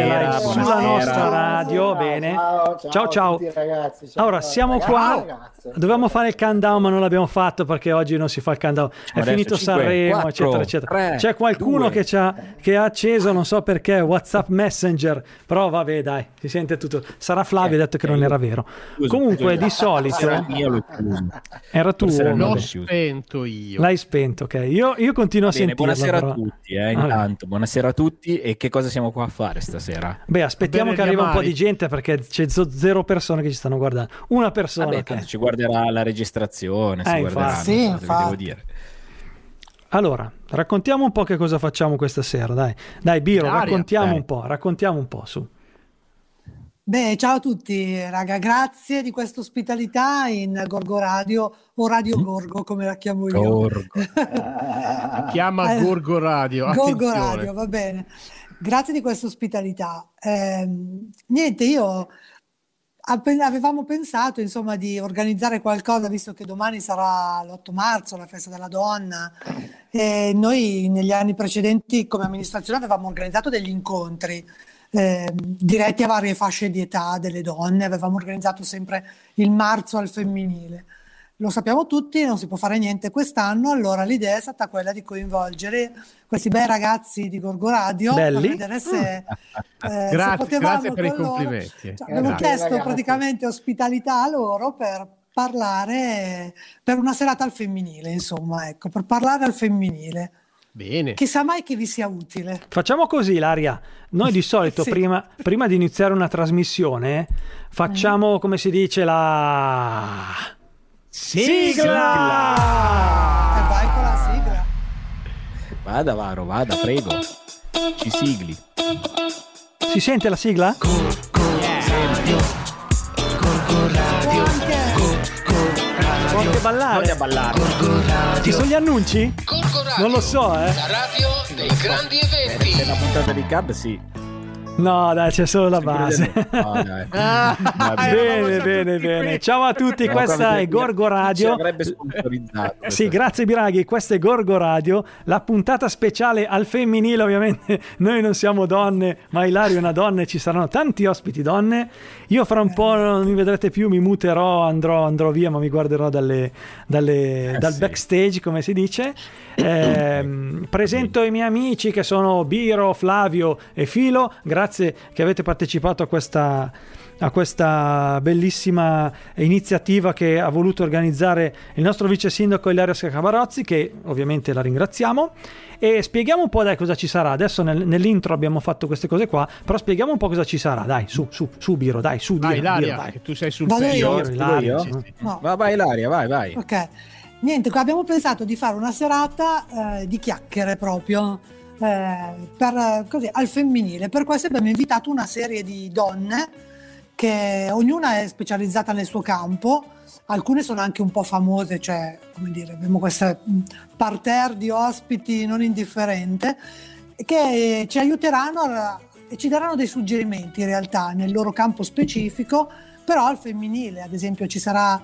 Era, sulla buonasera. nostra radio, bene. Ciao, Ciao, ciao, ciao. a tutti, ragazzi. Ciao, Allora, siamo Ragazzi, qua. ragazze. Dovevamo fare il countdown, ma non l'abbiamo fatto perché oggi non si fa il countdown. È Adesso finito cinque, Sanremo, quattro, eccetera, eccetera. tre, C'è qualcuno che, c'ha- che ha acceso, non so perché, WhatsApp Messenger. Però vabbè, dai, si sente tutto. Sarà Flavio, ha detto che non era vero. Scusa, Comunque, scusa. di solito Era io l'ho chiuso. era tu. L'ho spento io. L'hai spento, ok. Io, io continuo a Bene, sentirlo. buonasera però. a tutti, eh, intanto. Buonasera a tutti e che cosa siamo qua a fare stasera? Beh, aspettiamo che arriva un po' di gente perché c'è zero persone che ci stanno guardando. Una persona. Vabbè, tanto ci guarderà la registrazione, si Eh, infatti. Sì, infatti. devo dire. Allora, raccontiamo un po' che cosa facciamo questa sera, dai. Dai, Biro, Daria, raccontiamo dai. un po', raccontiamo un po', su. Beh, ciao a tutti, raga, grazie di questa ospitalità in Gorgo Radio o Radio Gorgo, come la chiamo io. Gorgo. Chiama Eh, Gorgo Radio. Gorgo attenzione. Radio, va bene. Grazie di questa ospitalità. Ehm, niente, io avevamo pensato, insomma, di organizzare qualcosa, visto che domani sarà l'8 marzo, la festa della donna. E noi negli anni precedenti, come amministrazione, avevamo organizzato degli incontri ehm, diretti a varie fasce di età delle donne. Avevamo organizzato sempre il marzo al femminile. Lo sappiamo tutti, non si può fare niente quest'anno, allora l'idea è stata quella di coinvolgere questi bei ragazzi di Gorgo Radio Belli. per vedere se, eh, se Grazie, potevamo grazie per i loro- complimenti. Cioè, Grazie. abbiamo chiesto ragazzi. praticamente ospitalità a loro per parlare per una serata al femminile, insomma, ecco, per parlare al femminile. Bene. Chissà mai che vi sia utile. Facciamo così, Laria. Noi di solito, Sì. prima, prima di iniziare una trasmissione, facciamo, come si dice, la... Sigla! E Vada, Varo, vada, prego. Ci sigli. Si sente la sigla? Può anche ballare. Voglia ballare. Ci sono gli annunci? Gorgo Radio, Non lo so, eh. la radio dei grandi eventi. Se è una puntata di cab, sì. No, dai, c'è solo la base. No, dai. Ah, Va bene. eravamo bene, bene. Ciao a tutti, No, questa è Gorgo Ci Radio. avrebbe sponsorizzato. Sì, grazie Biraghi, questa è Gorgo Radio, la puntata speciale al femminile, ovviamente noi non siamo donne, ma Ilario è una donna e ci saranno tanti ospiti donne. Io fra un po' non mi vedrete più, mi muterò, andrò, andrò via, ma mi guarderò dalle- dalle- Eh, dal sì. backstage, come si dice. Ehm, presento i miei amici che sono Biro, Flavio e Filo, grazie che avete partecipato a questa a questa bellissima iniziativa che ha voluto organizzare il nostro vice sindaco Ilaria Scabarozzi, che ovviamente la ringraziamo. E spieghiamo un po' dai cosa ci sarà. Adesso nel- nell'intro abbiamo fatto queste cose qua, però spieghiamo un po' cosa ci sarà. Dai, su, su, su Biro, dai, su, Vai, Biro, Ilaria, Biro, dai. che tu sei sul Vado io? Ilaria, io? sì. No. Va, vai, Ilaria, vai, vai. Ok, niente, qua abbiamo pensato di fare una serata eh, di chiacchiere proprio eh, per, così, al femminile. Per questo abbiamo invitato una serie di donne che ognuna è specializzata nel suo campo, alcune sono anche un po' famose, cioè, come dire, abbiamo questo parterre di ospiti non indifferente che ci aiuteranno a- e ci daranno dei suggerimenti in realtà nel loro campo specifico, però al femminile, ad esempio ci sarà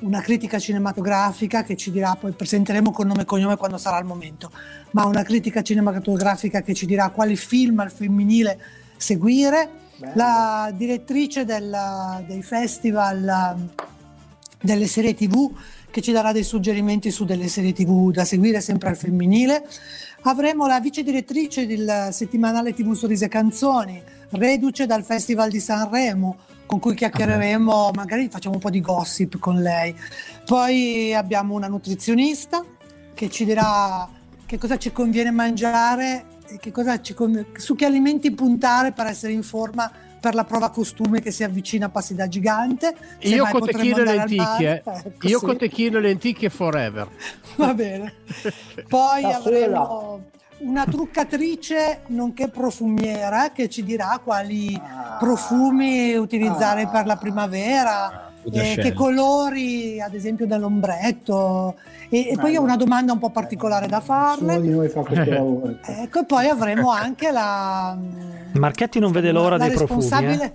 una critica cinematografica che ci dirà, poi presenteremo con nome e cognome quando sarà il momento, ma una critica cinematografica che ci dirà quali film al femminile seguire, Bello. la direttrice del- dei festival um, delle serie tv che ci darà dei suggerimenti su delle serie tv da seguire sempre al femminile. Avremo la vice direttrice del settimanale TV Sorrisi e Canzoni, reduce dal Festival di Sanremo, con cui chiacchiereremo, magari facciamo un po' di gossip con lei. Poi abbiamo una nutrizionista che ci dirà che cosa ci conviene mangiare che cosa su che alimenti puntare per essere in forma per la prova costume che si avvicina a passi da gigante. Io cotechino e lenticchie. mare. Ecco, Io sì. cotechino e lenticchie forever. Va bene. Poi avremo una truccatrice nonché profumiera che ci dirà quali Ah. profumi utilizzare Ah. per la primavera, Cosa eh, che colori, ad esempio, dell'ombretto. E, e poi ho una domanda un po' particolare da farle. di noi fa questo lavoro. Ecco, e poi avremo anche la. Marchetti non vede l'ora la dei profumi. eh. responsabile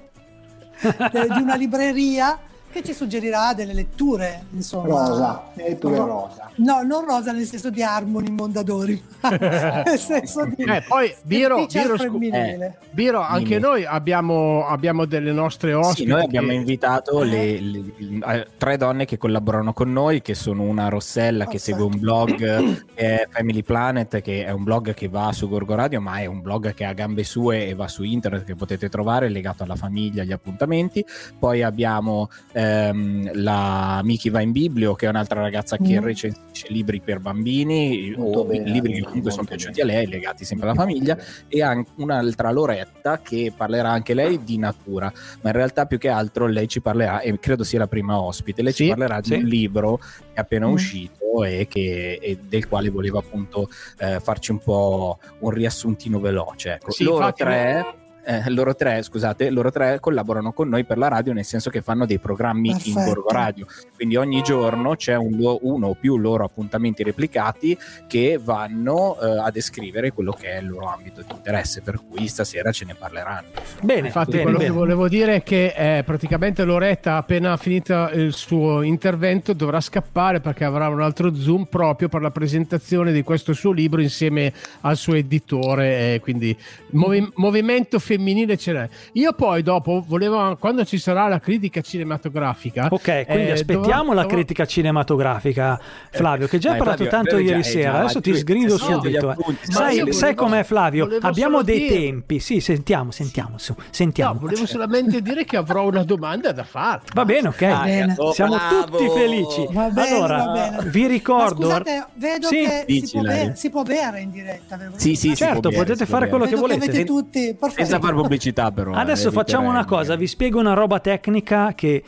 de- di una libreria che ci suggerirà delle letture, insomma. Rosa, letture Ro- rosa. No, non rosa nel senso di Harmony Mondadori, ma nel senso di Eh, poi, Biro, Biro, scu- femminile. Biro, anche Dimmi. noi abbiamo, abbiamo delle nostre ospiti. Sì, noi abbiamo che- invitato le, le- eh, tre donne che collaborano con noi, che sono una Rossella che Oh, segue un blog che è Family Planet, che è un blog che va su Gorgo Radio, ma è un blog che ha gambe sue e va su internet che potete trovare legato alla famiglia, agli appuntamenti. Poi abbiamo ehm, la Miki va in Biblio, che è un'altra ragazza che Mm. recensisce libri per bambini Molto o bene, libri che molto comunque sono bene. piaciuti a lei, legati sempre alla famiglia e anche un'altra Loretta che parlerà anche lei di natura, ma in realtà più che altro lei ci parlerà, e credo sia la prima ospite, lei Sì, ci parlerà sì. di un libro che è appena Mm. uscito e, che, e del quale voleva appunto eh, farci un po' un riassuntino veloce. Ecco. Sì, loro tre... eh, loro tre, scusate, loro tre collaborano con noi per la radio, nel senso che fanno dei programmi in Perfetto. Borgo Radio. Quindi ogni giorno c'è un uno o più loro appuntamenti replicati che vanno eh, a descrivere quello che è il loro ambito di interesse, per cui stasera ce ne parleranno. Bene, Infatti, bene, quello bene. che volevo dire è che eh, praticamente Loretta, appena finito il suo intervento, dovrà scappare perché avrà un altro Zoom proprio per la presentazione di questo suo libro insieme al suo editore. eh, quindi movi- movimento femminile ce n'è. Io poi, dopo, volevo, quando ci sarà la critica cinematografica, Ok, quindi eh, aspettiamo dovrò- la dovrò- critica cinematografica, Flavio, che già hai parlato Flavio, tanto ieri già- sera. eh, già, Adesso ti sgrido eh, subito. eh. Ma Sai, sai com'è Flavio? Abbiamo dei dire- tempi. Sì, sentiamo, sentiamo, su, sentiamo. No, volevo solamente dire che avrò una domanda da farti. Va bene, ok. Ah, bene. Siamo bravo! tutti felici. Va bene, allora, va bene. vi Ma ricordo. scusate, vedo Sì, che dici, si può, bere, si può bere in diretta. Sì, sì, dico. si può Certo, bere, potete fare quello che volete. avete tutti, perfetto. Fare pubblicità però. Adesso eh, facciamo una cosa, vi spiego una roba tecnica che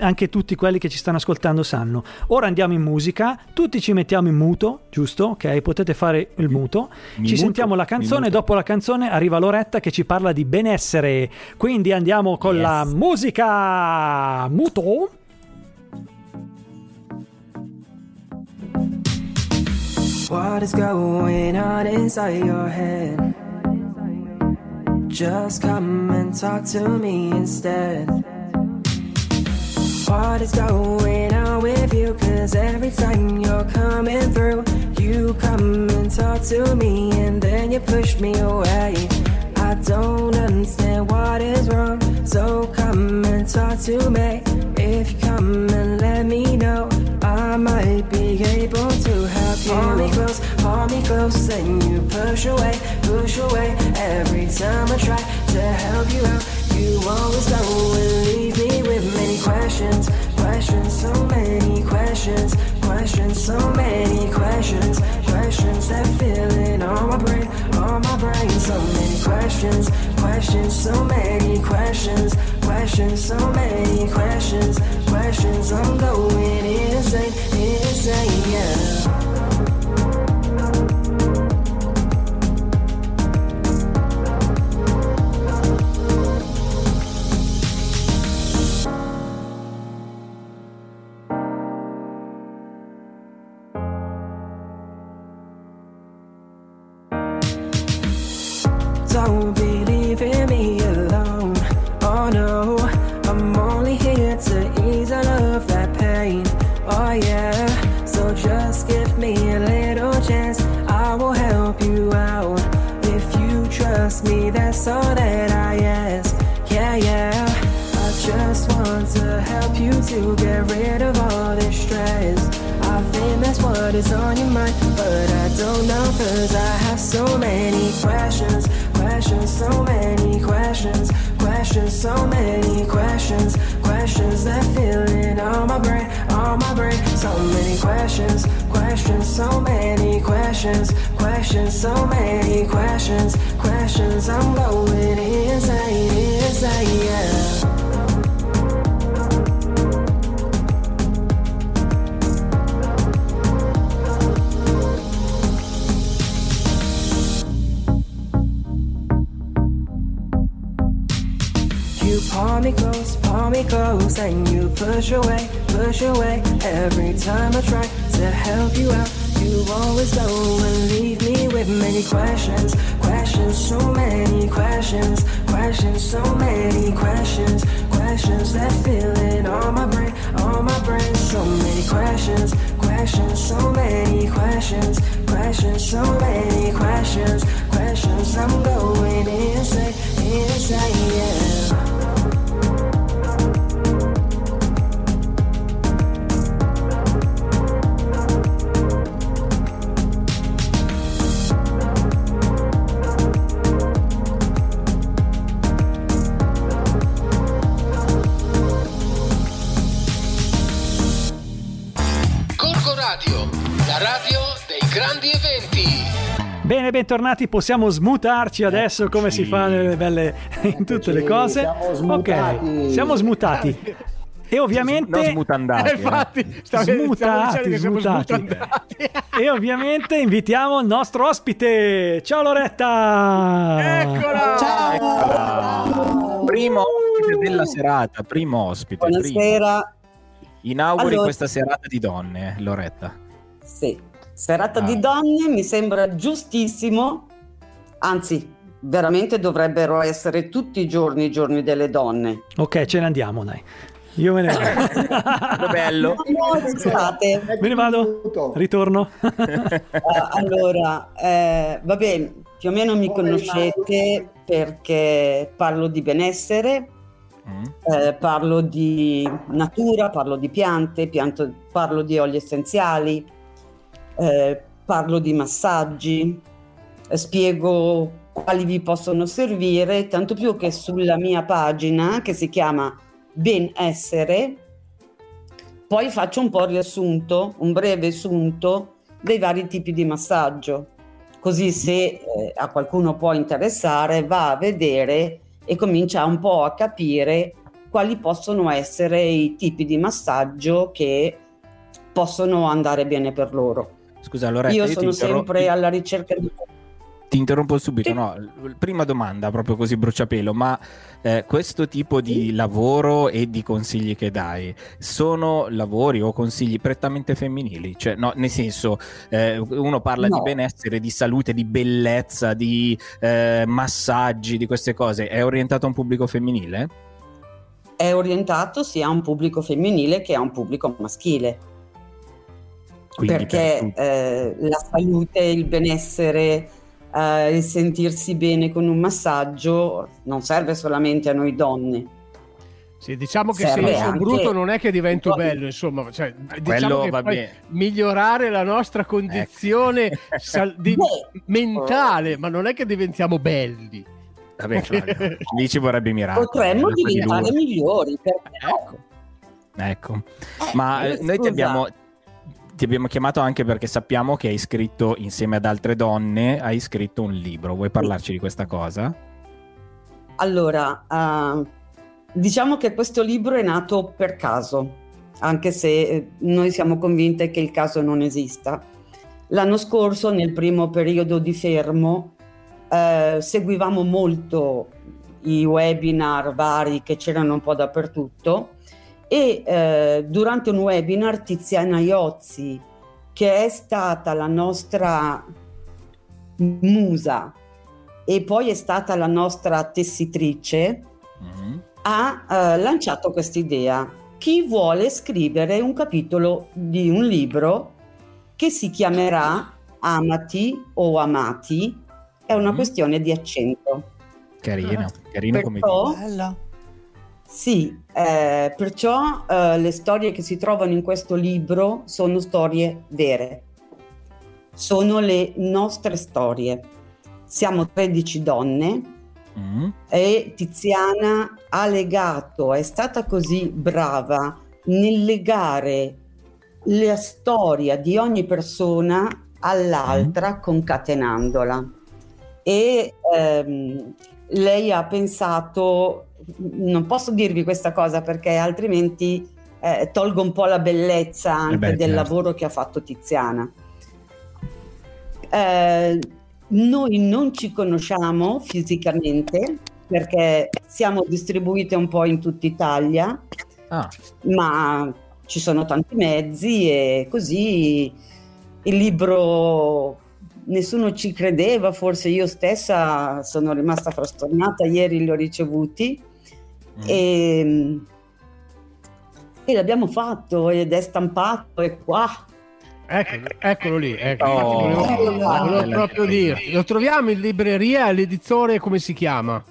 anche tutti quelli che ci stanno ascoltando sanno. Ora andiamo in musica, tutti ci mettiamo in muto, giusto? Ok, potete fare il muto. Mi ci muto, sentiamo la canzone, dopo la canzone arriva Loretta che ci parla di benessere. Quindi andiamo con Yes. la musica muto. What is going on inside your head? Just come and talk to me instead. What is going on with you? Cause every time you're coming through, you come and talk to me and then you push me away. I don't understand what is wrong, so come and talk to me. If you come and let me know, I might be able to help you. Pull me close, pull me close, and you push away, push away. Every time I try to help you out, you always go and leave me with many questions, questions, so many questions, questions, so many questions, questions that fill in all my brain, all my brain. So many questions, questions, so many questions, questions, so many questions, questions. I'm going insane, insane, yeah. Bentornati, possiamo smutarci adesso come si fa nelle belle in tutte le cose. siamo smutati. Ok, siamo smutati. E ovviamente Non smutandati. Eh, eh. infatti, Smutati, smutati. smutandati. E ovviamente invitiamo il nostro ospite. Ciao Loretta! Eccola! Ciao! Primo ospite della serata, primo ospite. primo. Buonasera. Inauguri Allora- questa serata di donne, Loretta. Sì, serata Ah. di donne mi sembra giustissimo, anzi, veramente dovrebbero essere tutti i giorni i giorni delle donne. Ok, ce ne andiamo, dai. Io me ne vado. bello. No, scusate. Me ne vado. Ritorno. Eh, allora, eh, vabbè, più o meno mi conoscete perché parlo di benessere, Mm. eh, parlo di natura, parlo di piante, pianto- parlo di oli essenziali, eh, parlo di massaggi, eh, spiego quali vi possono servire, tanto più che sulla mia pagina che si chiama Benessere, poi faccio un po' riassunto, un breve assunto dei vari tipi di massaggio, così se eh, a qualcuno può interessare va a vedere e comincia un po' a capire quali possono essere i tipi di massaggio che possono andare bene per loro. Scusa, Loretta, Io ti sono sempre alla ricerca di... Ti interrompo subito, Sì. no, prima domanda, proprio così bruciapelo, ma eh, questo tipo di lavoro e di consigli che dai sono lavori o consigli prettamente femminili? Cioè, no, nel senso, eh, uno parla di No. benessere, di salute, di bellezza, di eh, massaggi, di queste cose, è orientato a un pubblico femminile? È orientato sia a un pubblico femminile che a un pubblico maschile. Quindi perché per eh, la salute, il benessere, eh, il sentirsi bene con un massaggio non serve solamente a noi donne. Sì, diciamo che se Serve io sono brutto non è che divento Poi- bello, insomma, cioè, diciamo Quello che va poi bene. migliorare la nostra condizione Ecco. sal- di- mentale, ma non è che diventiamo belli. Vabbè, Claudio, lì ci vorrebbe miracolo. potremmo di diventare Lourdes. migliori. perché? Ecco. Ecco, Eh, ma eh, eh, noi ti abbiamo, ti abbiamo chiamato anche perché sappiamo che hai scritto insieme ad altre donne, hai scritto un libro. Vuoi parlarci di questa cosa? Allora, eh, diciamo che questo libro è nato per caso, anche se eh, noi siamo convinte che il caso non esista. L'anno scorso, nel primo periodo di fermo, eh, seguivamo molto i webinar vari che c'erano un po' dappertutto e eh, durante un webinar Tiziana Iozzi, che è stata la nostra musa e poi è stata la nostra tessitrice, Mhm. ha eh, lanciato questa idea. Chi vuole scrivere un capitolo di un libro che si chiamerà Amati o Amati, è una Mhm. questione di accento. Carino, carino come Perciò- titolo. Bello. Sì, eh, perciò eh, le storie che si trovano in questo libro sono storie vere, sono le nostre storie. Siamo 13 donne Mhm. e Tiziana ha legato, è stata così brava nel legare la storia di ogni persona all'altra concatenandola. E ehm, lei ha pensato, non posso dirvi questa cosa perché altrimenti eh, tolgo un po' la bellezza anche Eh beh, del certo. lavoro che ha fatto Tiziana. Eh, noi non ci conosciamo fisicamente perché siamo distribuite un po' in tutta Italia, Ah, ma ci sono tanti mezzi e così il libro nessuno ci credeva, forse io stessa sono rimasta frastornata, ieri li ho ricevuti Mm. e, e l'abbiamo fatto ed è stampato, è qua. Ecco, eccolo lì, ecco. Oh, Infatti volevo, volevo proprio dire. Lo troviamo in libreria, l'editore come si chiama?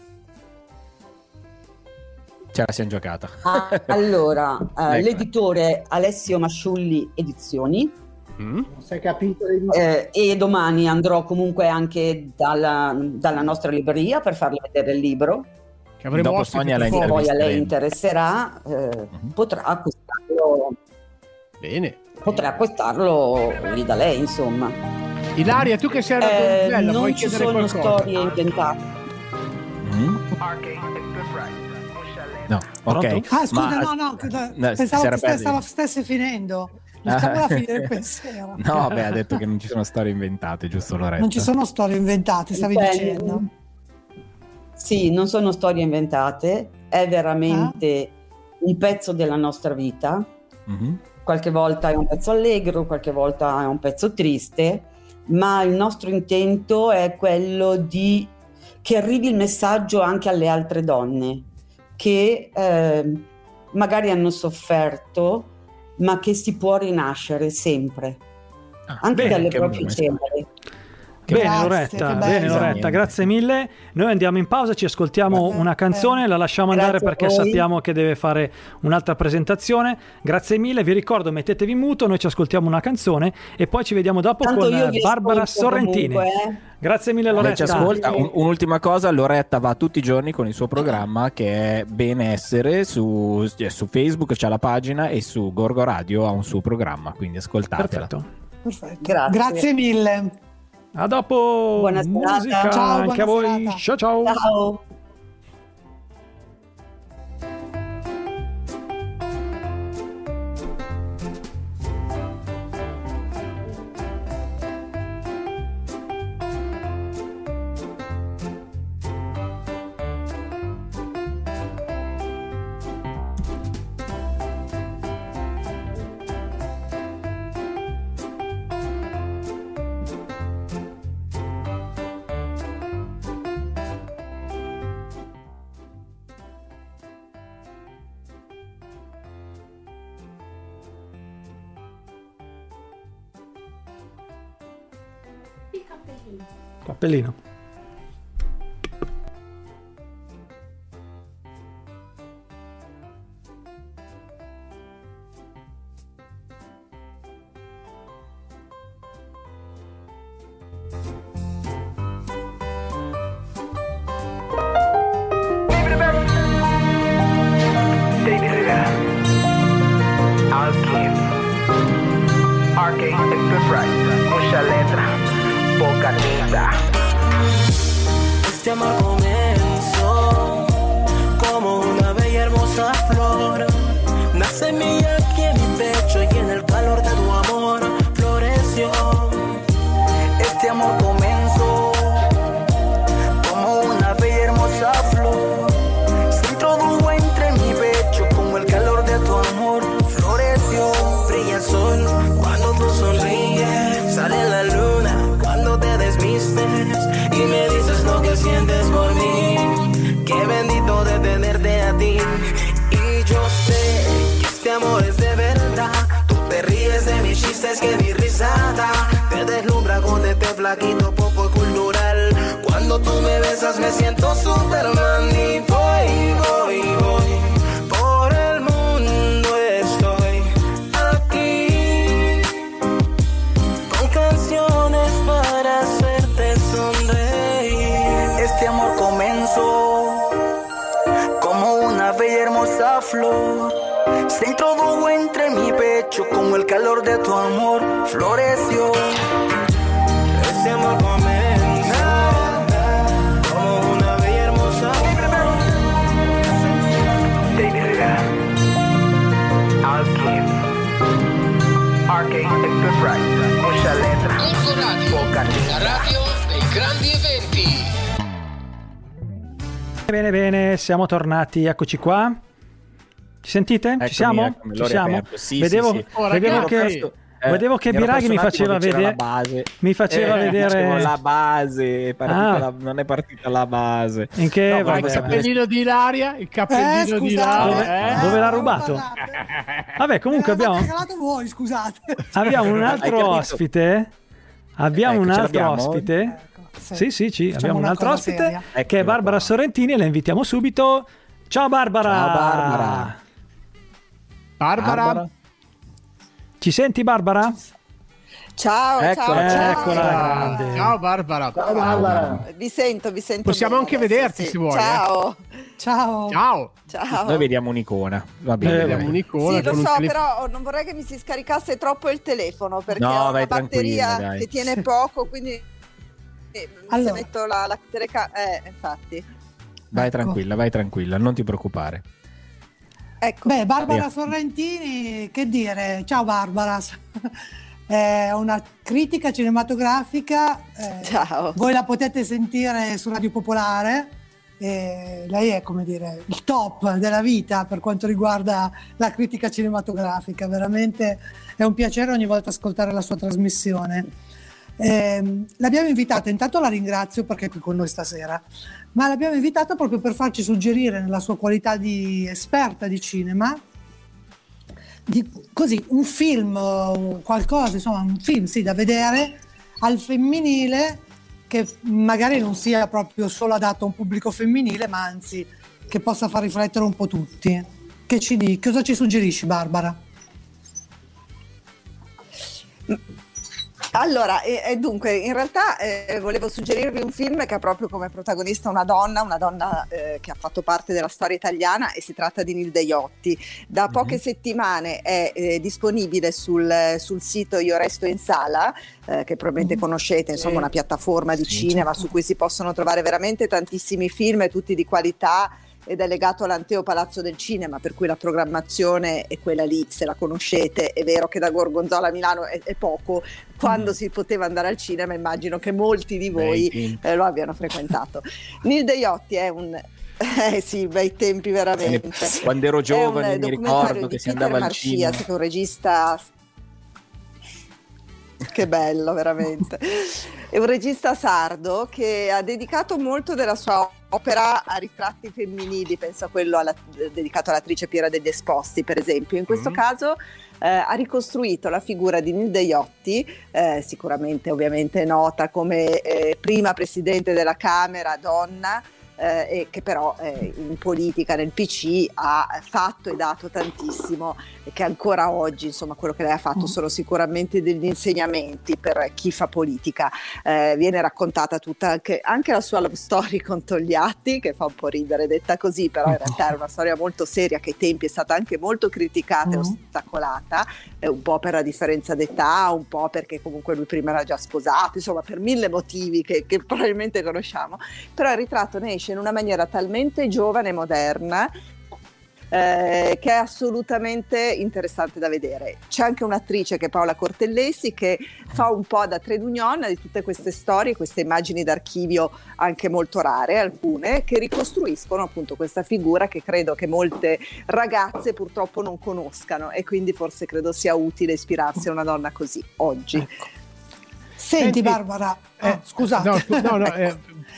Ce la siamo giocata. Ah, allora, eh, Ecco. l'editore Alessio Masciulli Edizioni Mm? Non è capito eh, e domani andrò comunque anche dalla, dalla nostra libreria per farle vedere il libro. Che avremo Dopo Sonia la. Poi a lei interesserà, eh, Mhm. potrà acquistarlo, Bene. potrà acquistarlo lì da lei, insomma. Ilaria, tu che sei una Eh, donzella, vuoi non ci sono qualcosa? storie inventate. Mm? No, ok. Ah, scusa, Ma- no, no, No, pensavo che era ste- perso. stava, stesse finendo. Pensiero. No, beh, ha detto che non ci sono storie inventate, giusto Loretta? Non ci sono storie inventate, stavi Beh, dicendo. Sì, non sono storie inventate, è veramente un pezzo della nostra vita. Mhm. Qualche volta è un pezzo allegro, qualche volta è un pezzo triste, ma il nostro intento è quello di che arrivi il messaggio anche alle altre donne che eh, magari hanno sofferto, ma che si può rinascere sempre, Ah, anche bene, dalle proprie ceneri. Bene Grazie, Loretta, che bene. Loretta, grazie mille. Noi andiamo in pausa, ci ascoltiamo Grazie. una canzone, la lasciamo andare Grazie perché sappiamo che deve fare un'altra presentazione. Grazie mille, vi ricordo mettetevi in muto, noi ci ascoltiamo una canzone e poi ci vediamo dopo Tanto con Barbara Sorrentini. comunque, eh. Grazie mille Loretta. ascolta. Un- un'ultima cosa, Loretta va tutti i giorni con il suo programma che è Benessere su, eh, su Facebook, c'è la pagina e su Gorgo Radio ha un suo programma, quindi ascoltatela. Perfetto. Perfetto. Grazie. Grazie mille. A dopo. Buona serata. Musica Ciao, anche a voi. serata. Ciao ciao. Ciao. Cappellino. Tornati, eccoci qua. Ci sentite? Eccomi, Ci siamo? eccomi, Ci siamo? Sì, vedevo sì, sì. Oh, vedevo ragazzi, che Eh, vedevo che Biraghi mi faceva vedere la base. mi faceva Eh, vedere la base, Ah. la- non è partita la base. in che No, il cappellino di Ilaria, il cappellino Eh, di scusate. Ilaria. Dove- eh? dove l'ha rubato? vabbè comunque abbiamo voi, scusate. abbiamo un altro ospite abbiamo Ecco, un altro ospite Sì. sì sì sì abbiamo un una altro cosa ospite seria. che è Eccola Barbara qua. Sorrentini e la invitiamo subito ciao Barbara Ciao Barbara. Barbara, Barbara? ci senti Barbara? Ciao, Eccola, ciao, ciao. eccola grande ciao Barbara. Ciao Barbara. Vi sento, vi sento. Possiamo bene anche adesso, vederti, sì. se vuoi, eh. Ciao, Ciao. Ciao. ciao. Noi vediamo un'icona. Va bene. Eh, dai. Vediamo un'icona Sì, lo so, tele- però non vorrei che mi si scaricasse troppo il telefono perché No, ho una batteria dai. che tiene poco, quindi eh, Allora. se metto la, la telecamera... Eh, infatti. Vai Ecco. tranquilla, vai tranquilla, non ti preoccupare. Ecco. Beh, Barbara Via. Sorrentini, che dire? Ciao Barbara. È una critica cinematografica. eh, Ciao. Voi la potete sentire su Radio Popolare. e lei è come dire il top della vita per quanto riguarda la critica cinematografica. Veramente è un piacere ogni volta ascoltare la sua trasmissione. Ehm, l'abbiamo invitata, intanto la ringrazio perché è qui con noi stasera, ma l'abbiamo invitata proprio per farci suggerire nella sua qualità di esperta di cinema di, così un film qualcosa, insomma, un film sì da vedere al femminile che magari non sia proprio solo adatto a un pubblico femminile, ma anzi che possa far riflettere un po' tutti. Che ci di, cosa ci suggerisci, Barbara? Allora, e, e dunque, in realtà eh, volevo suggerirvi un film che ha proprio come protagonista una donna, una donna eh, che ha fatto parte della storia italiana e si tratta di Nilde Iotti. Da poche settimane è eh, disponibile sul, sul sito Io Resto in Sala, eh, che probabilmente conoscete, insomma una piattaforma di cinema su cui si possono trovare veramente tantissimi film, tutti di qualità ed è legato all'Anteo Palazzo del Cinema, per cui la programmazione è quella lì, se la conoscete. È vero che da Gorgonzola a Milano è, è poco, quando si poteva andare al cinema immagino che molti di voi eh, lo abbiano frequentato. Nilde Iotti è un... Eh sì, bei tempi veramente. Quando ero giovane mi ricordo che si andava al Marcias, cinema. è un regista che bello, veramente. È un regista sardo che ha dedicato molto della sua opera a ritratti femminili, penso a quello alla- dedicato all'attrice Piera degli Esposti, per esempio. In questo Mm. caso eh, ha ricostruito la figura di Nilde Iotti, eh, sicuramente ovviamente nota come eh, prima presidente della Camera, donna, eh, e che però eh, in politica, nel PC, ha fatto e dato tantissimo e che ancora oggi, insomma, quello che lei ha fatto sono sicuramente degli insegnamenti per chi fa politica. Eh, viene raccontata tutta anche, anche la sua love story con Togliatti, che fa un po' ridere detta così, però in realtà era una storia molto seria che ai tempi è stata anche molto criticata e Mm. ostacolata, eh, un po' per la differenza d'età, un po' perché comunque lui prima era già sposato, insomma per mille motivi che, che probabilmente conosciamo, però il ritratto ne esce in una maniera talmente giovane e moderna eh, che è assolutamente interessante da vedere. C'è anche un'attrice che è Paola Cortellesi che fa un po' da trade union di tutte queste storie, queste immagini d'archivio anche molto rare, alcune, che ricostruiscono appunto questa figura che credo che molte ragazze purtroppo non conoscano e quindi forse credo sia utile ispirarsi a una donna così oggi. Senti, Senti, Barbara, eh, oh, scusate. no, scu- no, no, eh,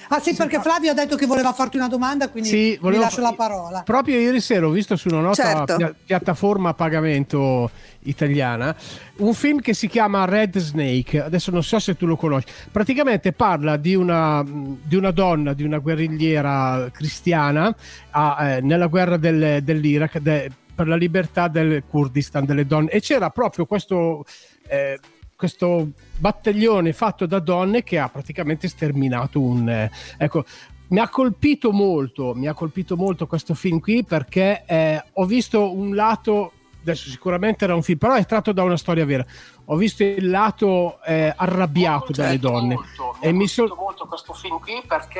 ah sì, perché Flavio ha detto che voleva farti una domanda, quindi Sì, vi volevo lascio la parola. Proprio ieri sera ho visto su una nota Certo. pia- piattaforma a pagamento italiana un film che si chiama Red Snake. Adesso non so se tu lo conosci. Praticamente parla di una, di una donna, di una guerrigliera cristiana a- eh, nella guerra del- dell'Iraq de- per la libertà del Kurdistan, delle donne. E c'era proprio questo. eh, questo battaglione fatto da donne che ha praticamente sterminato un eh, ecco mi ha colpito molto mi ha colpito molto questo film qui perché eh, ho visto un lato adesso sicuramente era un film però è tratto da una storia vera ho visto il lato eh, arrabbiato dalle donne e mi sono molto questo film qui perché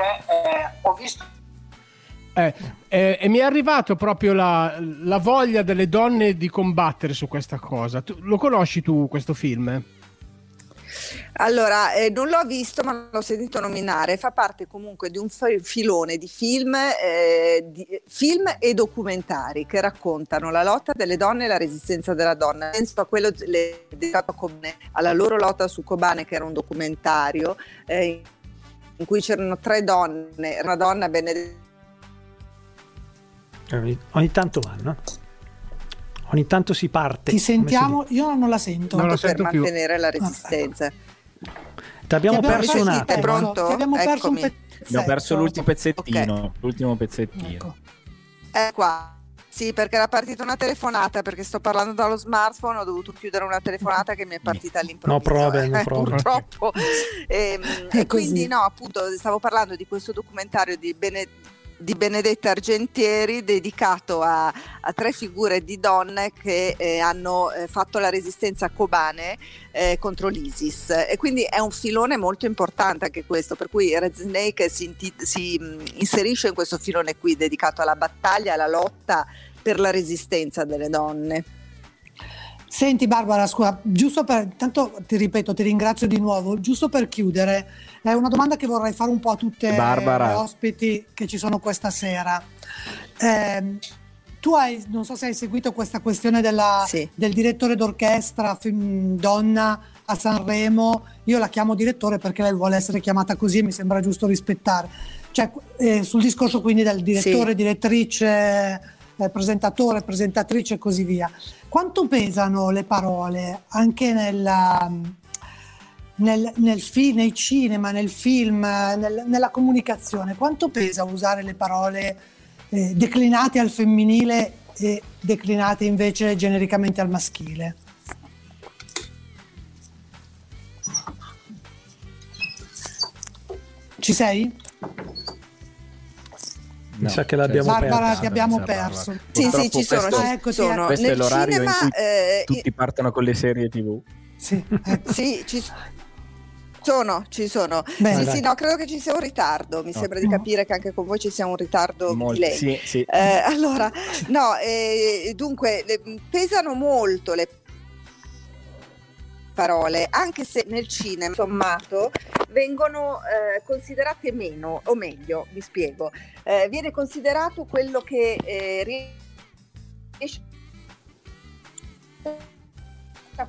ho visto eh, eh, e mi è arrivato proprio la, la voglia delle donne di combattere su questa cosa. Tu- lo conosci tu questo film? Allora, eh, non l'ho visto, ma l'ho sentito nominare. Fa parte comunque di un fi- filone di film, eh, di- film e documentari che raccontano la lotta delle donne e la resistenza della donna. Penso a quello dedicato alla loro lotta su Kobane, che era un documentario eh, in cui c'erano tre donne, una donna Benedetta. Ogni, ogni tanto vanno. Ogni tanto si parte. Ti come si sentiamo? Io non la sento. Non la per sento più. mantenere la resistenza. dice. Ti abbiamo perso un attimo. pronto? Ti abbiamo perso un Eccomi. pezzetto. Abbiamo perso l'ultimo pezzettino. L'ultimo pezzettino. Ecco. È qua. Sì, perché era partita una telefonata, perché sto parlando dallo smartphone, ho dovuto chiudere una telefonata che mi è partita all'improvviso. No problem, no eh, problem. Purtroppo. Ehm, È e quindi no, appunto, stavo parlando di questo documentario di, Bene- di Benedetta Argentieri dedicato a, a tre figure di donne che eh, hanno eh, fatto la resistenza a Kobane eh, contro l'ISIS. E quindi è un filone molto importante anche questo, per cui Red Snake si, si, mh, inserisce in questo filone qui dedicato alla battaglia, alla lotta per la resistenza delle donne. Senti Barbara, scusa, giusto per, tanto ti ripeto, ti ringrazio di nuovo, giusto per chiudere, è una domanda che vorrei fare un po' a tutte Barbara. le ospiti che ci sono questa sera. Ehm, tu hai, non so se hai seguito questa questione della- Sì. del direttore d'orchestra film donna a Sanremo, io la chiamo direttore perché lei vuole essere chiamata così e mi sembra giusto rispettare. Cioè, eh, sul discorso quindi del direttore, Sì. direttrice, eh, presentatore, presentatrice e così via. Quanto pesano le parole anche nella, nel, nel fi- nei cinema, nel film, nel- nella comunicazione? Quanto pesa usare le parole eh, declinate al femminile e declinate invece genericamente al maschile? Ci sei? Mi sa che l'abbiamo Barbara, persa. ti abbiamo Barbara. perso. Sì, sì, ci sono, questo- Ah, ecco, sì, sono. Questo è Nel l'orario cinema, in cui eh, tutti partono con le serie TV. Sì, ecco. Sì, ci sono, ci sono. Bene, sì, dai. sì, no, credo che ci sia un ritardo. Mi sembra di capire che anche con voi ci sia un ritardo Molti- di lei. sì, sì. Eh, allora, no, eh, dunque le- pesano molto le parole, anche se nel cinema sommato vengono eh, considerate meno, o meglio, vi spiego, eh, viene considerato quello che eh, riesce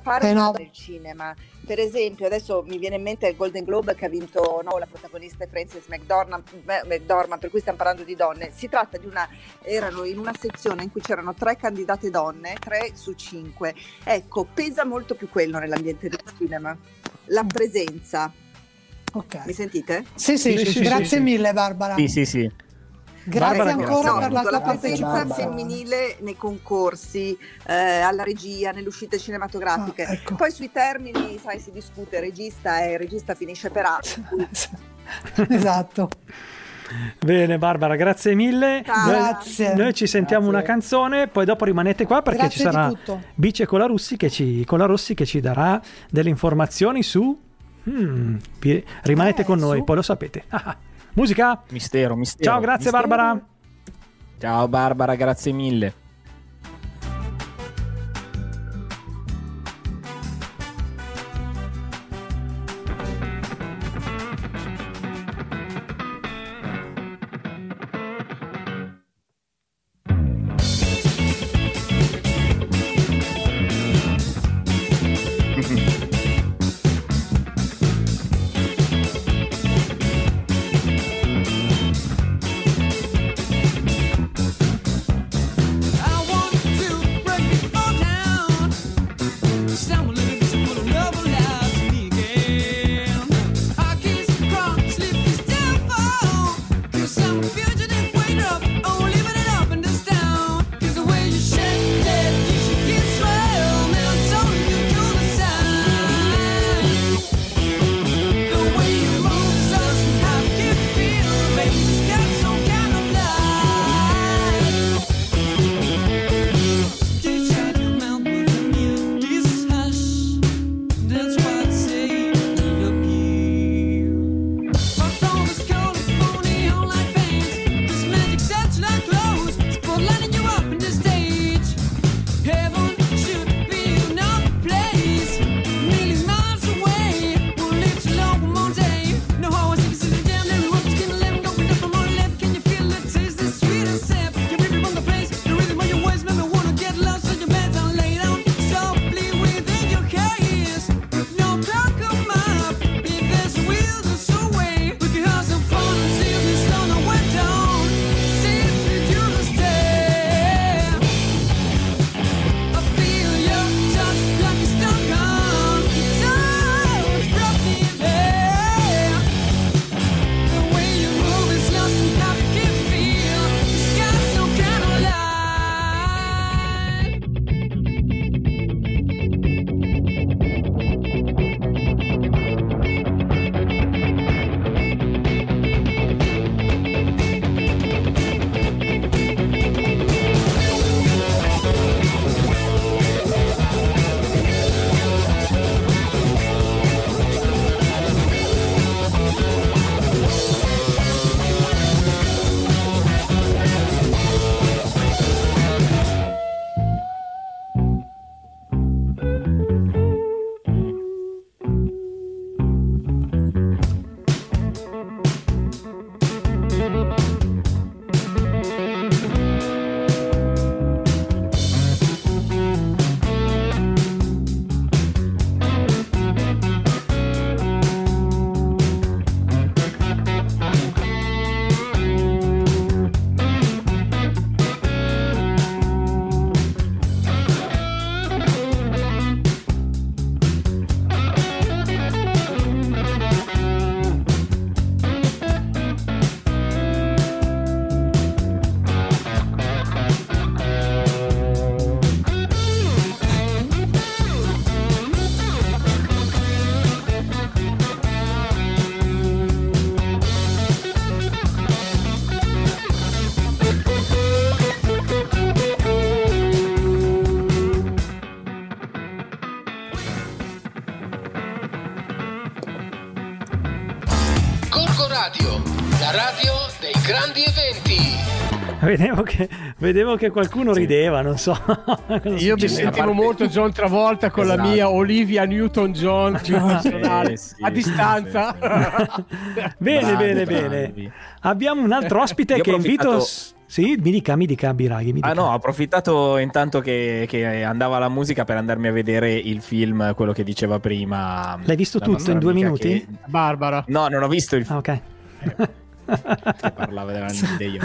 fare Eh no. nel cinema. Per esempio, adesso mi viene in mente il Golden Globe che ha vinto no, la protagonista è Frances McDormand, McDormand, per cui stiamo parlando di donne. Si tratta di una, erano in una sezione in cui c'erano tre candidate donne, tre su cinque. Ecco, pesa molto più quello nell'ambiente del cinema. La presenza. Ok. Mi sentite? Sì, sì, Sì, sì, grazie sì, sì. mille Barbara. Sì, sì, sì. Grazie Barbara, ancora No, per la la presenza partecipazione. femminile nei concorsi, eh, alla regia, nelle uscite cinematografiche. Ah, ecco. Poi sui termini, sai, si discute regista e il regista finisce per A. per cui- esatto. Bene Barbara, grazie mille. Ciao. Noi- Grazie. Noi ci sentiamo Grazie. una canzone, poi dopo rimanete qua perché Grazie ci sarà. Bice Colarossi che ci, Colarossi che ci darà delle informazioni su... Hmm, rimanete Eh, con noi, su? poi lo sapete. Musica? Mistero, mistero. Ciao, grazie mistero. Barbara. Ciao Barbara, grazie mille. Vedevo che, vedevo che qualcuno rideva, non so. Io mi sentivo molto John Travolta con la Esatto. mia Olivia Newton-John Eh, sì, a distanza. Bene, Bravi, bene, bravi. bene. Abbiamo un altro ospite che invito. approfittato- Sì, mi dica, mi dica, Biraghi. Mi dica. Ah no, ho approfittato intanto che, che andava la musica per andarmi a vedere il film, quello che diceva prima. L'hai visto la tutto in due minuti? che- Barbara. No, non ho visto il Ah, film ok. Che parlava della Nide. Io...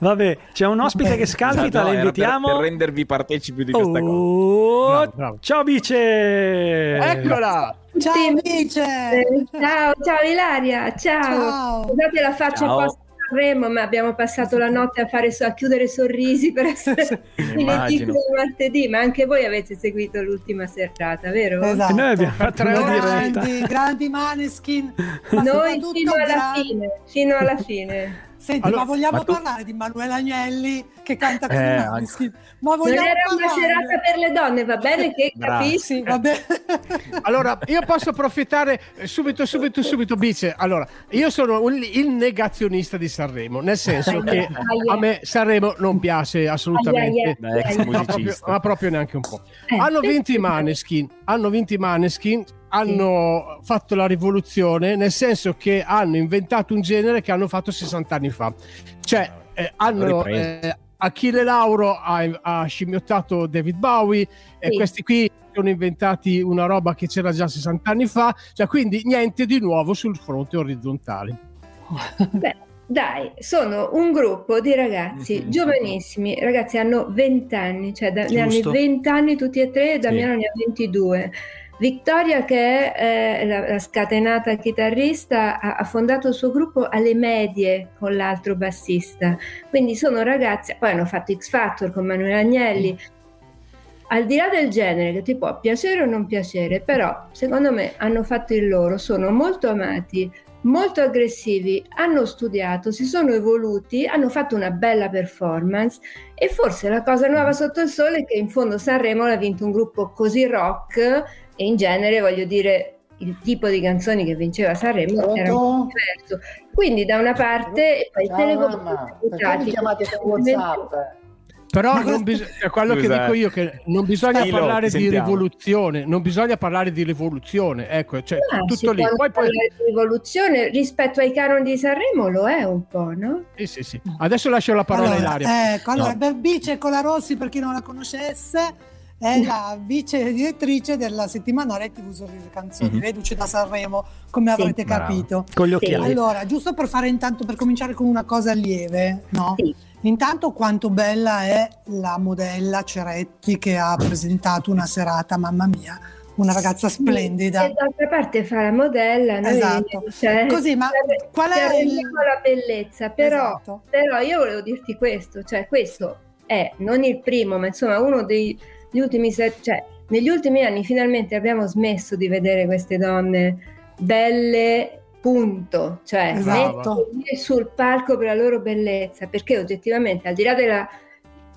Vabbè, c'è un ospite che scalpita, No, la invitiamo. Per, per rendervi partecipi di questa cosa. Oh, Bravo, bravo. Ciao Bice! Eccola! Ciao amici! Ciao, ciao Ilaria, ciao. Ciao. Scusate la faccia Ciao. post Sanremo, ma abbiamo passato la notte a, fare, a chiudere sorrisi per essere in di martedì, ma anche voi avete seguito l'ultima serata, vero? Esatto. Noi abbiamo fatto. Grandi, grandi maneskin. Ma Noi fino alla fine, fino alla fine. Senti, Allora, ma vogliamo ma tu- parlare di Manuela Agnelli che canta con Eh, i Maneskin? Ma Non vogliamo era una parlare? serata per le donne, va bene che capisci? Va bene. Allora, io posso approfittare eh, subito, subito, subito, Bice. Allora, io sono un- il negazionista di Sanremo, nel senso che a me Sanremo non piace assolutamente. Ma proprio, ma proprio neanche un po'. Eh, Hanno vinto i Maneskin, hanno vinto i Maneskin, hanno fatto la rivoluzione, nel senso che hanno inventato un genere che hanno fatto 60 anni fa. Cioè, eh, hanno eh, Achille Lauro ha, ha scimmiottato David Bowie e Sì. questi qui sono inventati una roba che c'era già 60 anni fa, cioè quindi niente di nuovo sul fronte orizzontale. Beh, dai, sono un gruppo di ragazzi Mhm. giovanissimi, ragazzi hanno 20 anni, cioè da- ne hanno Giusto. 20 anni tutti e tre, Damiano ne ha 22. Victoria, che è eh, la, la scatenata chitarrista, ha, ha fondato il suo gruppo alle medie con l'altro bassista. Quindi sono ragazzi, poi hanno fatto X Factor con Manuel Agnelli. Al di là del genere, che ti può piacere o non piacere, però secondo me hanno fatto il loro, sono molto amati, molto aggressivi, hanno studiato, si sono evoluti, hanno fatto una bella performance e forse la cosa nuova sotto il sole è che in fondo Sanremo l'ha vinto un gruppo così rock e in genere voglio dire il tipo di canzoni che vinceva Sanremo era un po' diverso. Quindi da una parte poi Ciao, mamma. Perché mi chiamate su WhatsApp? Però bis- quello che Scusa, dico io che non bisogna Stilo, parlare di rivoluzione, non bisogna parlare di rivoluzione, ecco, cioè, Ah, si tutto lì. Poi, poi, parlare di rivoluzione rispetto ai canoni di Sanremo lo è un po', no? sì, sì, sì. Adesso lascio la parola a allora, Ilaria. ecco, allora, No. Berbice Colarossi, per chi non la conoscesse, è la vice direttrice della settimanale TV Sorrisi Canzoni, Mhm. reduce da Sanremo, come Sì. avrete Bravo. capito. Con gli occhiali. Allora, giusto per fare intanto, per cominciare con una cosa lieve, no? Sì. Intanto quanto bella è la modella Ceretti che ha presentato una serata, mamma mia, una ragazza splendida. E d'altra parte fa la modella, noi Esatto. cioè, Così, ma ci qual è il- la bellezza, però, Esatto. però io volevo dirti questo, cioè questo è non il primo, ma insomma uno degli ultimi, se- cioè negli ultimi anni finalmente abbiamo smesso di vedere queste donne belle, punto, cioè Esatto. sul palco per la loro bellezza, perché oggettivamente al di là della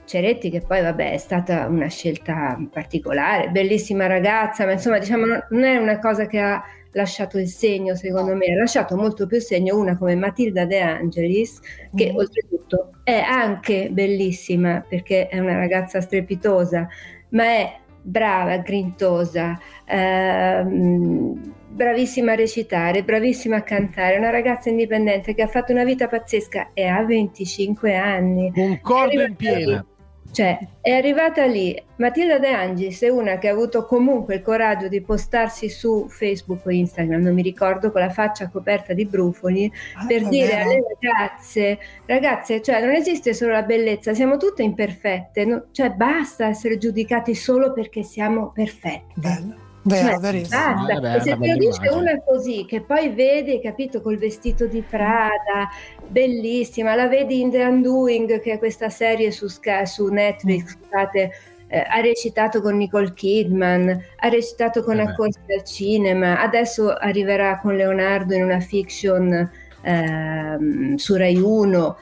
Ceretti, che poi vabbè è stata una scelta particolare, bellissima ragazza, ma insomma diciamo non- è una cosa che ha lasciato il segno secondo me, ha lasciato molto più segno una come Matilda De Angelis, che Mhm. oltretutto è anche bellissima perché è una ragazza strepitosa, ma è brava, grintosa, ehm, bravissima a recitare, bravissima a cantare, una ragazza indipendente che ha fatto una vita pazzesca e ha 25 anni. Concordo È in pieno. Cioè, è arrivata lì. Matilda De Angis è una che ha avuto comunque il coraggio di postarsi su Facebook o Instagram, non mi ricordo, con la faccia coperta di brufoli, per Ah, è dire vero. alle ragazze, ragazze, cioè non esiste solo la bellezza, siamo tutte imperfette, no- cioè basta essere giudicati solo perché siamo perfette. Bello. Vero, Cioè, verissimo. basta. Eh E se una te lo bella dice immagine. una così, che poi vedi, capito, col vestito di Prada, bellissima, la vedi in The Undoing, che è questa serie su, su Netflix, scusate, eh, ha recitato con Nicole Kidman, ha recitato con Eh. Accorsi al cinema, adesso arriverà con Leonardo in una fiction ehm, su Rai 1.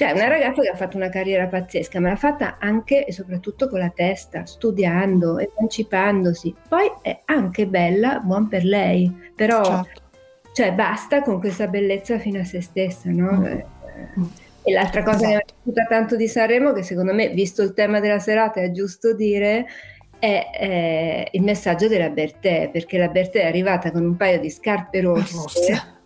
Cioè, una ragazza che ha fatto una carriera pazzesca, ma l'ha fatta anche e soprattutto con la testa, studiando, emancipandosi. Poi è anche bella, buon per lei, però Certo. cioè basta con questa bellezza fino a se stessa, no? Eh, E l'altra cosa che mi è piaciuta tanto di Sanremo, che secondo me, visto il tema della serata, è giusto dire, è eh, il messaggio della Bertè, perché la Bertè è arrivata con un paio di scarpe rosse.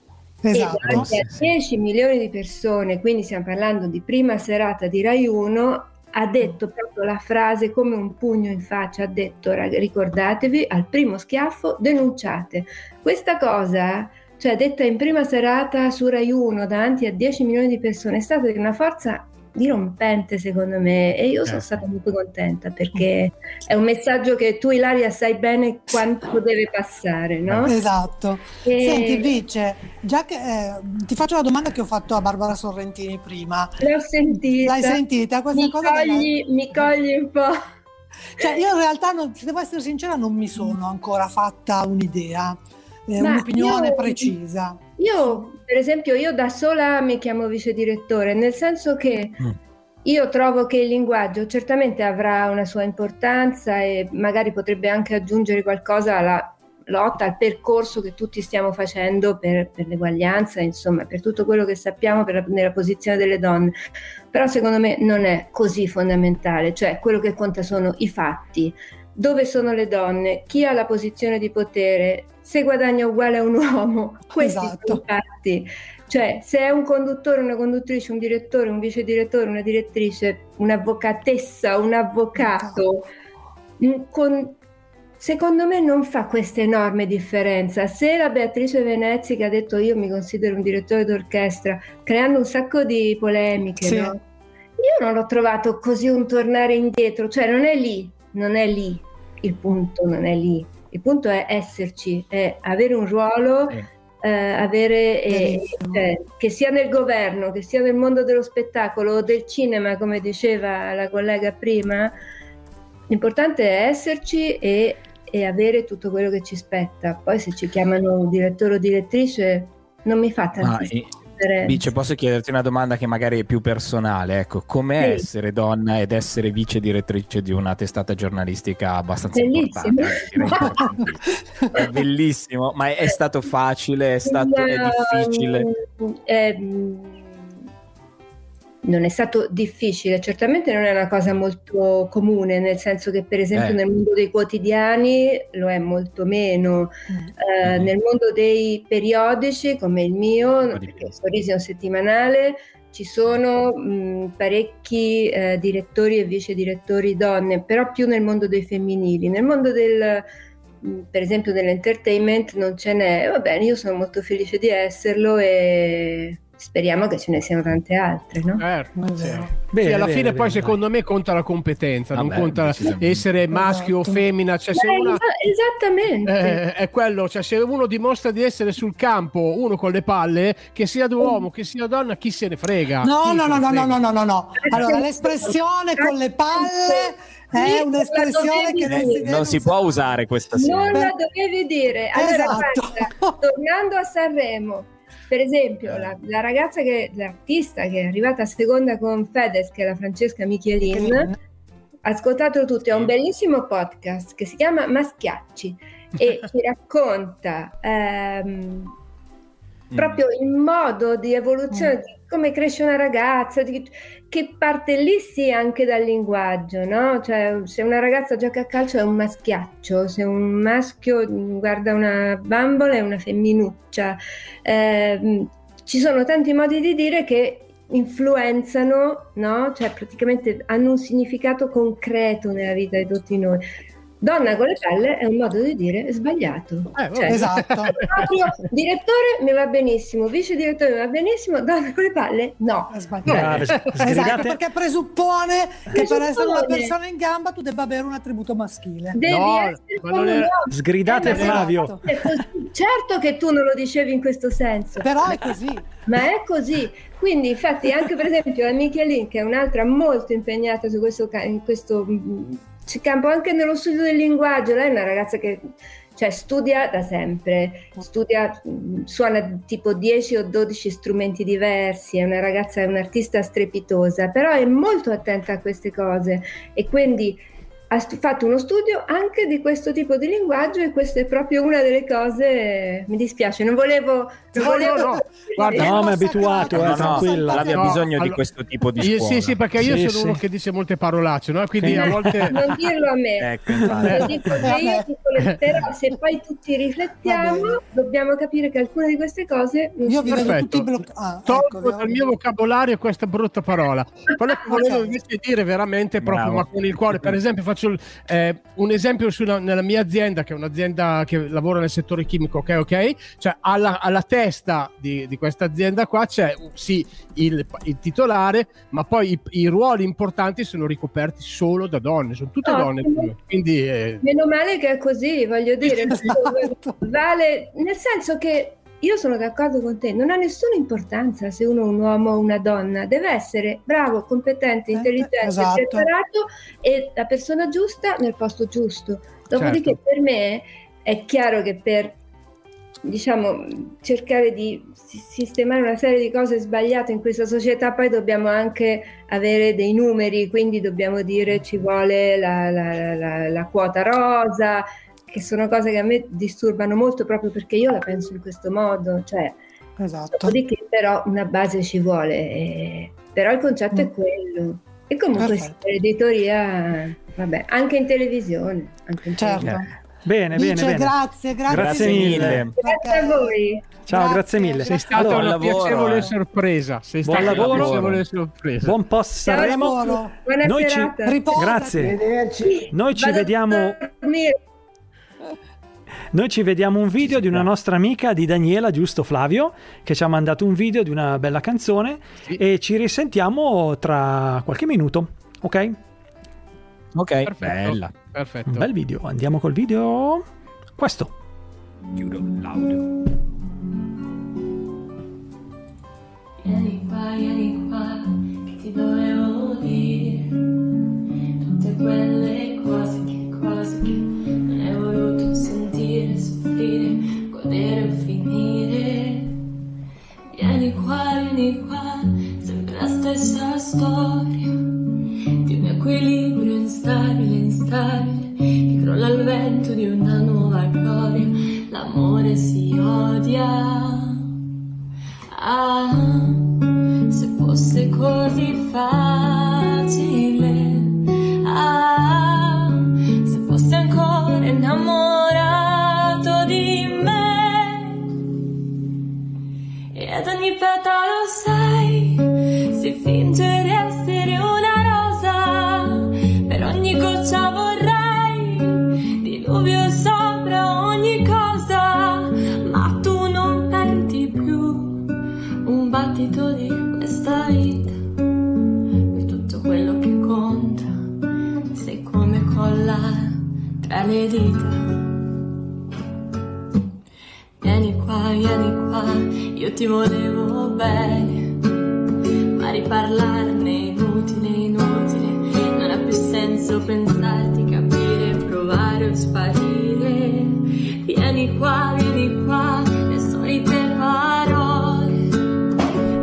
Esatto. E davanti a 10 milioni di persone, quindi stiamo parlando di prima serata di Rai 1, ha detto proprio la frase come un pugno in faccia, ha detto "Rag- ricordatevi, al primo schiaffo denunciate. Questa cosa, cioè detta in prima serata su Rai 1 davanti a 10 milioni di persone, è stata di una forza dirompente secondo me e io sono stata molto contenta perché è un messaggio che tu Ilaria sai bene quanto deve passare, no? Esatto. E- Senti, Vice, già che eh, ti faccio la domanda che ho fatto a Barbara Sorrentini prima. L'ho sentita. L'hai sentita? Questa mi, cosa cogli, mi cogli un po'. Cioè, io in realtà, non- se devo essere sincera, non mi sono ancora fatta un'idea, eh, un'opinione io- precisa. Io, per esempio, io da sola mi chiamo vice direttore, nel senso che io trovo che il linguaggio certamente avrà una sua importanza e magari potrebbe anche aggiungere qualcosa alla lotta, al percorso che tutti stiamo facendo per, per l'eguaglianza, insomma, per tutto quello che sappiamo per la- nella posizione delle donne. Però secondo me non è così fondamentale, cioè quello che conta sono i fatti. Dove sono le donne? Chi ha la posizione di potere? Se guadagna uguale a un uomo? Questi sono i fatti. Cioè, se è un conduttore, una conduttrice, un direttore, un vice direttore, una direttrice, un'avvocatessa, un avvocato, mm, con- secondo me non fa questa enorme differenza. Se la Beatrice Venezzi che ha detto io mi considero un direttore d'orchestra, creando un sacco di polemiche, Sì. no? io non l'ho trovato così un tornare indietro, cioè non è lì, non è lì, il punto non è lì, il punto è esserci, è avere un ruolo, eh, avere, eh, cioè, che sia nel governo, che sia nel mondo dello spettacolo o del cinema, come diceva la collega prima, l'importante è esserci e, e avere tutto quello che ci spetta. Poi se ci chiamano direttore o direttrice non mi fa Ma, tantissima eh, differenza. Vice, posso chiederti una domanda che magari è più personale? Ecco, com'è Sì. essere donna ed essere vice direttrice di una testata giornalistica abbastanza Bellissimo. importante? È bellissimo, ma è, è stato facile, è stato è difficile. mm, eh, mm, non è stato difficile, certamente non è una cosa molto comune, nel senso che per esempio Eh. nel mondo dei quotidiani lo è molto meno, Eh, nel mondo dei periodici come il mio, perché Sorrisi è un settimanale, ci sono mh, parecchi eh, direttori e vice direttori donne, però più nel mondo dei femminili. Nel mondo del, mh, per esempio dell'entertainment non ce n'è. Va bene, io sono molto felice di esserlo e speriamo che ce ne siano tante altre, no? Certo, sì. Bene, Sì, alla bene, fine bene, poi secondo me conta la competenza, non Vabbè, conta decisamente. essere maschio o Esatto. femmina, cioè se Beh, una esa- esattamente. Eh, è quello, cioè se uno dimostra di essere sul campo, uno con le palle, che sia uomo, che sia donna, chi se ne frega? No, no, no, no, no, no, no, no, no. Allora, l'espressione con le palle è Sì, un'espressione che non si Non si può usare questa Non sera. la dovevi dire. Allora, Esatto. guarda, tornando a Sanremo, per esempio, la, la ragazza che l'artista che è arrivata seconda con Fedez, che è la Francesca Michelin, ascoltatelo tutti, ha un bellissimo podcast che si chiama Maschiacci e ci racconta ehm, proprio il modo di evoluzione di come cresce una ragazza, che parte lì sì anche dal linguaggio, no? Cioè, se una ragazza gioca a calcio è un maschiaccio, se un maschio guarda una bambola è una femminuccia. Ehm, ci sono tanti modi di dire che influenzano, no? Cioè praticamente hanno un significato concreto nella vita di tutti noi. Donna con le palle è un modo di dire sbagliato. Cioè, Esatto. proprio, direttore mi va benissimo, vice direttore mi va benissimo, donna con le palle no. Brave, Esatto, sgridate- perché presuppone che per Presuppone. essere una persona in gamba tu debba avere un attributo maschile. Devi essere come un uomo. Sgridate Eh, Flavio. è. Certo che tu non lo dicevi in questo senso. Però è così. Ma è così. Quindi, infatti, anche per esempio la Michelin, che è un'altra molto impegnata su questo, in questo mm, campo, anche nello studio del linguaggio, lei è una ragazza che cioè, studia da sempre, studia, suona tipo 10 o 12 strumenti diversi, è una ragazza, è un'artista strepitosa, però è molto attenta a queste cose. E quindi ha fatto uno studio anche di questo tipo di linguaggio e questa è proprio una delle cose, mi dispiace, non volevo... Non No, volevo no, no. Guarda, No, ma è abituato, eh, No, tranquilla. No, bisogno di allora- questo tipo di Io- scuola. sì, sì, perché io Sì, sono uno sì. che dice molte parolacce, no? Quindi Sì. a volte... Non dirlo a me. Ecco. Lo dico che io dico le- però se poi tutti riflettiamo dobbiamo capire che alcune di queste cose non Io vi vedo tutti bloccati. Ah, Tolgo ecco, dal mio vocabolario questa brutta parola. Quello che volevo invece dire veramente proprio ma con il cuore. Per esempio, faccio il- eh, un esempio sulla- nella mia azienda, che è un'azienda che lavora nel settore chimico, ok? ok? Cioè, alla, alla testa di, di questa azienda qua c'è sì il, il titolare, ma poi i, i ruoli importanti sono ricoperti solo da donne, sono tutte Ottimo. donne. Quindi eh, Meno male che è così, voglio dire, Esatto. vale nel senso che io sono d'accordo con te, non ha nessuna importanza se uno è un uomo o una donna, deve essere bravo, competente, Eh, intelligente, esatto. preparato e la persona giusta nel posto giusto. Dopodiché Certo. per me è chiaro che per diciamo cercare di si- sistemare una serie di cose sbagliate in questa società poi dobbiamo anche avere dei numeri quindi dobbiamo dire ci vuole la, la- la- la quota rosa che sono cose che a me disturbano molto proprio perché io la penso in questo modo cioè Esatto. dopodiché però una base ci vuole eh, però il concetto è Mm. quello e comunque sì, l'editoria vabbè anche in televisione anche in Certo. televisione. Bene, Dice bene, bene. grazie, grazie, Grazie mille. grazie a voi Ciao, Grazie. grazie mille. sei stata Allora, una lavoro, piacevole eh. sorpresa. Sei Buon stata una lavoro. piacevole sorpresa. Buon post Sanremo. lavoro. buona Noi ci- serata Riposati. Grazie. Arrivederci. Noi ci Vado vediamo. Noi ci vediamo un video di una nostra amica di Daniela, giusto Flavio, che ci ha mandato un video di una bella canzone Sì. e ci risentiamo tra qualche minuto, ok? Ok, Perfetto. bella. Perfetto. Un bel video, andiamo col video. Questo. Chiudo l'audio. Vieni qua, vieni qua, che ti dovevo dire tutte quelle cose, che cose che soffrire, godere o finire. Vieni qua, vieni qua, sempre la stessa storia di un equilibrio instabile, instabile, che crolla al vento di una nuova gloria. L'amore si odia. Ah, se fosse così facile, ah, se fosse ancora innamorato le dita vieni qua vieni qua io ti volevo bene ma riparlarne è inutile inutile. Non ha più senso pensarti capire provare o sparire. Vieni qua vieni qua le solite parole.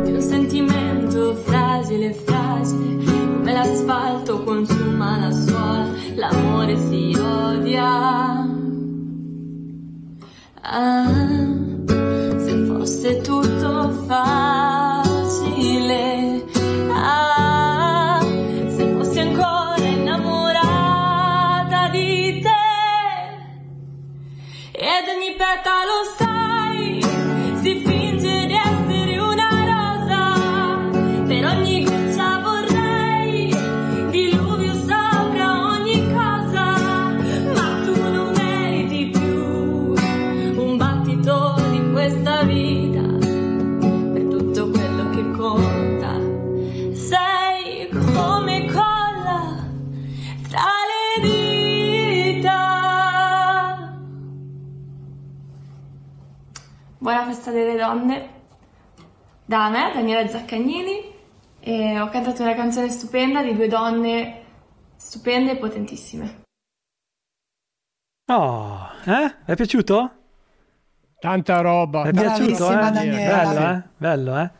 Di un sentimento fragile, fragile, come l'asfalto consuma la suola, l'amore si odia. Ah, se fosse tutto facile, ah, se fossi ancora innamorata di te. Ed ogni petalo sai, donne da me, Daniela Zaccagnini, e ho cantato una canzone stupenda di due donne stupende e potentissime. Oh, eh? È piaciuto? Tanta roba. È piaciuto, eh? Daniela. Bello, eh? Bello, eh?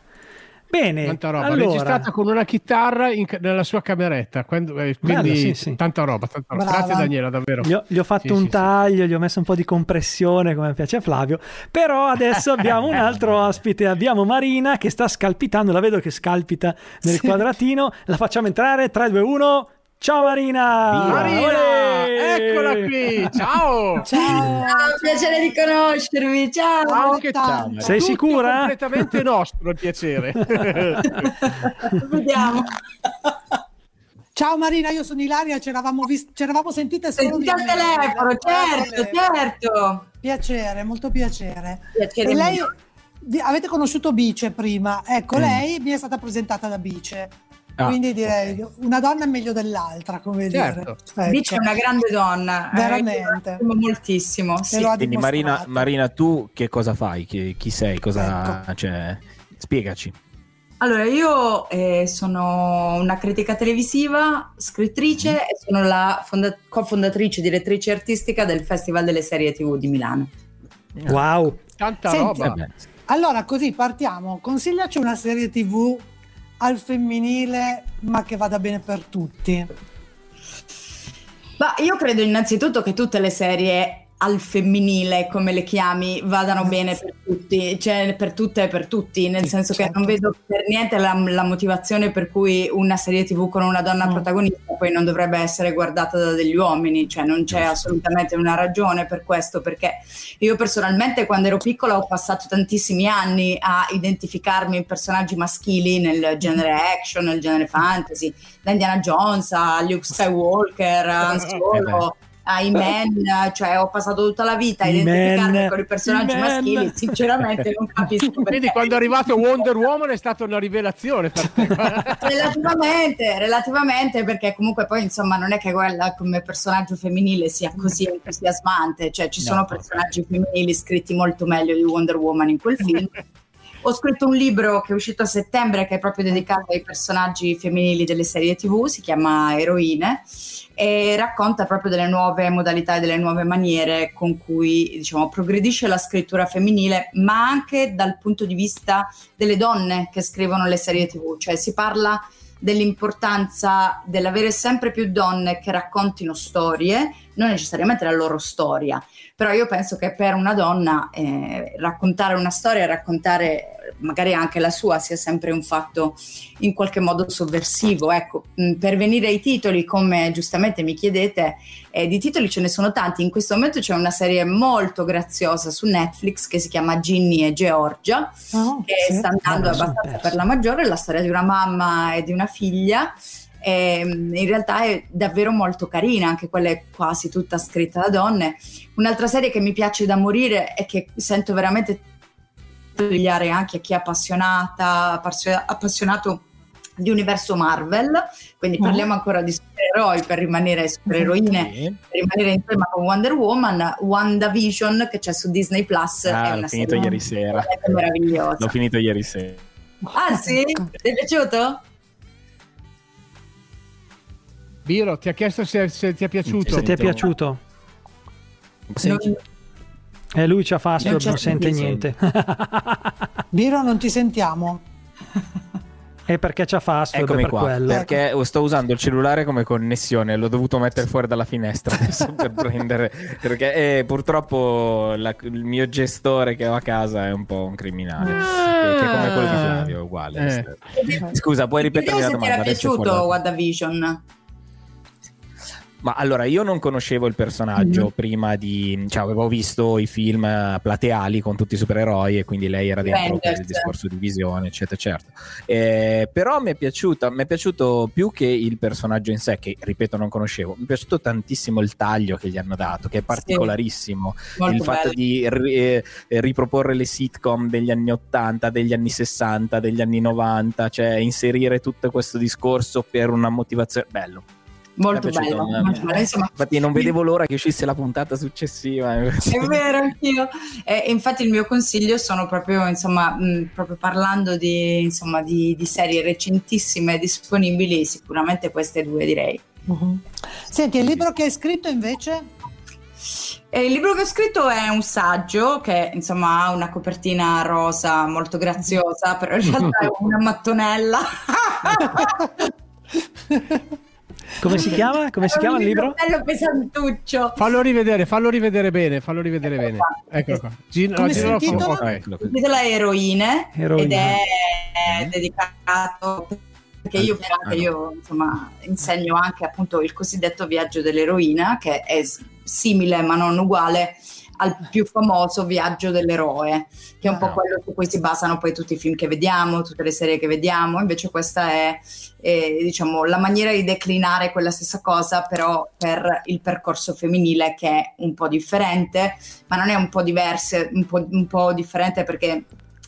Bene, Tanta roba, allora- registrata con una chitarra in nella sua cameretta, quando- eh, quindi Bello, sì, sì. tanta roba, tanta roba. Grazie Daniela, davvero. Gli ho, gli ho fatto Sì, un sì, taglio, gli ho messo un po' di compressione come piace a Flavio. Però adesso abbiamo un altro ospite. Abbiamo Marina che sta scalpitando. La vedo che scalpita nel quadratino. La facciamo entrare. 3, 2, 1. Ciao Marina! Marina, eccola qui, ciao! Ciao! piacere di conoscervi, ciao! Anche Ciao. te. Sei Tutto sicura? completamente nostro il piacere. Vediamo. Ciao Marina, io sono Ilaria, ci eravamo, vis- ci eravamo sentite solo Sentite al telefono, certo, certo. Piacere, molto piacere. Piacere e lei, avete conosciuto Bice prima, ecco, Mm. lei mi è stata presentata da Bice. Ah, Quindi direi una donna è meglio dell'altra, come Certo. dire. Bice è una grande donna. eh, Veramente. stimo moltissimo. Sì. Quindi. Marina, Marina, tu che cosa fai? Chi, chi sei? Cosa, Ecco. cioè, spiegaci. Allora, io eh, sono una critica televisiva, scrittrice e sono la fonda- cofondatrice, direttrice artistica del Festival delle serie TV di Milano. Wow! Tanta Senti, Eh roba. Allora, così partiamo. Consigliaci una serie TV al femminile, ma che vada bene per tutti. Ma io credo innanzitutto che tutte le serie al femminile, come le chiami, vadano bene per tutti, cioè per tutte e per tutti, nel Sì, senso che certo. non vedo per niente la, la motivazione per cui una serie TV con una donna Mm. protagonista poi non dovrebbe essere guardata da degli uomini, cioè non c'è assolutamente una ragione per questo, perché io personalmente quando ero piccola ho passato tantissimi anni a identificarmi in personaggi maschili nel genere action, nel genere fantasy, da Indiana Jones a Luke Skywalker, a Han Solo, ai men, cioè ho passato tutta la vita a identificarmi men, con i personaggi maschili, sinceramente non capisco Quindi perché. quando è arrivato Wonder Woman è stata una rivelazione per te. Relativamente, relativamente, perché comunque poi insomma non è che quella come personaggio femminile sia così entusiasmante, cioè ci No. sono personaggi femminili scritti molto meglio di Wonder Woman in quel film. Ho scritto un libro che è uscito a settembre che è proprio dedicato ai personaggi femminili delle serie TV, si chiama Eroine e racconta proprio delle nuove modalità e delle nuove maniere con cui diciamo, progredisce la scrittura femminile, ma anche dal punto di vista delle donne che scrivono le serie TV, cioè si parla dell'importanza dell'avere sempre più donne che raccontino storie, non necessariamente la loro storia, però io penso che per una donna eh, raccontare una storia, raccontare magari anche la sua sia sempre un fatto in qualche modo sovversivo. Ecco, mh, per venire ai titoli, come giustamente mi chiedete, eh, di titoli ce ne sono tanti. In questo momento c'è una serie molto graziosa su Netflix che si chiama Ginny e Georgia, Oh, che sì. sta andando abbastanza per la maggiore, la storia di una mamma e di una figlia. E, mh, in realtà è davvero molto carina, anche quella è quasi tutta scritta da donne. Un'altra serie che mi piace da morire e che sento veramente consigliare anche a chi è appassionata, appassi- appassionato di universo Marvel, quindi Oh. parliamo ancora di supereroi per rimanere supereroine, Sì. per rimanere in tema con Wonder Woman, WandaVision che c'è su Disney Plus, Ah, è l'ho una finito serie ieri sera. veramente meravigliosa. L'ho finito ieri sera. Ah sì? Ti è piaciuto? Biro, ti ha chiesto se, se ti è piaciuto. Se ti è piaciuto. Non- E lui c'ha fastword, Non non sente niente. Biro, non ti sentiamo. È perché c'ha fastword Eccomi per qua, quello. perché sto usando il cellulare come connessione, l'ho dovuto mettere fuori dalla finestra adesso per prendere, perché eh, purtroppo la- il mio gestore che ho a casa è un po' un criminale, eh, che è come quello di Flavio, è uguale. Eh. Scusa, puoi ripetere la domanda? era Adesso è piaciuto WandaVision. Ma allora, io non conoscevo il personaggio Mhm. prima di... Cioè, avevo visto i film plateali con tutti i supereroi e quindi lei era dentro per il discorso di visione, eccetera, certo. Eh, però mi è piaciuta, mi è piaciuto più che il personaggio in sé, che ripeto non conoscevo, mi è piaciuto tantissimo il taglio che gli hanno dato, che è particolarissimo. Molto il fatto bello. di ri- eh, riproporre le sitcom degli anni 80, degli anni 60, degli anni 90, cioè inserire tutto questo discorso per una motivazione... Bello. Molto bello, eh. molto bello. Insomma, Infatti non vedevo l'ora che uscisse la puntata successiva. È vero, anch'io. E infatti il mio consiglio sono proprio, insomma, mh, proprio parlando di, insomma, di, di serie recentissime disponibili, sicuramente queste due direi. Mhm. Senti, il libro che hai scritto invece? E il libro che ho scritto è un saggio che insomma ha una copertina rosa molto graziosa, però in realtà è una mattonella. Come si chiama? Come si chiama il libro? Bello pesantuccio. Fallo rivedere, fallo rivedere bene, fallo rivedere bene. Eccolo qua. Gino, Come no, si Gino lo fa- intitola? ok, eccolo qui. Il titolo è Eroine, Eroine. ed è dedicato perché io, anche io insomma, insegno anche appunto il cosiddetto viaggio dell'eroina che è simile ma non uguale al più famoso viaggio dell'eroe che è un po' quello su cui si basano poi tutti i film che vediamo tutte le serie che vediamo invece questa è eh, diciamo la maniera di declinare quella stessa cosa però per il percorso femminile che è un po' differente ma non è un po' diverso un po', un po' differente perché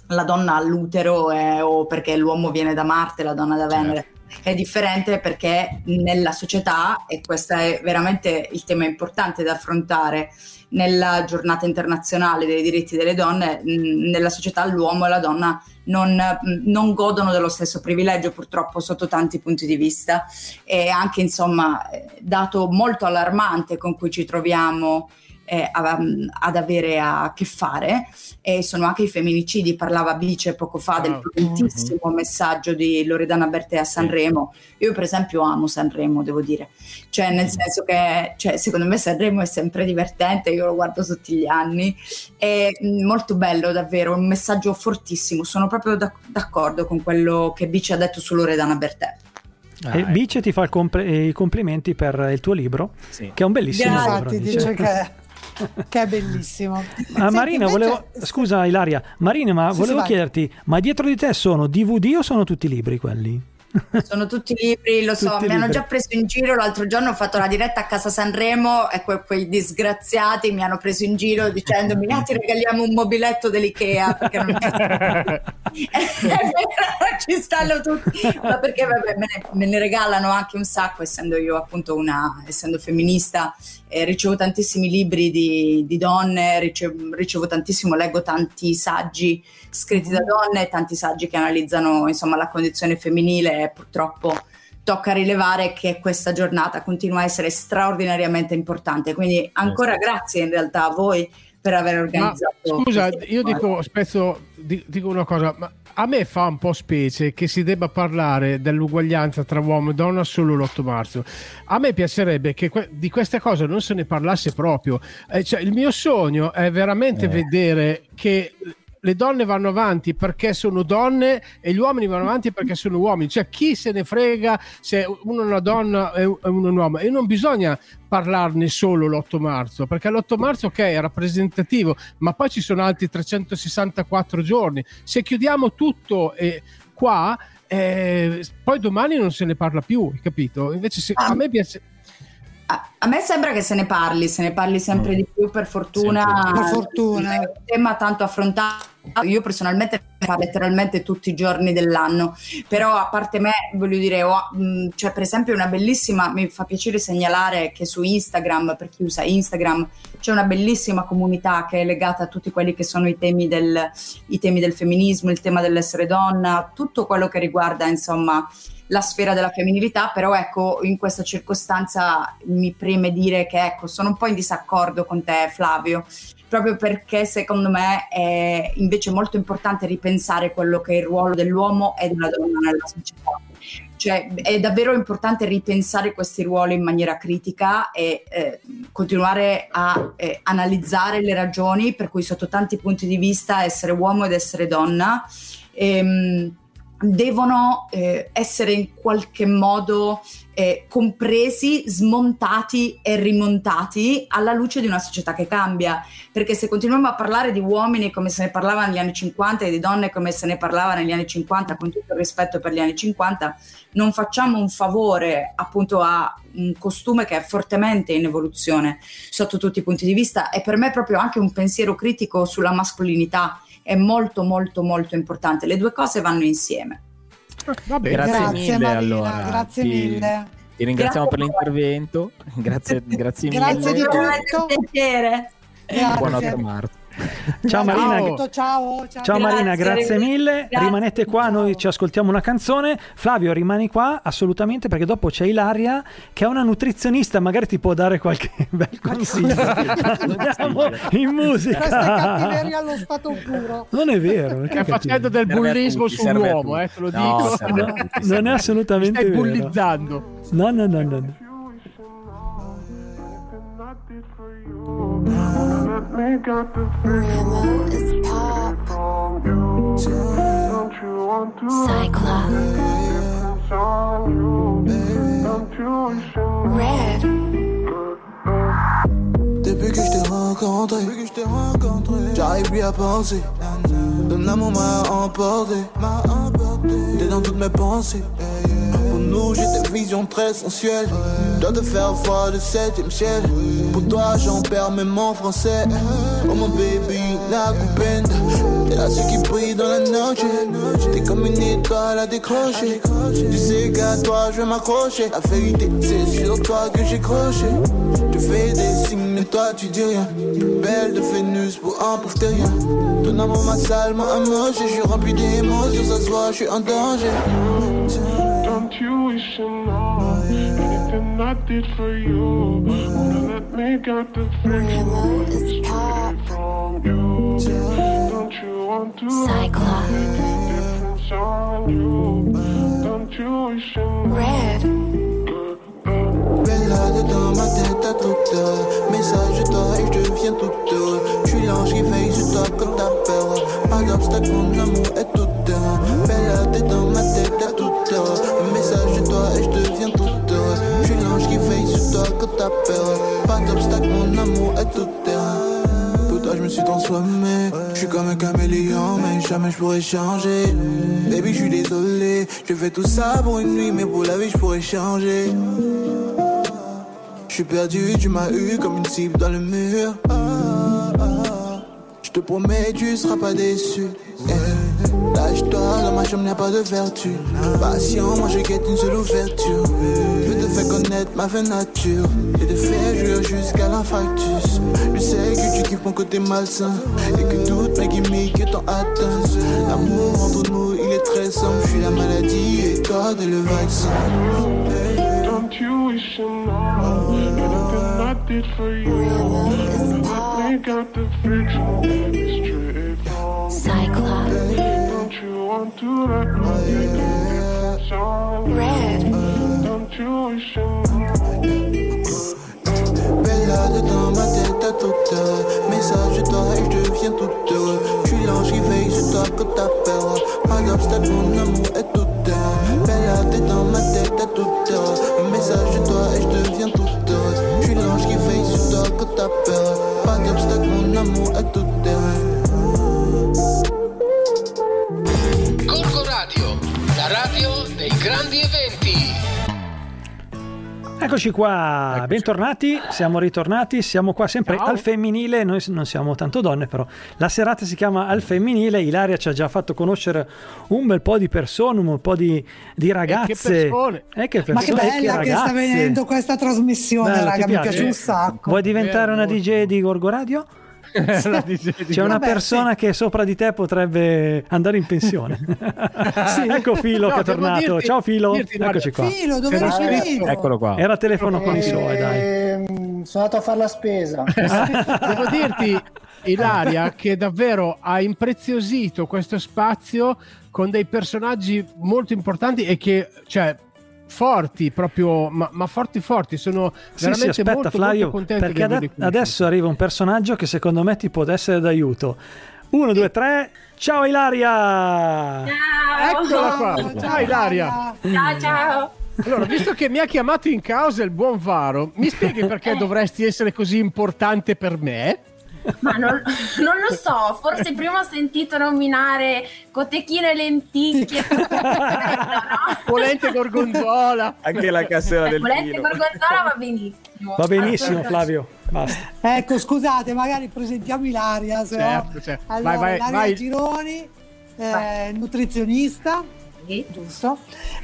la donna all'utero eh, o perché l'uomo viene da Marte, la donna da Venere. È differente perché nella società, e questo è veramente il tema importante da affrontare nella giornata internazionale dei diritti delle donne, mh, nella società l'uomo e la donna non, mh, non godono dello stesso privilegio purtroppo sotto tanti punti di vista. E anche insomma eh, dato molto allarmante con cui ci troviamo eh, a- ad avere a che fare e sono anche i femminicidi. Parlava Bice poco fa del potentissimo messaggio di Loredana Bertè a Sanremo. Io, per esempio, amo Sanremo, devo dire, cioè, nel senso che cioè, secondo me Sanremo è sempre divertente. Io lo guardo tutti gli anni. È mm, molto bello, davvero. Un messaggio fortissimo. Sono proprio d'ac- d'accordo con quello che Bice ha detto su Loredana Bertè. E Bice ti fa compl- i complimenti per il tuo libro, che è un bellissimo libro. Infatti dice che, che è bellissimo. Ah, Senti, Marina, invece- volevo... scusa Ilaria, Marina, ma Sì, volevo chiederti, ma dietro di te sono DVD o sono tutti libri quelli? Sono tutti libri, lo so, Tutti mi hanno libri. già preso in giro. L'altro giorno ho fatto la diretta a casa Sanremo e que- quei disgraziati mi hanno preso in giro dicendomi: Ah, ti regaliamo un mobiletto dell'IKEA perché non ci stanno tutti, ma perché vabbè, me, ne, me ne regalano anche un sacco, essendo io appunto una, essendo femminista, eh, ricevo tantissimi libri di, di donne, ricevo, ricevo tantissimo, leggo tanti saggi scritti da donne, tanti saggi che analizzano insomma la condizione femminile e purtroppo tocca rilevare che questa giornata continua a essere straordinariamente importante. Quindi ancora grazie in realtà a voi per aver Ma, organizzato. scusa, questi io dico spesso di- dico una cosa, ma a me fa un po' specie che si debba parlare dell'uguaglianza tra uomo e donna solo l'8 marzo. A me piacerebbe che que- di queste cose non se ne parlasse proprio. Eh, cioè, il mio sogno è veramente vedere che le donne vanno avanti perché sono donne e gli uomini vanno avanti perché sono uomini. Cioè, chi se ne frega se uno è una donna e uno è un uomo? E non bisogna parlarne solo l'8 marzo, perché l'8 marzo, ok, è rappresentativo, ma poi ci sono altri 364 giorni. Se chiudiamo tutto eh, qua, eh, poi domani non se ne parla più, capito? Invece se- a me piace... A, a me sembra che se ne parli, se ne parli sempre di più per fortuna. Sempre. Per fortuna. È un tema tanto affrontato. Io personalmente ne parlo letteralmente tutti i giorni dell'anno, però a parte me, voglio dire, ho, mh, cioè per esempio una bellissima, mi fa piacere segnalare che su Instagram, per chi usa Instagram, c'è una bellissima comunità che è legata a tutti quelli che sono i temi del, i temi del femminismo, il tema dell'essere donna, tutto quello che riguarda insomma la sfera della femminilità, però ecco, in questa circostanza mi preme dire che ecco, sono un po' in disaccordo con te Flavio, proprio perché secondo me è invece molto importante ripensare quello che è il ruolo dell'uomo e della donna nella società. Cioè è davvero importante ripensare questi ruoli in maniera critica e eh, continuare a eh, analizzare le ragioni per cui sotto tanti punti di vista essere uomo ed essere donna ehm, devono eh, essere in qualche modo eh, compresi, smontati e rimontati alla luce di una società che cambia. Perché se continuiamo a parlare di uomini come se ne parlava negli anni 50 e di donne come se ne parlava negli anni 50, con tutto il rispetto per gli anni 50, non facciamo un favore appunto a un costume che è fortemente in evoluzione sotto tutti i punti di vista e per me proprio anche un pensiero critico sulla mascolinità è molto molto molto importante. Le due cose vanno insieme. Va bene. Grazie, Grazie, mille Marina, allora. grazie Ti- mille. Ti ringraziamo Grazie per l'intervento. Grazie, grazie mille. Grazie di tutto. un piacere. Buon Grazie. 8 marzo. Ciao Marina, Ciao, ciao, ciao. Ciao Marina, grazie mille. Grazie. Rimanete qua, noi ci ascoltiamo una canzone. Flavio, rimani qua assolutamente perché dopo c'è Ilaria che è una nutrizionista, magari ti può dare qualche bel consiglio. Andiamo in musica. Questa è cattiveria allo stato puro. Non è vero. Che facendo del bullismo sull'uomo, eh, te lo dico. No, non è assolutamente stai vero. bullizzando. No, no, no, no. no. let me get this thing from you? Don't you to you Red Depuis que je t'ai rencontré, j'arrive plus à penser. Ton amour m'a emporté. T'es dans toutes mes pensées j'ai des visions très sensuelles. Dois te faire voir le septième ciel. Pour toi, j'en perds même en français. Oh mon baby, la coupende. T'es la seule qui brille dans la noche. T'es comme une étoile à décrocher. Tu sais qu'à toi, je vais m'accrocher. La vérité, c'est sur toi que j'ai croché. Tu fais des signes, mais toi, tu dis rien. Belle de Vénus pour un pauvre terrien. Ton amour m'a salement amoché. Je suis rempli d'émotions, ça se je suis en danger. Don't you wish you know anything I did for you? Wanna let me get the things straight from you? Don't you want to Cyclops. difference on you? Don't you wish you know? Bella dedans ma tête à toute Message de toi et je deviens toute suis l'ange qui veille sur toi quand t'as peur Pas d'obstacle, mon amour est tout heure Bella dedans ma tête à toute heure Message de toi et je deviens toute heure Je suis l'ange qui veille sur toi quand t'as peur. Pas d'obstacle, mon amour est tout Pour toi je me suis transformé. Je suis comme un caméléon mais jamais je pourrais changer. Baby je suis désolé. Je fais tout ça pour une nuit mais pour la vie je pourrais changer. Je suis perdu, tu m'as eu comme une cible dans le mur. Je te promets, tu seras pas déçu. Eh, Lâche-toi, dans ma chambre, n'y a pas de vertu. Patient, moi je guette une seule ouverture. Je te fais connaître ma vraie nature. Et te faire jouir jusqu'à l'infarctus. Je sais que tu kiffes mon côté malsain. Et que toutes mes gimmicks t'ont atteint. L'amour entre nous, il est très sombre. Je suis la maladie et toi, t'es le vaccin. For you? You? Want to let me get on you? Don't you wish Bella dedans ma tête à toute heure Message de toi et je deviens tout heureux Je suis l'ange qui veille sur toi quand t'as peur Pas d'obstacle, mon amour est tout heure Bella dedans ma tête à toute heure Message de toi et je deviens tout heureux Je suis l'ange qui veille sur toi quand t'as peur Pas d'obstacle, mon amour est tout heureux la radio dei grandi eventi. Eccoci qua, bentornati, siamo ritornati, siamo qua sempre al femminile, noi non siamo tanto donne però la serata si chiama al femminile, Ilaria ci ha già fatto conoscere un bel po' di persone, un po' di, di ragazze. persone. Eh, che Ma che persone, eh, bella che, sta ragazze. venendo questa trasmissione, Bello, raga, mi piace? piace un sacco. Vuoi diventare una DJ di Gorgo Radio? C'è una Vabbè, persona che sopra di te potrebbe andare in pensione. ecco Filo No, che è tornato. dirti- Ciao Filo, dirti, eccoci qua. Filo, dove eri finito? Eccolo qua. Era telefono con i suoi, dai. Ehm, sono andato a fare la spesa. Devo dirti, Ilaria, che davvero ha impreziosito questo spazio con dei personaggi molto importanti e che, cioè, forti proprio, ma, ma forti forti, sono Sì, sì, veramente aspetta molto, Flavio, molto contento perché qui. adesso arriva un personaggio che secondo me ti può essere d'aiuto. Uno, due, tre. Ciao Ilaria! Eccola qua, ciao Ilaria! Ciao ciao. Allora, visto che mi ha chiamato in causa il buon Varo, mi spieghi perché dovresti essere così importante per me? Ma non, non lo so, forse prima ho sentito nominare cotechino e lenticchie. Polente gorgonzola. Anche la cassera del Polente vino. gorgonzola va benissimo. Va benissimo Assolutamente. Flavio, basta. Ecco, scusate, magari presentiamo Ilaria, se no- Certo, certo. Allora, Vai, vai, Ilaria vai. Gironi, eh, nutrizionista, giusto?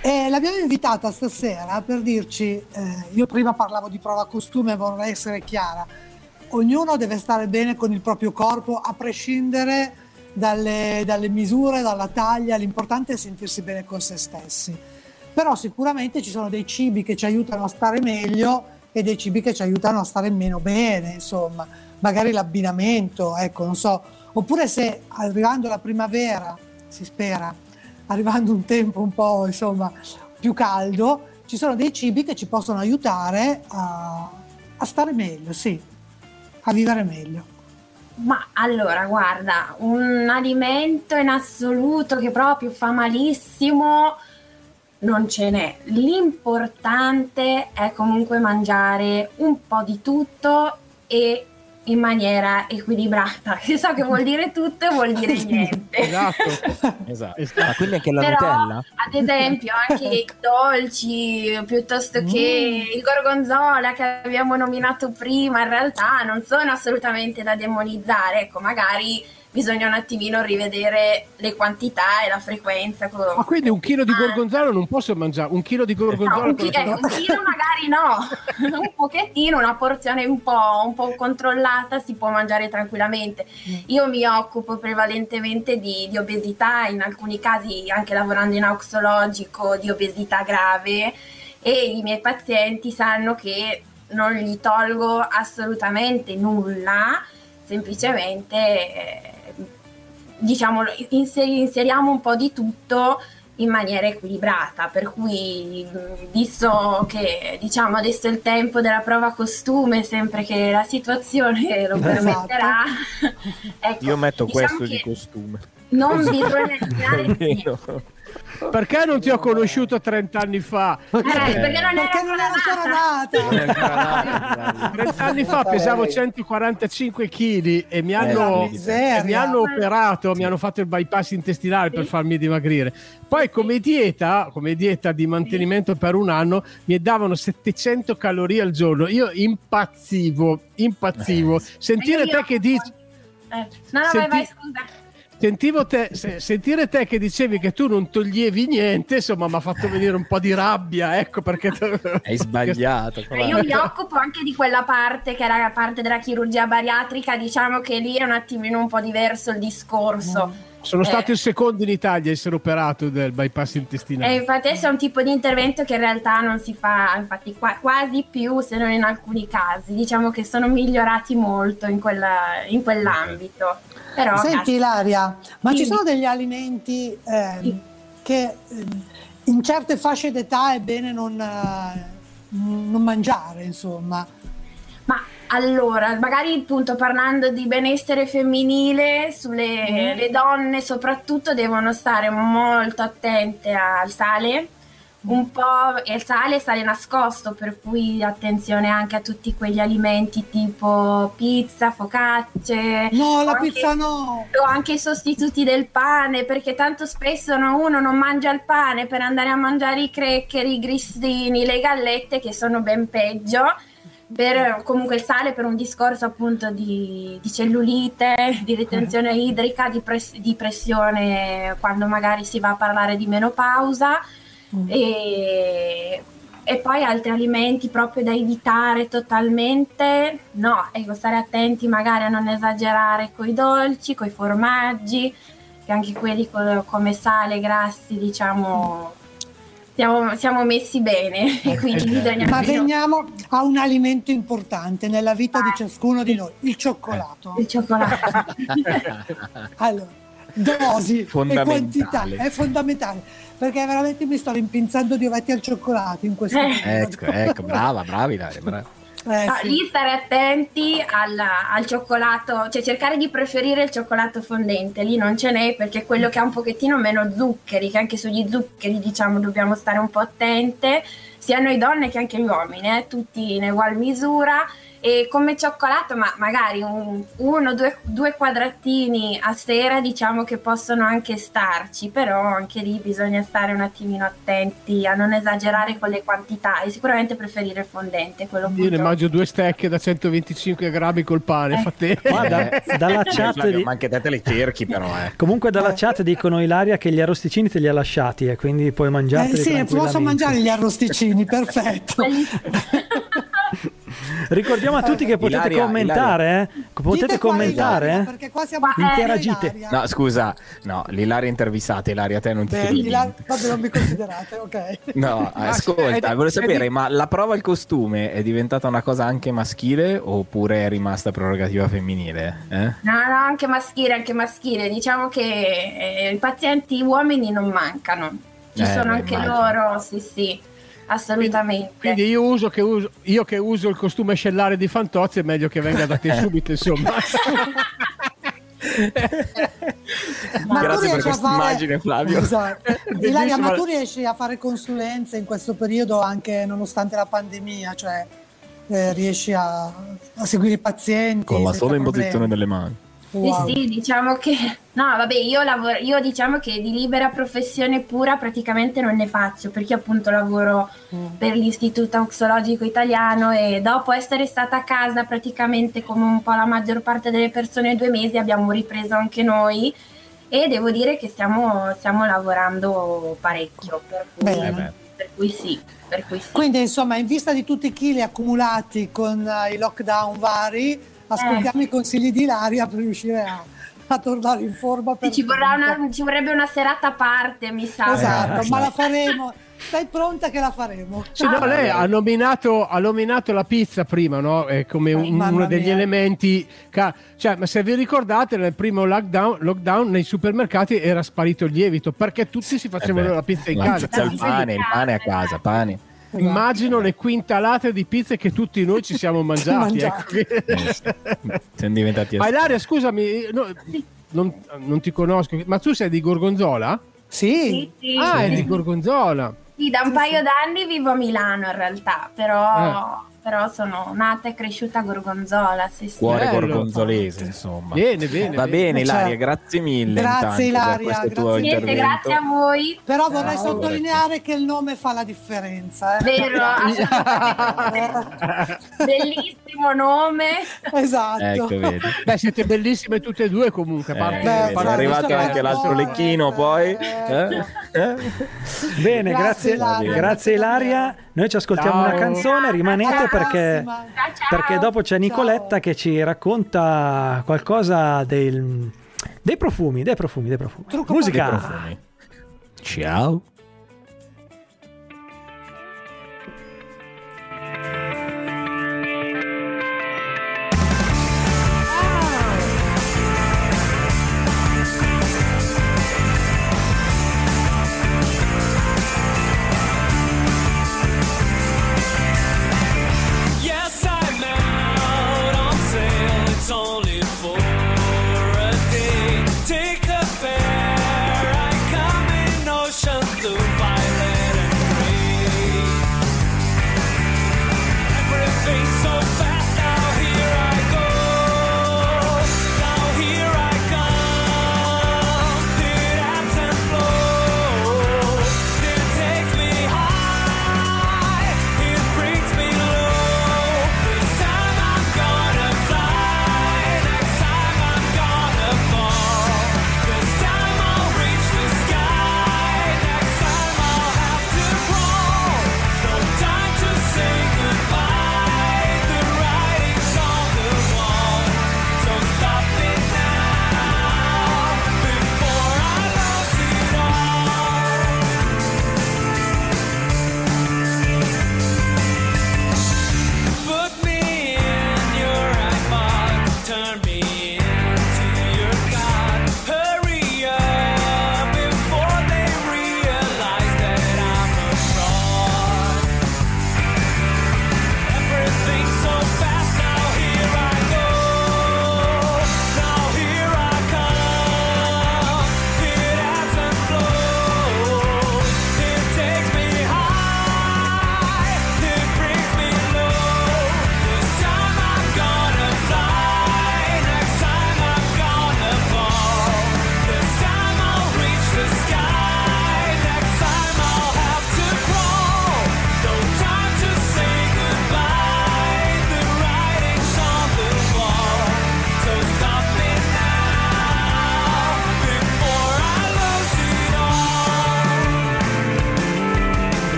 E l'abbiamo invitata stasera per dirci, eh, io prima parlavo di prova costume, vorrei essere chiara, ognuno deve stare bene con il proprio corpo a prescindere dalle, dalle misure, dalla taglia, l'importante è sentirsi bene con se stessi. Però sicuramente ci sono dei cibi che ci aiutano a stare meglio e dei cibi che ci aiutano a stare meno bene, insomma, magari l'abbinamento, ecco, non so, oppure se arrivando la primavera, si spera, arrivando un tempo un po' insomma più caldo, ci sono dei cibi che ci possono aiutare a, a stare meglio, sì, a vivere meglio. Ma allora, guarda, un alimento in assoluto che proprio fa malissimo non ce n'è. L'importante è comunque mangiare un po' di tutto e in maniera equilibrata. Che so che vuol dire tutto e vuol dire niente. Esatto. esatto. Ma quindi anche la Però, Nutella? ad esempio, anche i dolci piuttosto che il gorgonzola che abbiamo nominato prima, in realtà non sono assolutamente da demonizzare. Ecco, magari bisogna un attimino rivedere le quantità e la frequenza. co- Ma quindi un chilo di gorgonzola non posso mangiare? Un chilo di No, gorgonzola un, chi- eh, un chilo magari no, un pochettino, una porzione un po', un po' controllata si può mangiare tranquillamente. Io mi occupo prevalentemente di, di obesità, in alcuni casi anche lavorando in auxologico di obesità grave e i miei pazienti sanno che non gli tolgo assolutamente nulla, semplicemente eh, diciamo inseri- inseriamo un po' di tutto in maniera equilibrata, per cui visto che diciamo adesso è il tempo della prova costume, sempre che la situazione lo Esatto. permetterà, ecco, Io metto diciamo questo di costume. non bisogna eliminare. Perché non ti ho conosciuto 30 anni fa? Eh, perché non Perché non era ancora nata. 30 anni fa pesavo 145 kg e mi Eh, hanno, e mi hanno operato, mi hanno fatto il bypass intestinale per farmi dimagrire. Poi come dieta, come dieta di mantenimento per un anno mi davano 700 calorie al giorno. Io impazzivo, impazzivo. Sentire Io- te che dici Eh, no, no, vai, Senti- vai, scusa. Sentivo te, se- sentire te che dicevi che tu non toglievi niente, insomma, mi ha fatto venire un po' di rabbia, ecco perché Hai sbagliato. Eh, Io mi occupo anche di quella parte che era la parte della chirurgia bariatrica, diciamo che lì è un attimino un po' diverso il discorso. Sono Eh, stato il secondo in Italia a essere operato del bypass intestinale. E infatti questo è un tipo di intervento che in realtà non si fa, infatti qua- quasi più se non in alcuni casi. Diciamo che sono migliorati molto in, quella- in quell'ambito. Però, Senti Ilaria, ma ci Dimmi. sono degli alimenti ehm, che ehm, in certe fasce d'età è bene non, eh, non mangiare, insomma. Ma allora, magari appunto parlando di benessere femminile, sulle Mm. le donne soprattutto devono stare molto attente al sale, un po' e il sale sale nascosto, per cui attenzione anche a tutti quegli alimenti tipo pizza, focacce. No, la anche- pizza no! o anche i sostituti del pane, perché tanto spesso no, uno non mangia il pane per andare a mangiare i cracker, i grissini, le gallette che sono ben peggio. Per, comunque il sale per un discorso appunto di, di cellulite, di ritenzione idrica, di, pres- di pressione quando magari si va a parlare di menopausa e, e poi altri alimenti proprio da evitare totalmente, no, ecco, stare attenti magari a non esagerare con i dolci, con i formaggi, che anche quelli co- come sale, grassi, diciamo, siamo, siamo messi bene, e quindi bisogna... Ma veniamo a un alimento importante nella vita di ciascuno di noi, il cioccolato. Il cioccolato. Allora, dosi e quantità è fondamentale perché veramente mi sto rimpinzando di ovetti al cioccolato in questo Eh. periodo. Ecco, ecco, brava, bravi, dai, brava. Eh, No, sì. lì stare attenti al, al cioccolato, cioè cercare di preferire il cioccolato fondente, lì non ce n'è perché è quello che ha un pochettino meno zuccheri, che anche sugli zuccheri diciamo dobbiamo stare un po' attente, sia noi donne che anche gli uomini, eh, tutti in ugual misura. E come cioccolato, ma magari un- uno, due, due quadratini a sera diciamo che possono anche starci, però anche lì bisogna stare un attimino attenti a non esagerare con le quantità e sicuramente preferire il fondente, quello Io ne mangio due stecche da 125 grammi col pane, fa te. Guarda, Eh, dalla eh, chat Flavio, di- Ma anche te te le cerchi, però, eh. Comunque dalla chat dicono Ilaria che gli arrosticini te li ha lasciati e quindi puoi mangiarli Eh, sì, posso mangiare gli arrosticini, perfetto. Ricordiamo a tutti che potete Ilaria, commentare, eh? Potete Dite commentare, Ilaria, eh? perché qua siamo Interagite. Ilaria. No, scusa, no, l'Ilaria intervistata, Ilaria, te non ti Beh. Ilaria- vabbè, non mi considerate, ok. No, ascolta, è di- volevo sapere, ma la prova al costume è diventata una cosa anche maschile oppure è rimasta prerogativa femminile? Eh? No, no, anche maschile, anche maschile. Diciamo che eh, i pazienti uomini non mancano. Ci Eh, sono beh, anche immagino. loro, sì, sì, assolutamente. Quindi io, uso che uso, io che uso il costume scellare di Fantozzi è meglio che venga da te subito, insomma. Ma tu Grazie per riesci a questa fare- immagine, Flavio. Esatto. Ilaria, ma tu riesci a fare consulenze in questo periodo anche nonostante la pandemia? Cioè, eh, riesci a, a seguire i pazienti? Con la sola imposizione delle mani. Wow. Sì, sì, diciamo che no, vabbè, io lavoro, io diciamo che di libera professione pura praticamente non ne faccio perché appunto lavoro per l'Istituto Auxologico Italiano e dopo essere stata a casa praticamente come un po' la maggior parte delle persone due mesi abbiamo ripreso anche noi e devo dire che stiamo, stiamo lavorando parecchio, per cui, Bene. per cui sì, per cui sì. Quindi, insomma, in vista di tutti i chili accumulati con eh, i lockdown vari, ascoltiamo Eh. i consigli di Ilaria per riuscire a, a tornare in forma. Per Ci, vorrà una- ci vorrebbe una serata a parte, mi sa. Esatto, Eh, ma la faremo. Stai pronta che la faremo. Sì, no, lei ha nominato, ha nominato la pizza prima, no? È come un- mamma uno degli mia. elementi. ca- cioè, ma se vi ricordate, nel primo lockdown, lockdown nei supermercati era sparito il lievito perché tutti si facevano Eh beh, la pizza in la casa. pizza al pane, il pane a casa, pane. Immagino le quintalate di pizze che tutti noi ci siamo mangiati. Mangiati. ecco. Siamo diventati Ma Ilaria, scusami, no, non, non ti conosco, ma tu sei di Gorgonzola? Sì. Sì, sì. Ah, è di Gorgonzola. Sì, da un paio d'anni vivo a Milano in realtà, però, però sono nata e cresciuta a Gorgonzola. Sì, sì. Cuore Bello. gorgonzolese, insomma. Bene, bene. Va bene, Ilaria, Cioè, grazie mille. grazie, Ilaria, grazie. tuo Niente, grazie a voi. Però vorrei Ciao. sottolineare che il nome fa la differenza. eh. Vero, bellissimo nome. Esatto. Ecco, vedi. Beh, siete bellissime tutte e due comunque. a Eh, è arrivato anche l'altro lecchino eh, poi. ecco. Eh? Eh? Bene, Grazie, grazie, Ilaria. grazie Ilaria. Noi ci ascoltiamo Ciao. una canzone, rimanete perché. Ciao, ciao. perché dopo c'è Nicoletta che ci racconta qualcosa del- dei profumi, dei profumi, dei profumi. Trucco Musica. Dei profumi. Ciao.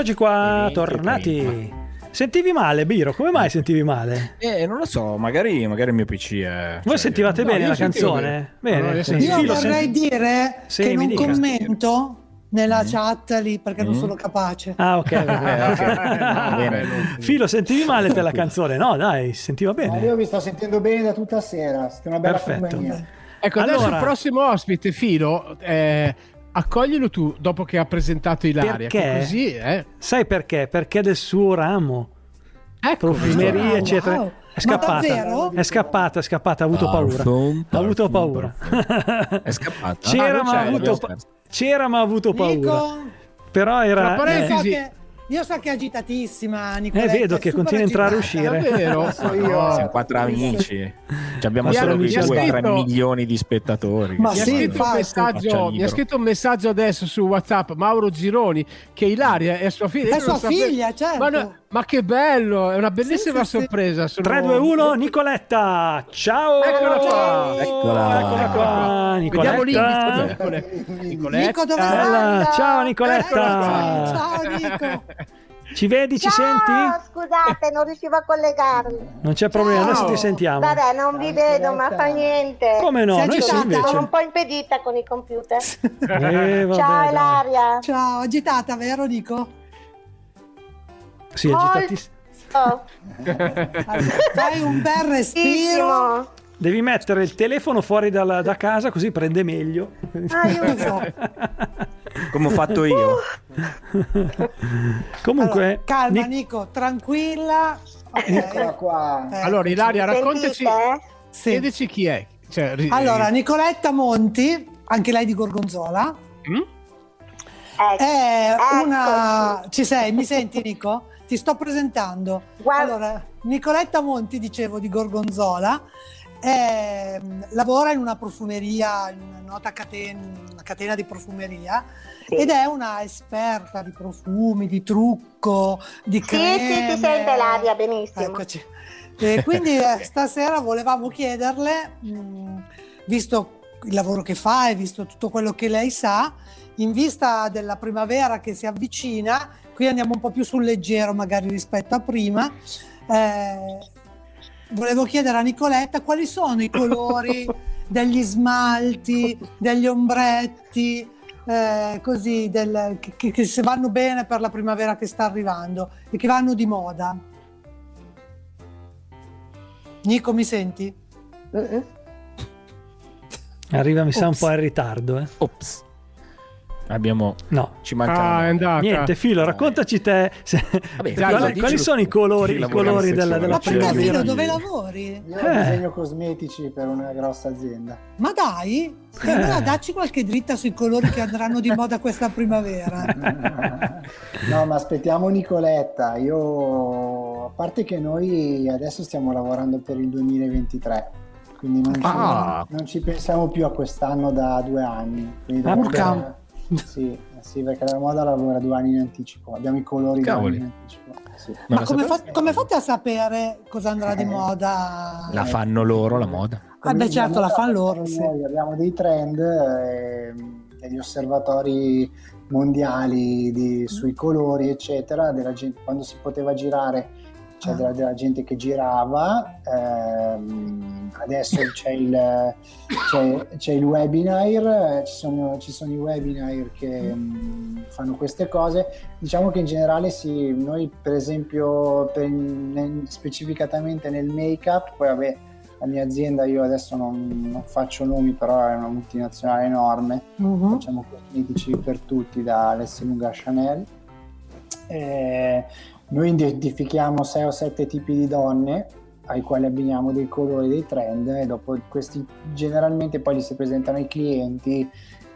Eccoci qua, Evento, tornati. Sentivi male, Biro? Come mai sentivi male? Eh, non lo so, magari, magari il mio PC è... Voi sentivate no, bene io la canzone? bene. Bene. No, io Io vorrei senti- dire Sì, che mi non dica. commento nella chat lì perché non sono capace. Ah, ok. Eh, ok. Va bene. Filo, sentivi male per la canzone? No, dai, sentiva Ma bene. io vi sto sentendo bene da tutta sera, siete una bella Perfetto. compagnia. Ecco, adesso Allora- il prossimo ospite, Filo, eh, accoglilo tu dopo che ha presentato Ilaria. Perché? così, eh. Sai perché? Perché del suo ramo. Ecco, Profumeria, Wow, eccetera. wow. È scappata. È scappata, è scappata, ha avuto paura. Parfum, Ha avuto parfum, paura. È scappata? C'era, Ah, ma ha avuto, pa- c'era, ma ha avuto paura. Nico, Però Tra era. io parentesi- eh, io so che è agitatissima, eh, Nicoletta. vedo è che continua a entrare e uscire. Davvero? So io, No, eh, siamo quattro amici. Ci abbiamo Mi ha- solo mi ha 2 3 scritto- milioni di spettatori. Ma Mi ha, sì, scritto un infatti. messaggio, mi ha scritto un messaggio adesso su WhatsApp Mauro Gironi che Ilaria è sua figlia. È sua sapevo- figlia, certo. Ma, no- ma che bello, è una bellissima Sì, sì, sì. sorpresa. Sono... 3, 2, 1, Nicoletta! Ciao! Eccola qua. Eccola. Eccola qua, Vediamo Nicoletta! l'indice. Eccole. Nicoletta. Nico, dove sei? Ciao Nicoletta! Ciao Nico. Ci vedi, ci senti? scusate, non riuscivo a collegarmi. Non c'è problema, adesso ti sentiamo. Vabbè, non vi vedo, ma fa niente. Come no? Sei Noi sì agitata? invece. Sono un po' impedita con i computer. Eh, vabbè, Ciao dai. Ilaria. Ciao, agitata, vero Nico? Sì, agitatissimo. Oh, Fai un bel respiro. Devi mettere il telefono fuori dalla- da casa così prende meglio. Ah, io lo so. Come ho fatto io. Comunque, Allora, calma Nic- Nico, tranquilla. Eccola qua. Eh, Allora, Ilaria, raccontaci, Sentite? sì. chiedici chi è. Cioè, ri- Allora, Nicoletta Monti, anche lei di Gorgonzola, Mm? Ecco. è una... Ci sei? Mi senti Nico? Ti sto presentando. Guarda- Allora, Nicoletta Monti, dicevo, di Gorgonzola, è- lavora in una profumeria, in una nota catena, una catena di profumeria Sì. ed è una esperta di profumi, di trucco, di Sì, creme. sì, si sente l'aria benissimo. Eccoci. E quindi eh, stasera volevamo chiederle, mh, visto il lavoro che fa e visto tutto quello che lei sa, in vista della primavera che si avvicina, qui andiamo un po' più sul leggero magari rispetto a prima, eh, volevo chiedere a Nicoletta quali sono i colori degli smalti, degli ombretti, eh, così, del- che, che se vanno bene per la primavera che sta arrivando e che vanno di moda. Nico, mi senti? Mm-mm. arriva, mi sa, un Ops. po' in ritardo. Eh. Ops. Abbiamo... No. Ci manca... Ah, andata. Niente, Filo, raccontaci te se- Vabbè, quali, Filo, quali tu. sono i colori, i colori della, della Ma perché primavera? Filo, dove lavori? Io Eh. disegno cosmetici per una grossa azienda. Ma dai, E allora dacci qualche dritta sui colori che andranno di moda questa primavera. No, ma aspettiamo Nicoletta. Io, a parte che noi adesso stiamo lavorando per il 2023, quindi non ci, Ah. non ci pensiamo più a quest'anno da due anni. Quindi Ah, dovrebbe-. Sì, sì, perché la moda lavora due anni in anticipo. Abbiamo i colori due anni in anticipo. Sì. Ma la come, fa- come fate a sapere cosa andrà di moda? La fanno loro la moda. Ah, beh, certo, la fanno loro. Sì. Noi abbiamo dei trend, ehm, degli osservatori mondiali di- sui colori, eccetera, della gente, quando si poteva girare c'è Ah. della, della gente che girava, ehm, adesso c'è il, c'è, c'è il webinar, ci sono, ci sono i webinar che mm, fanno queste cose. Diciamo che in generale sì, noi per esempio per- nel- specificatamente nel make-up, poi vabbè la mia azienda, io adesso non, non faccio nomi, però è una multinazionale enorme, Mhm. facciamo cosmetici per tutti, da Alessia Lunga a Chanel. Eh, noi identifichiamo 6 o 7 tipi di donne ai quali abbiniamo dei colori, dei trend e dopo questi generalmente poi li si presentano ai clienti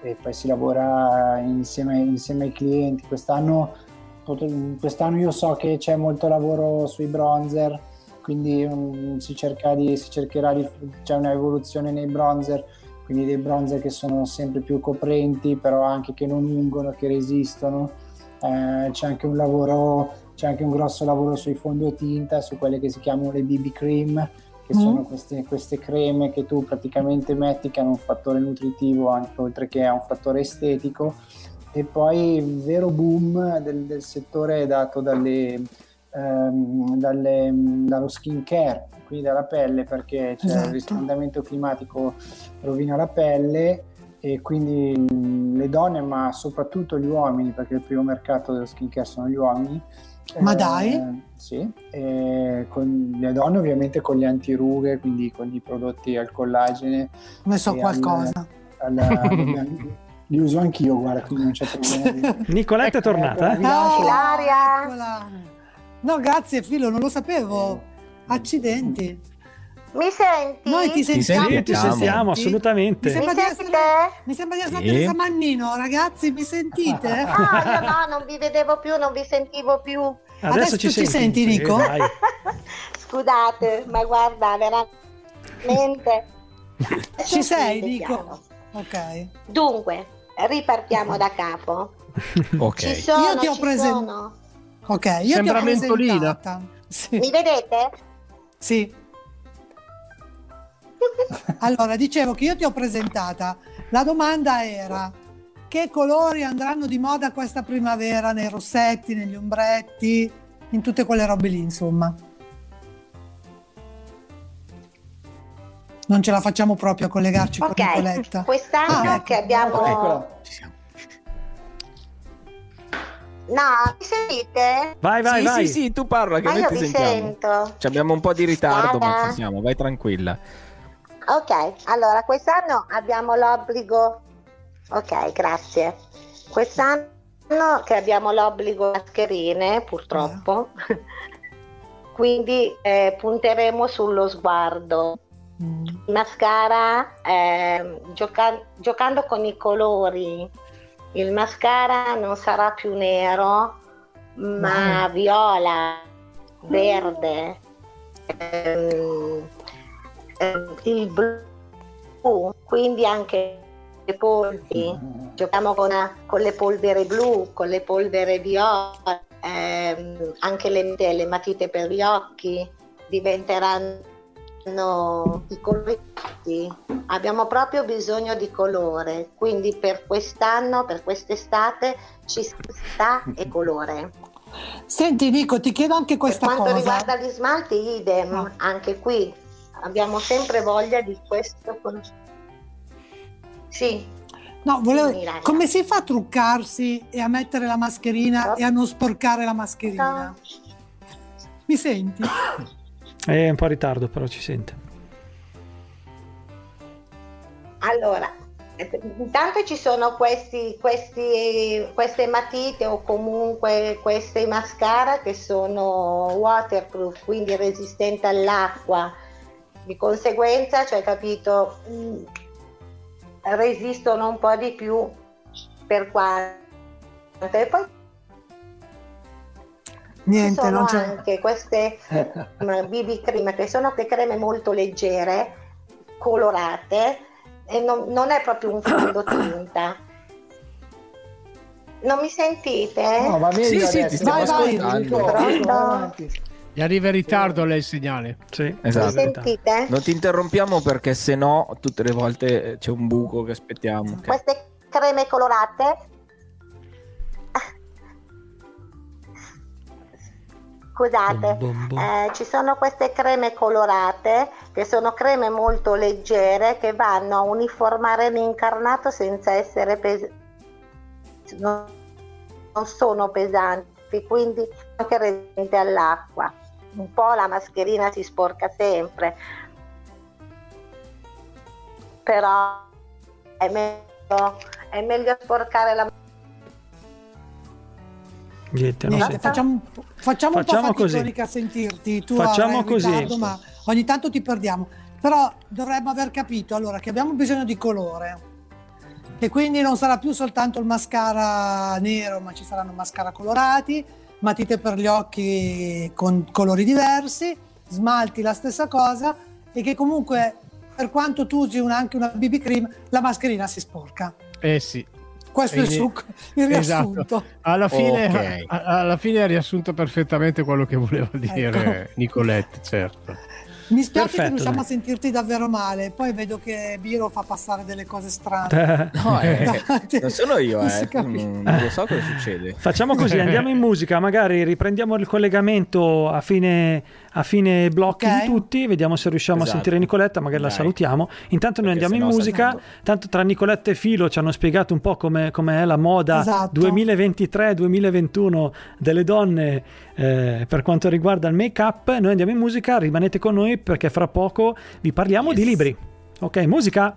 e poi si lavora insieme, insieme ai clienti. Quest'anno, quest'anno io so che c'è molto lavoro sui bronzer, quindi um, si, cerca di, si cercherà di c'è un'evoluzione nei bronzer, quindi dei bronzer che sono sempre più coprenti, però anche che non ungono, che resistono. Eh, c'è anche un lavoro, c'è anche un grosso lavoro sui fondotinta, su quelle che si chiamano le BB cream, che Mm. sono queste, queste creme che tu praticamente metti che hanno un fattore nutritivo anche oltre che a un fattore estetico e poi il vero boom del, del settore è dato dalle, ehm, dalle- dallo skin care, quindi dalla pelle, perché c'è Esatto. il riscaldamento climatico rovina la pelle e quindi mh, le donne, ma soprattutto gli uomini, perché il primo mercato dello skin care sono gli uomini. Ma eh, dai? Sì, e con le donne ovviamente con gli antirughe, quindi con i prodotti al collagene. Ne so e al- qualcosa. al- li uso anch'io, guarda, quindi non c'è problema. Nicoletta è tornata? eh? Ah, eccola. No, grazie Filo, non lo sapevo. Accidenti. Mi senti? Noi ti Ti sentiamo. senti? Ti sentiamo, Mi assolutamente. sembra, Mi di essere, sentite? mi sembra di essere Sì. Teresa Mannino, ragazzi, mi sentite? Ah, io no, non vi vedevo più, non vi sentivo più. Adesso, Adesso ci, senti, senti, Nico? Sì, dai. Scusate, ma guarda, veramente. Ci sei. Nico? Ok. Dunque, ripartiamo da capo. Ok. Ci sono, Io ti ho ci presen- sono. Ok, io Sembra ti ho mentolina. presentata. Sì. Mi vedete? Sì. Allora, dicevo che io ti ho presentata. La domanda era che colori andranno di moda questa primavera nei rossetti, negli ombretti, in tutte quelle robe lì, insomma. Non ce la facciamo proprio a collegarci con Ok, Nicoletta. quest'anno Ah, ecco. che abbiamo... Eccola. No, mi sentite? Vai, vai, sì, vai. sì, sì, tu parla che Ma noi io ti vi sentiamo. sento. Ci abbiamo un po' di ritardo, ma Guarda. ci siamo, vai tranquilla. Ok, allora quest'anno abbiamo l'obbligo. Ok, grazie. Quest'anno che abbiamo l'obbligo mascherine, purtroppo, quindi eh, punteremo sullo sguardo. Mascara, eh, gioca- giocando con i colori, il mascara non sarà più nero, ma viola, verde, ehm, ehm, il blu, quindi anche le polveri. Giochiamo con, con le polvere blu, con le polvere viola, ehm, anche le, le matite per gli occhi diventeranno i colori. Abbiamo proprio bisogno di colore, quindi per quest'anno, per quest'estate ci sta e colore. Senti Nico, ti chiedo anche Per questa quanto cosa. riguarda gli smalti, idem, anche qui abbiamo sempre voglia di questo. Sì, No, volevo- come si fa a truccarsi e a mettere la mascherina e a non sporcare la mascherina? Mi senti? È un po' in ritardo, però ci sente. allora, intanto ci sono questi, questi- queste matite o comunque queste mascara che sono waterproof, quindi resistenti all'acqua. Di conseguenza, cioè, capito, mh, resistono un po' di più per quanto. E poi Niente, ci sono non c'è. anche queste mm, BB cream che sono le creme molto leggere, colorate e non, non è proprio un fondotinta. Non mi sentite? No, va meglio Sì, sì, ti stiamo Vai, ascoltando. Vai. Gli arriva in ritardo lei il segnale. Sì, Mi Esatto. sentite? Non ti interrompiamo perché se no tutte le volte c'è un buco che aspettiamo. ok? Queste creme colorate? Scusate, Bom, bom, bom. eh, ci sono queste creme colorate che sono creme molto leggere che vanno a uniformare l'incarnato senza essere pesanti. Non, non sono pesanti, quindi anche resistenti all'acqua. Un po' la mascherina si sporca sempre, però è meglio, è meglio sporcare la Niente, non Niente, sente. facciamo, facciamo un Facciamo po' così. faticonica a sentirti. Tu Facciamo così. ritardo, ma ogni tanto ti perdiamo. Però dovremmo aver capito allora che abbiamo bisogno di colore. E quindi non sarà più soltanto il mascara nero, ma ci saranno mascara colorati, matite per gli occhi con colori diversi, smalti la stessa cosa e che comunque per quanto tu usi una- anche una BB cream, la mascherina si sporca. Eh sì. Questo è il, Quindi- succo, il riassunto. Esatto. Alla fine, Ok. a- alla fine ha riassunto perfettamente quello che voleva dire Ecco. Nicolette, certo. Mi spiace che Perfetto, riusciamo dai. a sentirti davvero male, poi vedo che Biro fa passare delle cose strane. No, eh, non sono io, Non eh. Non, non lo so cosa succede. Facciamo così, andiamo in musica, magari riprendiamo il collegamento a fine, a fine blocchi Ok. di tutti, vediamo se riusciamo Esatto. a sentire Nicoletta, magari la Dai. salutiamo. Intanto noi Perché andiamo in musica, sento- tanto tra Nicoletta e Filo ci hanno spiegato un po' come è la moda Esatto. 2023-2021 delle donne eh, per quanto riguarda il make-up. Noi andiamo in musica, rimanete con noi perché fra poco vi parliamo di libri. Ok, musica.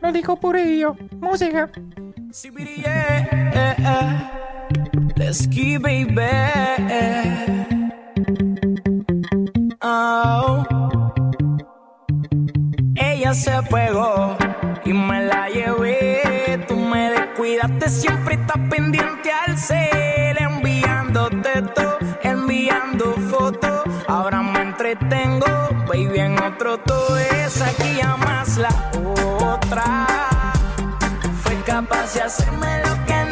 Lo dico pure io. Musica. Let's keep baby. Ella se pegó y me la llevé. Tú me descuidaste, siempre estás pendiente al cel. Enviándote todo, enviando fotos. Ahora me entretengo, baby, en otro todo es aquí llamas la otra. Fue capaz de hacerme lo que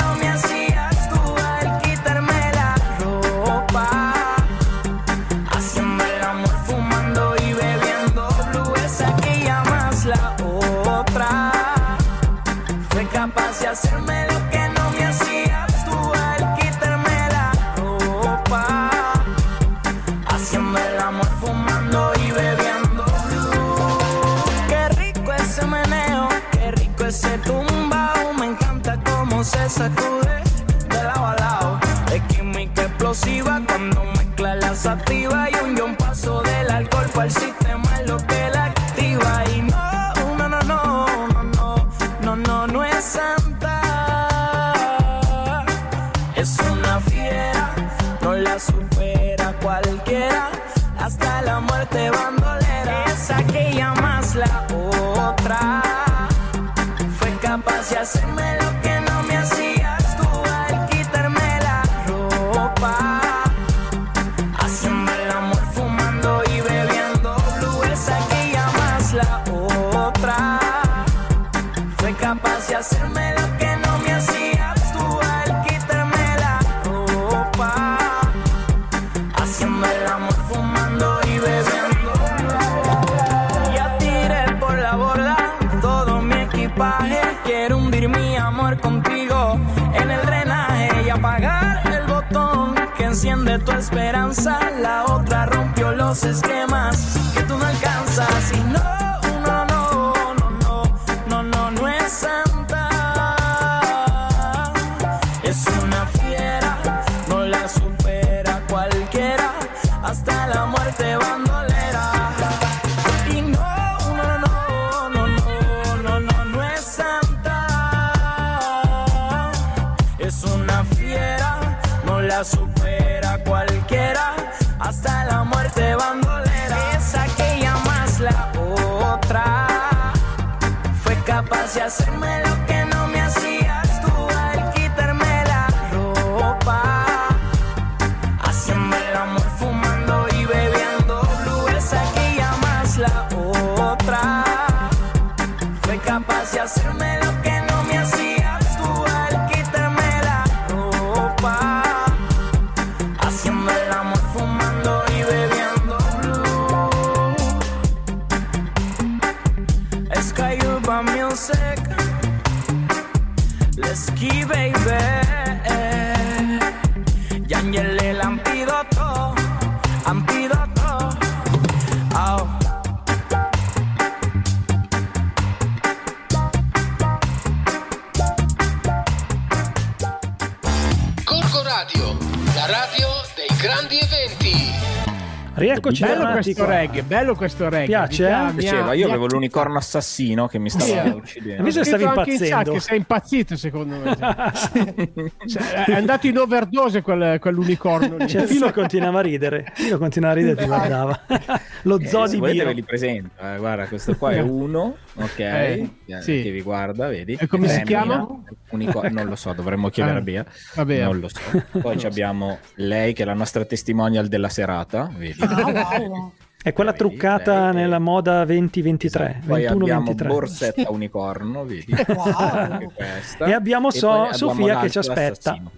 Questo qua. reggae, bello questo reggae. Piace, Mi eh? Piaceva, ha- io avevo l'unicorno assassino che mi stava Sì. uccidendo. Che stavi in impazzendo? che sei impazzito secondo me. Cioè, è andato in overdose quel- quell'unicorno lì. Cioè, Filo continuava a ridere. Filo continuava a ridere e ti guardava. Lo Eh, zoo di Biro. ve li presento. eh, guarda, questo qua è uno, ok, Eh, eh, sì. che vi guarda, vedi? E come si chiama? unico- non lo so, dovremmo chiedere Ah, a Bea. vabbè. Non lo so. Poi ci abbiamo lei che è la nostra testimonial della serata, vedi? Ah, wow. È quella truccata nella moda 2023. Poi abbiamo 21-23. Borsetta Unicorno, vedi? Wow. E abbiamo E So- abbiamo Sofia che ci aspetta. assassino.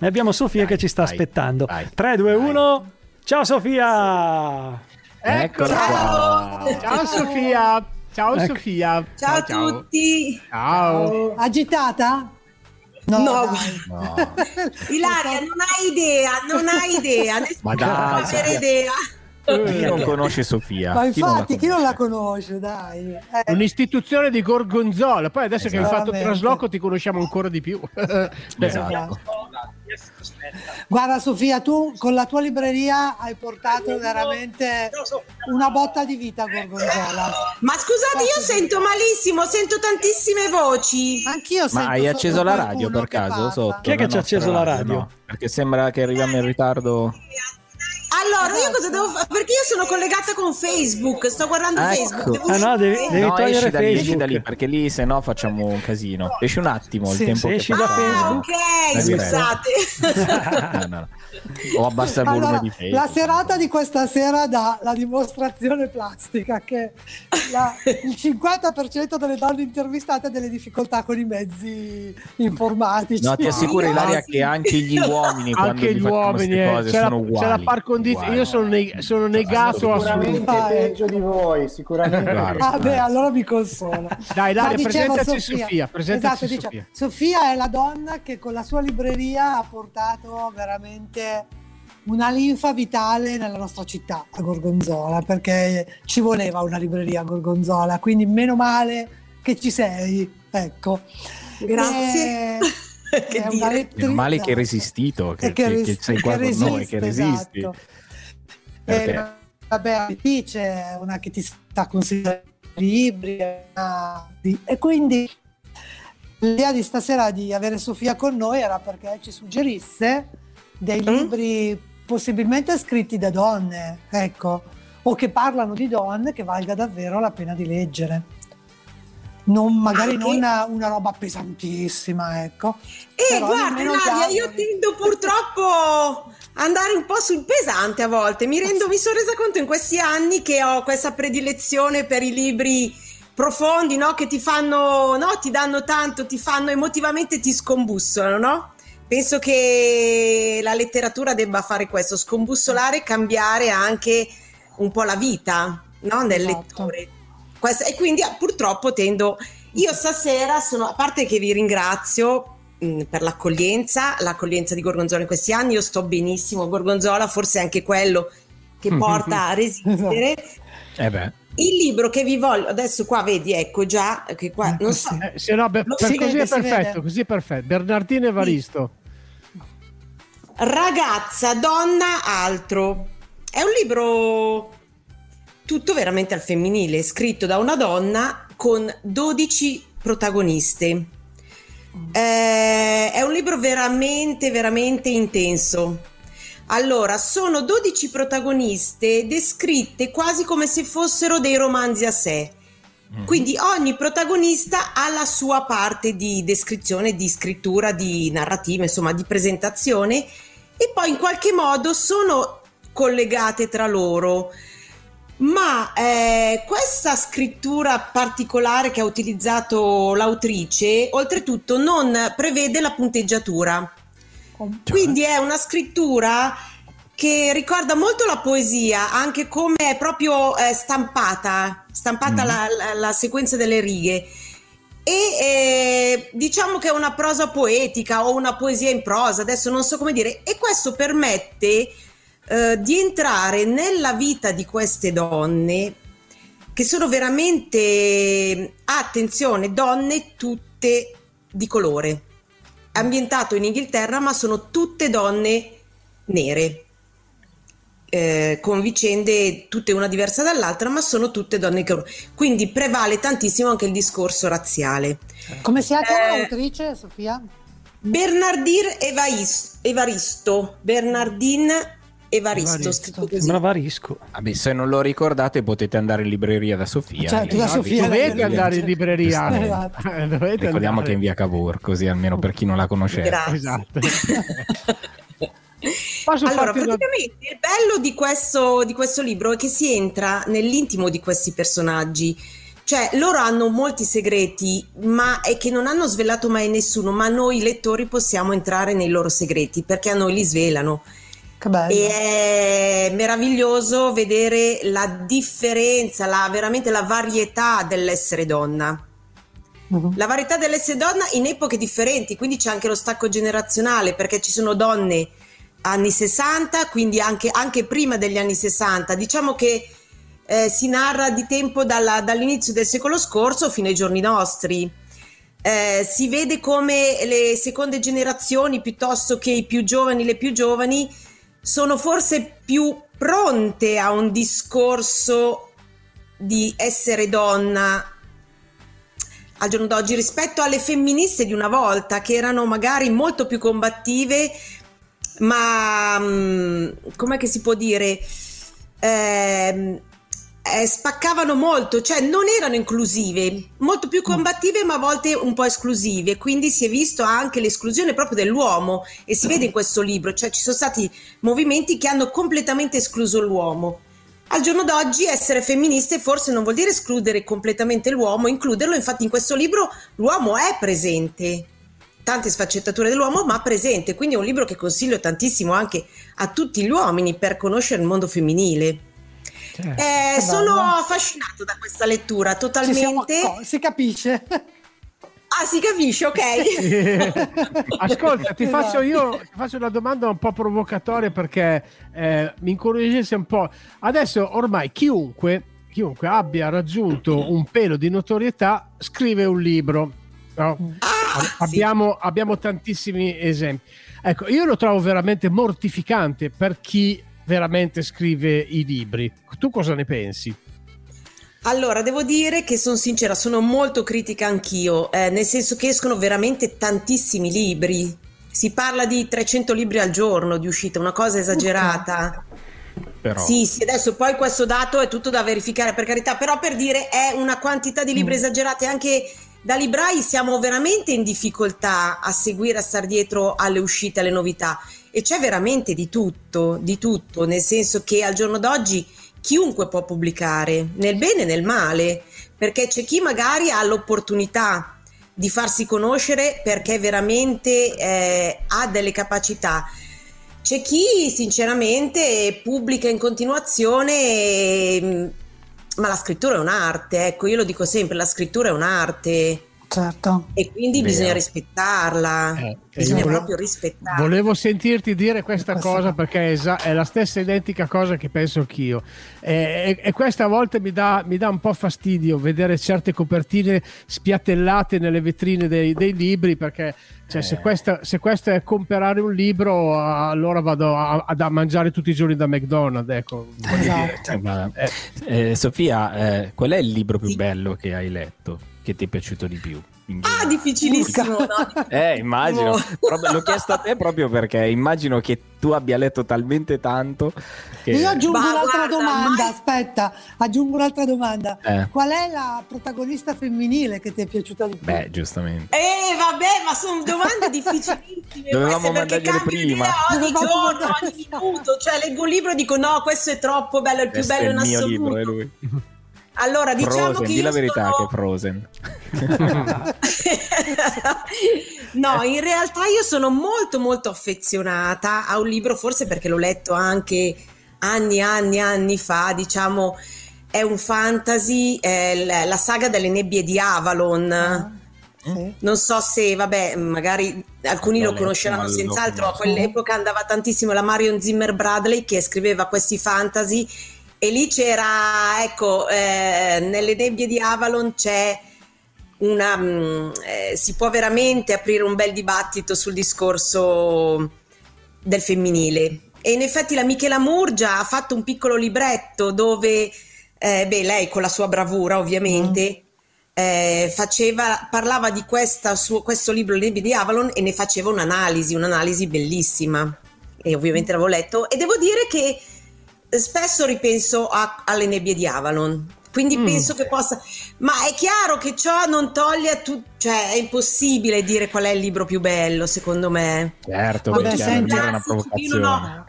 E abbiamo Sofia Dai, che ci sta vai, aspettando. vai, 3, 2, 1. Ciao Sofia! Eccola qua. Ciao Sofia. Ciao Ecco. Sofia. Ciao a tutti. Ciao. Agitata? No, No, dai. Ilaria, non hai idea, non hai idea, nessuno Ma può dai, avere Sofia. idea. Chi non conosce Sofia? Ma Chi non la infatti, chi non la conosce, dai. Eh, Un'istituzione di Gorgonzola. Poi adesso che hai fatto il trasloco ti conosciamo ancora di più. Esatto. Guarda Sofia, tu con la tua libreria hai portato veramente una botta di vita a Gorgonzola. Ma scusate, io sento malissimo, sento tantissime voci. Anch'io Ma hai acceso la radio per caso? Sotto Chi è che ci ha acceso la radio? Perché sembra che arriviamo in ritardo. Allora, io cosa devo fare? Perché io sono collegata con Facebook, sto guardando Facebook. Devo Ah no, devi, devi no, togliere esci da, lì, esci Facebook. da lì perché lì se no facciamo un casino. Esci un attimo il Sì, tempo se che esci da. Facebook. Ok, La diretta. scusate. No, no. O abbassa il volume Allora, di Facebook. la serata di questa sera dà la dimostrazione plastica che la- il 50% delle donne intervistate ha delle difficoltà con i mezzi informatici. No, ti assicuro Ilaria che anche gli uomini quando Anche gli uomini queste eh, cose c'è, la, sono uguali. c'è la par condizione. Io sono, neg- sono negato Sicuramente assolutamente. peggio di voi, sicuramente. Guarda. Ah, beh, allora mi consola. Dai, dicevo, presentaci Sofia, presentaci esatto, dice, Sofia. Sofia è la donna che con la sua libreria ha portato veramente una linfa vitale nella nostra città, a Gorgonzola, perché ci voleva una libreria a Gorgonzola, quindi meno male che ci sei. Ecco. Grazie. E- Che è dire. Meno male che resisti, che, e che, che che res- sei qua che con noi, che resiste, resisti. esatto. Eh, vabbè, dice una che ti sta consigliando libri e quindi l'idea di stasera di avere Sofia con noi era perché ci suggerisse dei Mm? libri possibilmente scritti da donne, ecco, o che parlano di donne che valga davvero la pena di leggere. Non, magari Anche- non una, roba pesantissima, ecco. E però guarda, Nadia, io tendo purtroppo andare un po' sul pesante a volte. Mi, rendo, mi sono resa conto in questi anni che ho questa predilezione per i libri profondi, no? Che ti fanno, no? Ti danno tanto, ti fanno emotivamente, ti scombussolano, no? Penso che la letteratura debba fare questo, scombussolare e cambiare anche un po' la vita, no? Del Esatto. lettore. Questa- e quindi ah, purtroppo tendo. Io stasera sono, a parte che vi ringrazio mh, per l'accoglienza, l'accoglienza di Gorgonzola in questi anni, io sto benissimo. Gorgonzola forse è anche quello che porta a resistere. Eh beh. Il libro che vi voglio, adesso qua vedi, ecco già che qua non so. Eh, se no, Lo per si così vede, è perfetto, vede. così è perfetto. Bernardino Evaristo. Ragazza, donna, altro. È un libro tutto veramente al femminile, scritto da una donna con 12 protagoniste. Eh, è un libro veramente, veramente intenso. Allora, sono 12 protagoniste descritte quasi come se fossero dei romanzi a sé. Quindi ogni protagonista ha la sua parte di descrizione, di scrittura, di narrativa, insomma, di presentazione e poi in qualche modo sono collegate tra loro. Ma eh, questa scrittura particolare che ha utilizzato l'autrice, oltretutto, non prevede la punteggiatura. Quindi è una scrittura che ricorda molto la poesia, anche come è proprio eh, stampata, stampata la, la- la sequenza delle righe. E eh, diciamo che è una prosa poetica o una poesia in prosa, adesso non so come dire, e questo permette eh, di entrare nella vita di queste donne che sono veramente, attenzione, donne tutte di colore, ambientato in Inghilterra, ma sono tutte donne nere, eh, con vicende tutte una diversa dall'altra, ma sono tutte donne colore. Quindi prevale tantissimo anche il discorso razziale. Come si chiama Eh, l'autrice, Sofia? Bernardine Evaristo, Bernardine Evaristo, scritto così. Sembrava. Vabbè, se non lo ricordate potete andare in libreria da Sofia. Certo, da Sofia, Dovete andare in libreria. Esatto. Eh, dovete Ricordiamo andare. che è in via Cavour, così almeno per chi non la conoscesse. Grazie. Esatto. Posso Allora, farti una- praticamente il bello di questo, di questo libro è che si entra nell'intimo di questi personaggi. Cioè, loro hanno molti segreti, ma è che non hanno svelato mai nessuno, ma noi lettori possiamo entrare nei loro segreti perché a noi li svelano. E è meraviglioso vedere la differenza, la, veramente la varietà dell'essere donna. La varietà dell'essere donna in epoche differenti, quindi c'è anche lo stacco generazionale, perché ci sono donne anni 60, quindi anche, anche prima degli anni 60. Diciamo che eh, si narra di tempo dalla- dall'inizio del secolo scorso fino ai giorni nostri. Eh, si vede come le seconde generazioni, piuttosto che i più giovani, le più giovani, sono forse più pronte a un discorso di essere donna al giorno d'oggi rispetto alle femministe di una volta che erano magari molto più combattive ma mm, com'è che si può dire? Ehm, eh, spaccavano molto cioè non erano inclusive molto più combattive ma a volte un po' esclusive. Quindi si è visto anche l'esclusione proprio dell'uomo e si vede in questo libro cioè ci sono stati movimenti che hanno completamente escluso l'uomo. Al giorno d'oggi essere femministe forse non vuol dire escludere completamente l'uomo, includerlo, infatti in questo libro l'uomo è presente, tante sfaccettature dell'uomo, ma presente, quindi è un libro che consiglio tantissimo anche a tutti gli uomini per conoscere il mondo femminile. Eh, che sono affascinato da questa lettura, totalmente... acco- si capisce. Ah, si capisce, ok. Ascolta, ti Esatto. faccio io ti faccio una domanda un po' provocatoria perché eh, mi incuriosisce un po'. Adesso ormai chiunque, chiunque abbia raggiunto un pelo di notorietà scrive un libro. no? Ab- abbiamo, abbiamo tantissimi esempi. Ecco, io lo trovo veramente mortificante per chi veramente scrive i libri. Tu cosa ne pensi? Allora, devo dire che sono sincera, sono molto critica anch'io, eh, nel senso che escono veramente tantissimi libri. Si parla di 300 libri al giorno di uscita, una cosa esagerata. Però. Sì, sì, adesso poi questo dato è tutto da verificare, per carità, però per dire è una quantità di libri esagerate anche da librai siamo veramente in difficoltà a seguire, a star dietro alle uscite, alle novità e c'è veramente di tutto, di tutto, nel senso che al giorno d'oggi chiunque può pubblicare, nel bene e nel male, perché c'è chi magari ha l'opportunità di farsi conoscere perché veramente eh, ha delle capacità. C'è chi sinceramente pubblica in continuazione, e- ma la scrittura è un'arte, ecco, io lo dico sempre, la scrittura è un'arte. Certo. E quindi Vero. bisogna rispettarla, Eh, bisogna volevo- proprio rispettarla. Volevo sentirti dire questa Questa- cosa perché è, esa- è la stessa identica cosa che penso anch'io. E, e- e questa a volte mi dà, mi dà un po' fastidio vedere certe copertine spiattellate nelle vetrine dei, dei libri perché cioè, se, questa, se questo è comprare un libro, allora vado a, a- a mangiare tutti i giorni da McDonald's. Ecco. Dire, Eh, ma- eh, Sofia, eh, qual è il libro più bello che hai letto? Che ti è piaciuto di più? Ah, difficilissimo, no? Eh, immagino. L'ho chiesto a te proprio perché immagino che tu abbia letto talmente tanto che... Io aggiungo Ma un'altra guarda, domanda, mai- aspetta, aggiungo un'altra domanda. Eh. Qual è la protagonista femminile che ti è piaciuta di più? Beh, giustamente. Eh, vabbè, ma sono domande difficilissime. Dovevamo queste, perché mandargliele prima. idea ogni Dovevamo giorno, ogni minuto. Cioè, leggo un libro e dico: no, questo è troppo bello, è il più Questo bello è in il mio assoluto. libro, è lui. Allora, diciamo Frozen, che di la verità sono- che è Frozen. no, in realtà io sono molto molto affezionata a un libro, forse perché l'ho letto anche anni anni anni fa, diciamo, è un fantasy, è la saga delle nebbie di Avalon. Sì. Non so se, vabbè, magari alcuni lo letto, conosceranno lo senz'altro, a quell'epoca andava tantissimo la Marion Zimmer Bradley che scriveva questi fantasy e lì c'era, ecco, eh, nelle nebbie di Avalon c'è una, mm, eh, si può veramente aprire un bel dibattito sul discorso del femminile. E in effetti la Michela Murgia ha fatto un piccolo libretto dove, eh, beh, lei con la sua bravura ovviamente, eh, faceva, parlava di questa, suo- questo libro, Le nebbie di Avalon, e ne faceva un'analisi, un'analisi bellissima. E ovviamente l'avevo letto. E devo dire che spesso ripenso a- alle nebbie di Avalon. Quindi Mm. penso che possa. Ma è chiaro che ciò non toglie a tu. Cioè, è impossibile dire qual è il libro più bello, secondo me. Certo, Vabbè, senti- una Io non provocazione. ho-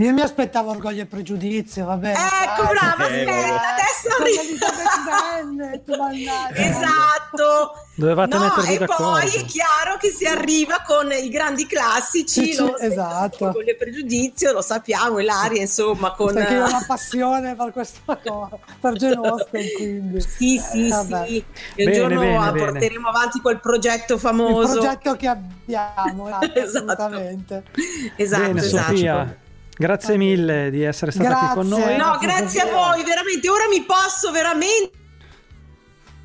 Io mi aspettavo orgoglio e pregiudizio, va bene. Ecco, sai. brava, Eh, adesso Con arri- Elisabeth Bennett, mannaggia. Esatto. Dovevate no, mettervi e poi è chiaro che si arriva con i grandi classici, Sì, lo, esatto. con il pregiudizio, lo sappiamo, Ilaria, insomma, con... Perché io ho una passione per questa cosa, per Jane Austen, quindi. Sì, sì, Vabbè. sì. E un Bene, giorno bene, ah, bene. porteremo avanti quel progetto Il famoso. progetto che abbiamo, esatto, Esatto. assolutamente. Esatto, Bene, esatto. Sofia, grazie mille di essere stata qui con Grazie. noi. No, grazie a voi, veramente. Ora mi posso veramente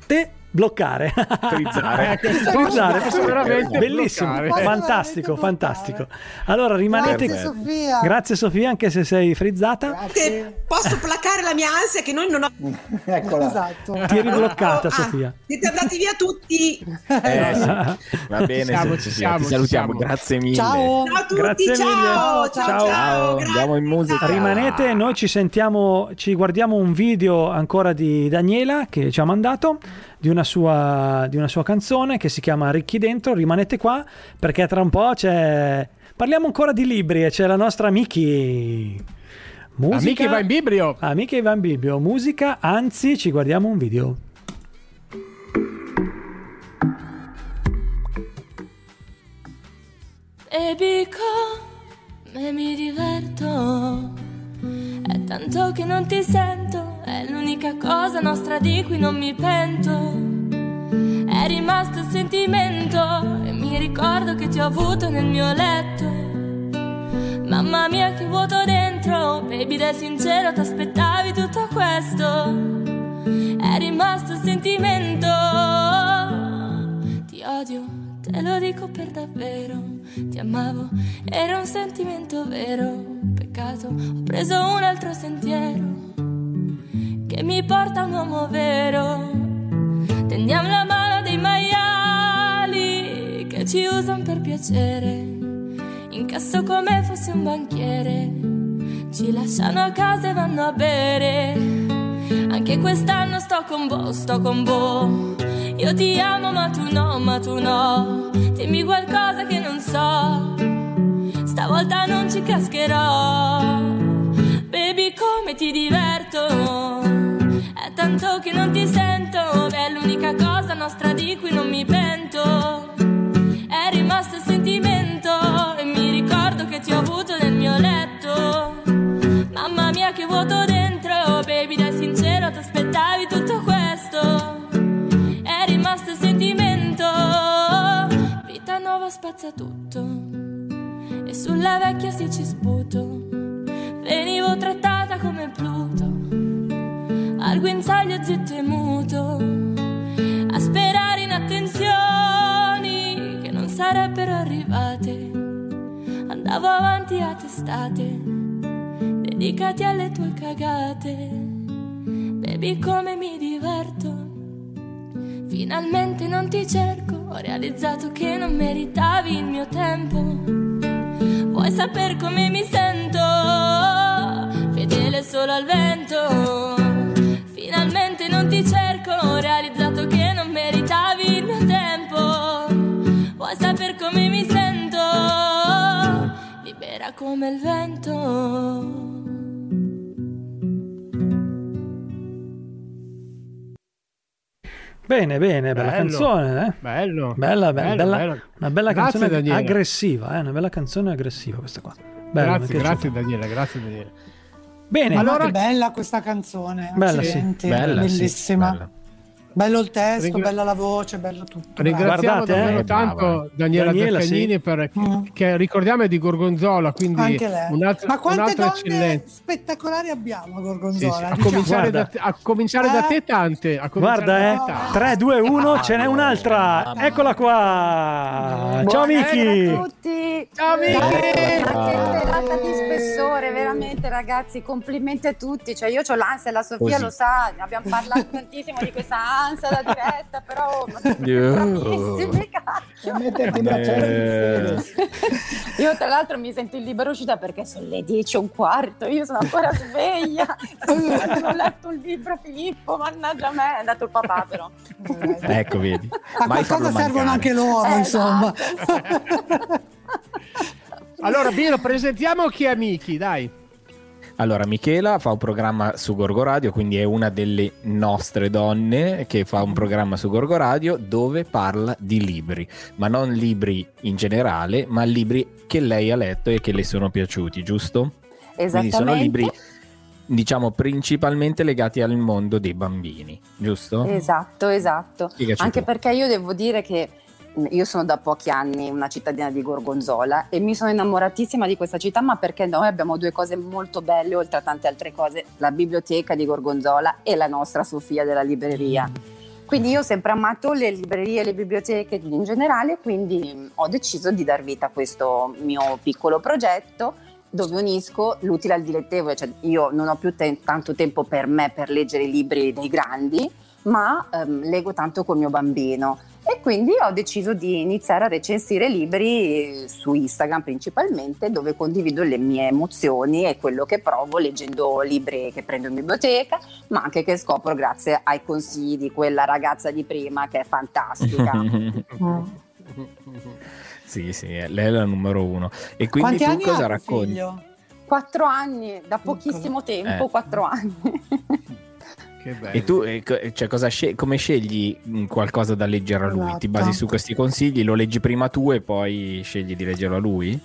Te bloccare. Frizzare. Frizzare, veramente Bellissimo, bloccare. Fantastico, veramente fantastico. Allora rimanete Grazie Sofia. Grazie Sofia, anche se sei frizzata. che posso placare la mia ansia che noi non abbiamo. Eccola. Esatto. Ti eri bloccata, Ah, Sofia. Siete andati via tutti. Eh, sì. Va bene, siamo, ci siamo, ti ci salutiamo, siamo. grazie mille. Ciao. Ciao a tutti, Grazie ciao, mille. ciao, ciao, Ciao. Andiamo in musica. Rimanete, noi ci sentiamo, ci guardiamo un video ancora di Daniela che ci ha mandato di una sua, di una sua canzone che si chiama Ricchi Dentro. Rimanete qua perché tra un po' c'è. Parliamo ancora di libri e c'è la nostra Miki. Musica. Amici va in Bibrio. Amiche va in Biblio. Musica, anzi, ci guardiamo un video. Baby, come mi diverto. È tanto che non ti sento, è l'unica cosa nostra di cui non mi pento. È rimasto il sentimento e mi ricordo che ti ho avuto nel mio letto. Mamma mia che vuoto dentro, baby dai sincero ti aspettavi tutto questo. È rimasto il sentimento, ti odio, te lo dico per davvero. Ti amavo, era un sentimento vero. Peccato, ho preso un altro sentiero che mi porta un uomo vero. Tendiamo la mano dei maiali che ci usano per piacere. Incasso come fossi un banchiere. Ci lasciano a casa e vanno a bere. Anche quest'anno sto con voi, sto con voi. Io ti amo ma tu no, ma tu no. Dimmi qualcosa che non so. Stavolta non ci cascherò. Baby come ti diverto. Tanto che non ti sento. È l'unica cosa nostra di cui non mi pento. È rimasto il sentimento. E mi ricordo che ti ho avuto nel mio letto. Mamma mia che vuoto dentro. Baby dai sincero ti aspettavi tutto questo. È rimasto il sentimento. Vita nuova spazza tutto. E sulla vecchia si ci sputo. Venivo trattata come Pluto. Al guinzaglio zitto e muto. A sperare in attenzioni che non sarebbero arrivate. Andavo avanti a testate, dedicati alle tue cagate. Baby come mi diverto. Finalmente non ti cerco, ho realizzato che non meritavi il mio tempo. Vuoi sapere come mi sento? Fedele solo al vento. Non ti cerco, ho realizzato che non meritavi il mio tempo. Vuoi sapere come mi sento? Libera come il vento. Bene, bene, bella Bello. canzone, eh? Bello. Bella, bella, Bello, bella- bello. una bella Grazie, canzone Daniela. aggressiva, eh? Una bella canzone aggressiva questa qua. È grazie, grazie Daniele, grazie Daniele. Bene, Ma Allora- che bella questa canzone, Bella, sì. Bella, sì, bellissima. bella. Bello il testo, Ringra- bella la voce, bello tutto. Ringraziamo Guardate, davvero eh, tanto brava. Daniela, Daniela, Zaccagnini per, che ricordiamo è di Gorgonzola, quindi Anche lei. un'altra, Ma quante donne eccellenza. spettacolari abbiamo a Sì, Gorgonzola? sì, a, diciamo. cominciare da, te- a cominciare da Eh? te tante. A Guarda, da eh. te tante. 3, 2, 1, ce n'è un'altra. Eccola qua. Ciao Miki. Buonasera a tutti. Ciao, Miki. Ma che serata di spessore, veramente ragazzi, complimenti a tutti. Cioè io ho l'ansia, la Sofia Così. lo sa, abbiamo parlato tantissimo di questa ansia da diretta, però ma siete Io- bravissimi, metterti in Eh. Io tra l'altro mi sento in libera uscita perché sono le 10 e un quarto, io sono ancora sveglia. Ho letto un libro Filippo, mannaggia me, è andato il papà però. ecco, vedi. A Mai qualcosa servono mancare. anche loro, Eh, insomma. Allora, Biro, presentiamo chi è Miki, dai. Allora, Michela fa un programma su Gorgo Radio, quindi è una delle nostre donne che fa un programma su Gorgo Radio dove parla di libri, ma non libri in generale, ma libri che lei ha letto e che le sono piaciuti, giusto? Quindi sono Esattamente. libri, diciamo, principalmente legati al mondo dei bambini, giusto? Esatto, esatto. Spiegaci Anche tu. perché io devo dire che io sono da pochi anni una cittadina di Gorgonzola e mi sono innamoratissima di questa città, ma perché noi abbiamo due cose molto belle, oltre a tante altre cose, la biblioteca di Gorgonzola e la nostra Sofia della libreria. Quindi io ho sempre amato le librerie e le biblioteche in generale, quindi mh, ho deciso di dar vita a questo mio piccolo progetto dove unisco l'utile al dilettevole, cioè io non ho più te- tanto tempo per me per leggere i libri dei grandi, ma ehm, leggo tanto col mio bambino e quindi ho deciso di iniziare a recensire libri su Instagram principalmente dove condivido le mie emozioni e quello che provo leggendo libri che prendo in biblioteca ma anche che scopro grazie ai consigli di quella ragazza di prima che è fantastica. sì, sì, lei è la numero uno. E quindi Quanti tu cosa racconti? figlio? Quattro anni, da pochissimo tempo, Eh. quattro anni. E tu eh, cioè, cosa scegli- come scegli mm, qualcosa da leggere a lui? Ti Esatto. basi su questi consigli, lo leggi prima tu e poi scegli di leggerlo a lui?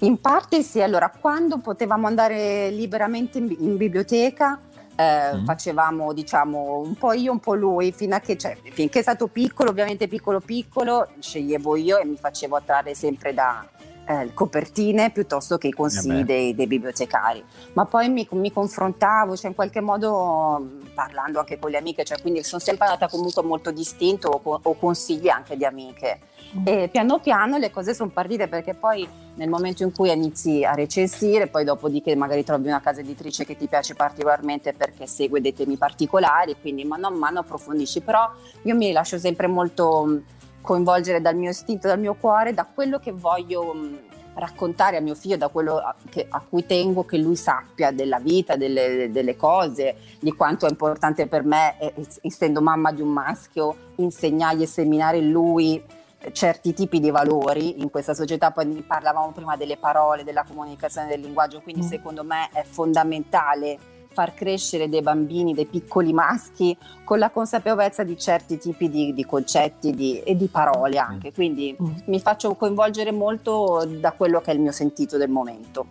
In parte sì, allora quando potevamo andare liberamente in, in biblioteca eh, Mm. facevamo diciamo un po' io, un po' lui, fino a che, cioè, finché è stato piccolo, ovviamente piccolo piccolo, sceglievo io e mi facevo attrarre sempre da eh, copertine piuttosto che i consigli Eh dei, dei bibliotecari. Ma poi mi, mi confrontavo, cioè in qualche modo mh, parlando anche con le amiche, cioè quindi sono sempre andata comunque molto distinto o, o consigli anche di amiche. E piano piano le cose sono partite perché poi nel momento in cui inizi a recensire, poi dopodiché magari trovi una casa editrice che ti piace particolarmente perché segue dei temi particolari, quindi mano a mano approfondisci, però io mi lascio sempre molto mh, coinvolgere dal mio istinto, dal mio cuore, da quello che voglio mh, raccontare a mio figlio, da quello a, che- a cui tengo che lui sappia della vita, delle, delle cose, di quanto è importante per me, eh, essendo mamma di un maschio, insegnargli e seminare in lui certi tipi di valori in questa società, poi parlavamo prima delle parole, della comunicazione, del linguaggio, quindi Mm. secondo me è fondamentale far crescere dei bambini, dei piccoli maschi con la consapevolezza di certi tipi di, di concetti di- e di parole anche, quindi mi faccio coinvolgere molto da quello che è il mio sentito del momento.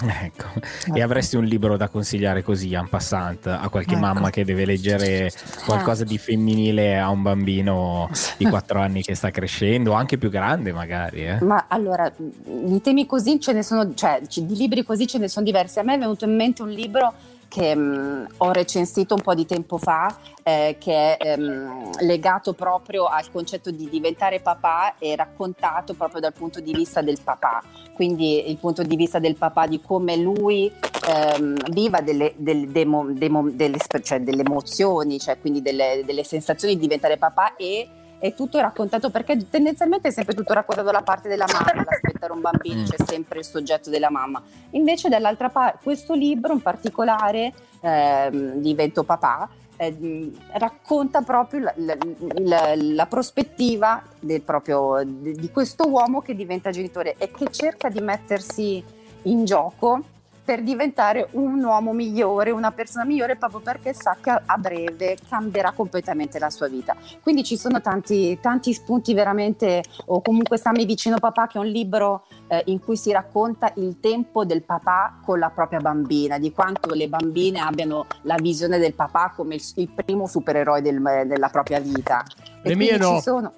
Ecco. E avresti un libro da consigliare così, en passant, a qualche Ecco. mamma che deve leggere qualcosa di femminile a un bambino di 4 anni che sta crescendo, o anche più grande magari, eh? Ma allora, di temi così ce ne sono, cioè di libri così ce ne sono diversi. A me è venuto in mente un libro che mh, ho recensito un po' di tempo fa, eh, che è ehm, legato proprio al concetto di diventare papà e raccontato proprio dal punto di vista del papà. Quindi il punto di vista del papà, di come lui ehm, viva delle, del- dei mo- dei mo- delle, cioè delle emozioni, cioè quindi delle, delle sensazioni di diventare papà e è tutto raccontato perché tendenzialmente è sempre tutto raccontato dalla parte della mamma, l'aspettare un bambino, c'è sempre il soggetto della mamma. Invece dall'altra parte, questo libro in particolare, ehm, Divento papà, ehm, racconta proprio la, la- la- la prospettiva del proprio- di questo uomo che diventa genitore e che cerca di mettersi in gioco per diventare un uomo migliore, una persona migliore proprio perché sa che a breve cambierà completamente la sua vita. Quindi ci sono tanti, tanti spunti veramente, o comunque Stammi vicino papà che è un libro eh, in cui si racconta il tempo del papà con la propria bambina, di quanto le bambine abbiano la visione del papà come il, il primo supereroe del- della propria vita. Le mie no. ci sono...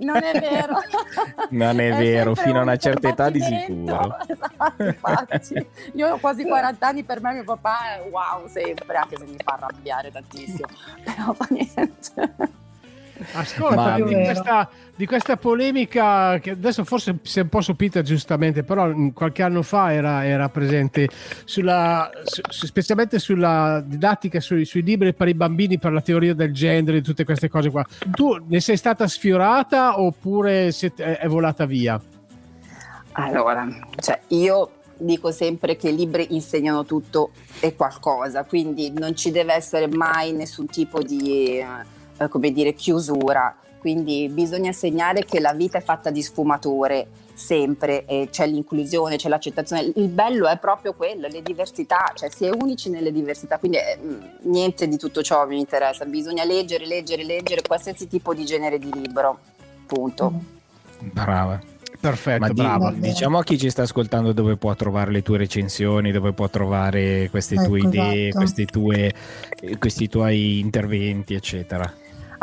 non è vero. Non è, vero, sempre fino a una un certa età di sicuro. Esatto. Io ho quasi 40 anni, per me mio papà è wow sempre, anche se mi fa arrabbiare tantissimo. Però fa niente. Ascolta, Ma- di, questa, di questa polemica che adesso forse si è un po' sopita giustamente, però qualche anno fa era, era presente sulla, su- specialmente sulla didattica sui, sui libri per i bambini, per la teoria del genere, tutte queste cose qua. Tu ne sei stata sfiorata oppure siete- è volata via? Allora, cioè io dico sempre che i libri insegnano tutto e qualcosa, quindi non ci deve essere mai nessun tipo di eh, eh, come dire, chiusura. Quindi bisogna segnare che la vita è fatta di sfumature sempre, e c'è l'inclusione, c'è l'accettazione. Il bello è proprio quello, le diversità, cioè si è unici nelle diversità, quindi eh, mh, niente di tutto ciò mi interessa, bisogna leggere, leggere, leggere qualsiasi tipo di genere di libro, punto. Brava. Perfetto, Ma di- brava. diciamo a chi ci sta ascoltando dove può trovare le tue recensioni, dove può trovare queste tue Ecco, idee, esatto. questi, tue, eh, questi tuoi interventi, eccetera.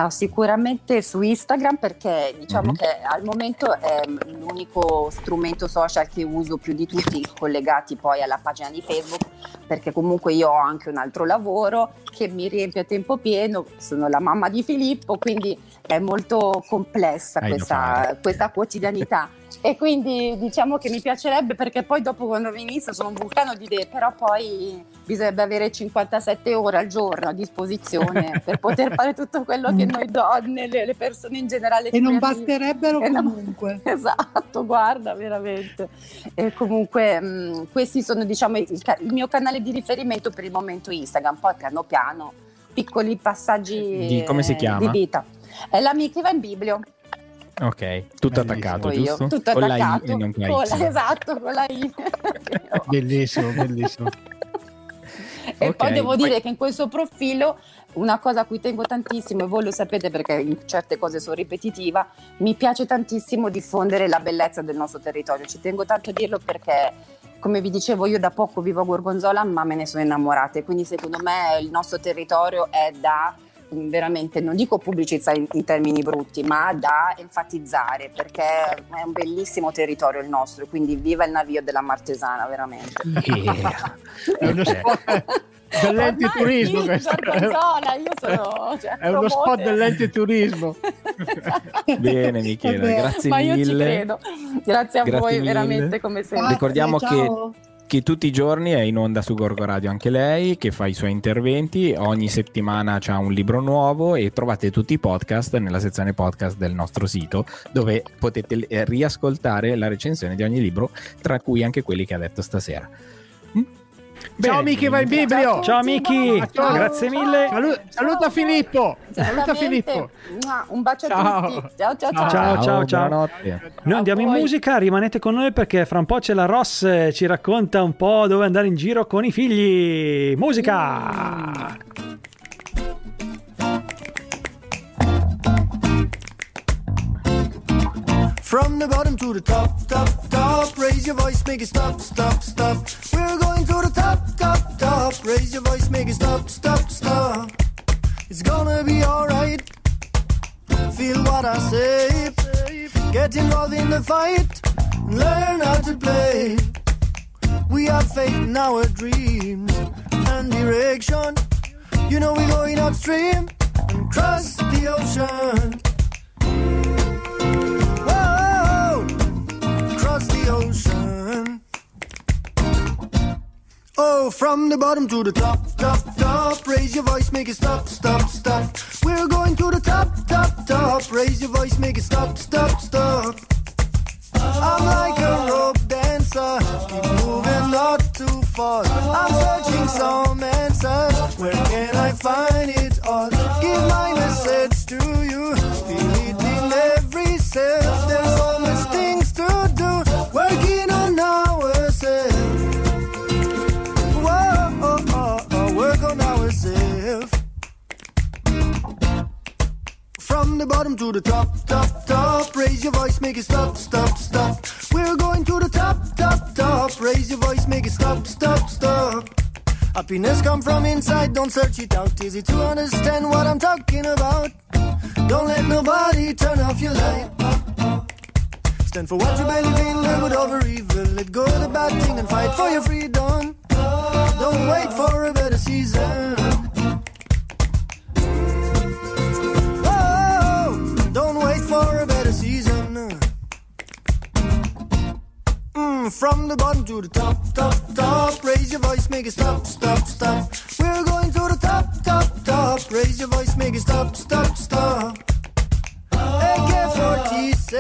Ah, sicuramente su Instagram perché diciamo Mhm. che al momento è l'unico strumento social che uso più di tutti collegati poi alla pagina di Facebook perché comunque io ho anche un altro lavoro che mi riempie a tempo pieno, sono la mamma di Filippo quindi è molto complessa questa, questa quotidianità e quindi diciamo che mi piacerebbe perché poi dopo quando inizio sono un vulcano di idee però poi bisognerebbe avere 57 ore al giorno a disposizione per poter fare tutto quello che noi donne, le, le persone in generale E non basterebbero comunque. Esatto, guarda, veramente. E comunque mh, questi sono diciamo il, il mio canale di riferimento per il momento Instagram, poi piano piano piccoli passaggi Di- come si chiama? di vita. È la mia che va in biblio. Ok, tutto attaccato, giusto? tutto Con la I attaccato. e non con la la- esatto, con la I. Bellissimo, bellissimo. E Ok, poi devo poi- dire che in questo profilo una cosa a cui tengo tantissimo, e voi lo sapete perché in certe cose sono ripetitiva, mi piace tantissimo diffondere la bellezza del nostro territorio. Ci tengo tanto a dirlo perché, come vi dicevo, io da poco vivo a Gorgonzola, ma me ne sono innamorata. E quindi secondo me il nostro territorio è da veramente, non dico pubblicizzare in, in termini brutti, ma da enfatizzare perché è un bellissimo territorio il nostro. Quindi viva il navio della Martesana, veramente. È uno spot dell'ente Ormai turismo sì, questo. Gorgonzola, io sono cioè, È uno spot promoter. dell'ente turismo. Bene Michela, Vabbè, grazie ma mille. io ci credo. Grazie a Grazie voi, mille. veramente come sempre. Ricordiamo che, ciao. Che tutti i giorni è in onda su Gorgo Radio anche lei, che fa i suoi interventi, ogni settimana c'ha un libro nuovo e trovate tutti i podcast nella sezione podcast del nostro sito, dove potete riascoltare la recensione di ogni libro, tra cui anche quelli che ha detto stasera. Ciao Miki, vai in biblio. Ciao Miki, Ciao. grazie mille. Salu- saluta Filippo. Saluta. Filippo. Un bacio a Ciao. tutti. Ciao ciao ciao. Ciao, ciao, ciao. buonanotte. Noi andiamo in musica, rimanete con noi perché fra un po' c'è la Ross, eh, ci racconta un po' dove andare in giro con i figli. Musica! From the bottom to the top, top, top. Raise your voice, make it stop, stop, stop. We're going to the top, top, top. Raise your voice, make it stop, stop, stop. It's gonna be alright. Feel what I say. Get involved in the fight. Learn how to play. We have faith in our dreams and direction. You know we're going upstream and cross the ocean. Oh, from the bottom to the top, top, top. Raise your voice, make it stop, stop, stop. We're going to the top, top, top. Raise your voice, make it stop, stop, stop. I'm like a rope dancer, keep moving not too fast. I'm searching some answers. Where can I find it all? Give my message to you. In every cell. From the bottom to the top, top, top. Raise your voice, make it stop, stop, stop. We're going to the top, top, top. Raise your voice, make it stop, stop, stop. Happiness come from inside, don't search it out. Easy to understand what I'm talking about. Don't let nobody turn off your light. Stand for what you believe in, live it over evil. Let go of the bad thing and fight for your freedom. Don't wait for a better season. Mm, from the bottom to the top, top, top. Raise your voice, make it stop, stop, stop. We're going to the top, top, top. Raise your voice, make it stop, stop, stop. AK-47,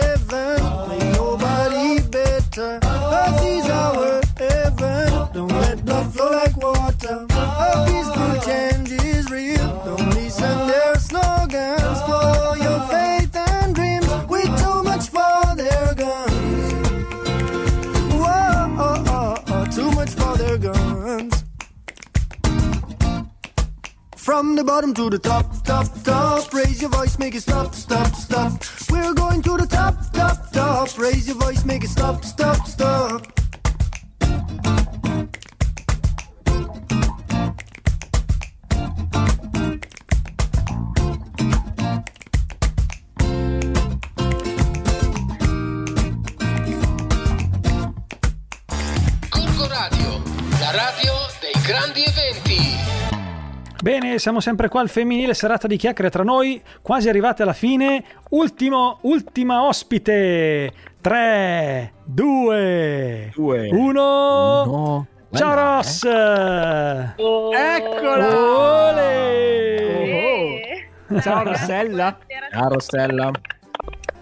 ain't nobody better. Earth is our heaven. Don't let blood flow like water. A peaceful change is real. Don't listen their slogans. hands. From the bottom to the top, top, top. Raise your voice, make it stop, stop, stop. We're going to the top, top, top. Raise your voice, make it stop, stop, stop. Bene, siamo sempre qua al femminile serata di chiacchiere tra noi, quasi arrivate alla fine. Ultimo, ultima ospite. 3, 2, 1. Ciao Ross! Eccola! Ole! Ciao Rossella. Ciao Rossella.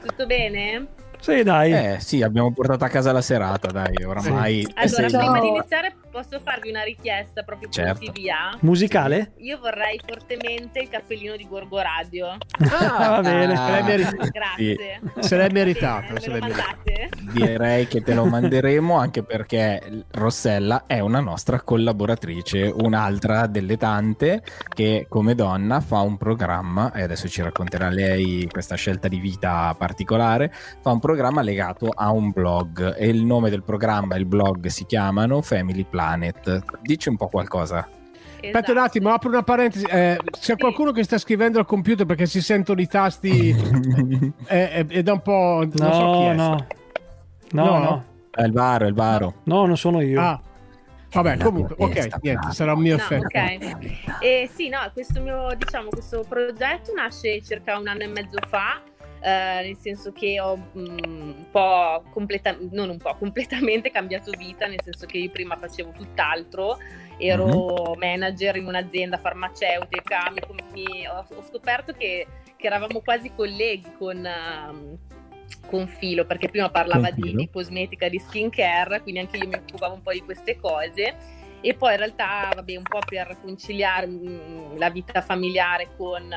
Tutto bene? Sì, dai. Eh sì, abbiamo portato a casa la serata, dai, oramai. Allora, sei- prima di iniziare posso farvi una richiesta proprio Certo. punti via? Musicale? Io vorrei fortemente il cappellino di Gorgo Radio. Ah, va bene. L'hai meritato. Grazie. Se l'hai meritato. Me se l'hai meritato. mandate? Direi che te lo manderemo anche perché Rossella è una nostra collaboratrice, un'altra delle tante che come donna fa un programma, e adesso ci racconterà lei questa scelta di vita particolare, fa un programma legato a un blog e il nome del programma e il blog si chiamano Family Planet. Dici un po' qualcosa. Aspetta un attimo, apro una parentesi. Eh, c'è qualcuno che sta scrivendo al computer perché si sentono i tasti eh, eh, ed è un po'. Non so chi No, è. no. No, no. È il varo, è il varo. No, non sono io. Ah. Vabbè, comunque, ok, niente, sarà un mio No, effetto. ok. E sì, no, questo mio, diciamo, questo progetto nasce circa un anno e mezzo fa. Eh, nel senso che ho mm, un po' completa- non un po' completamente cambiato vita, nel senso che io prima facevo tutt'altro, ero manager in un'azienda farmaceutica, mi- mi- ho, ho scoperto che, che eravamo quasi colleghi con, ehm, con Filo, perché prima parlava di, di cosmetica, di skincare, quindi anche io mi occupavo un po' di queste cose. E poi in realtà, vabbè, un po' per conciliare mm, la vita familiare con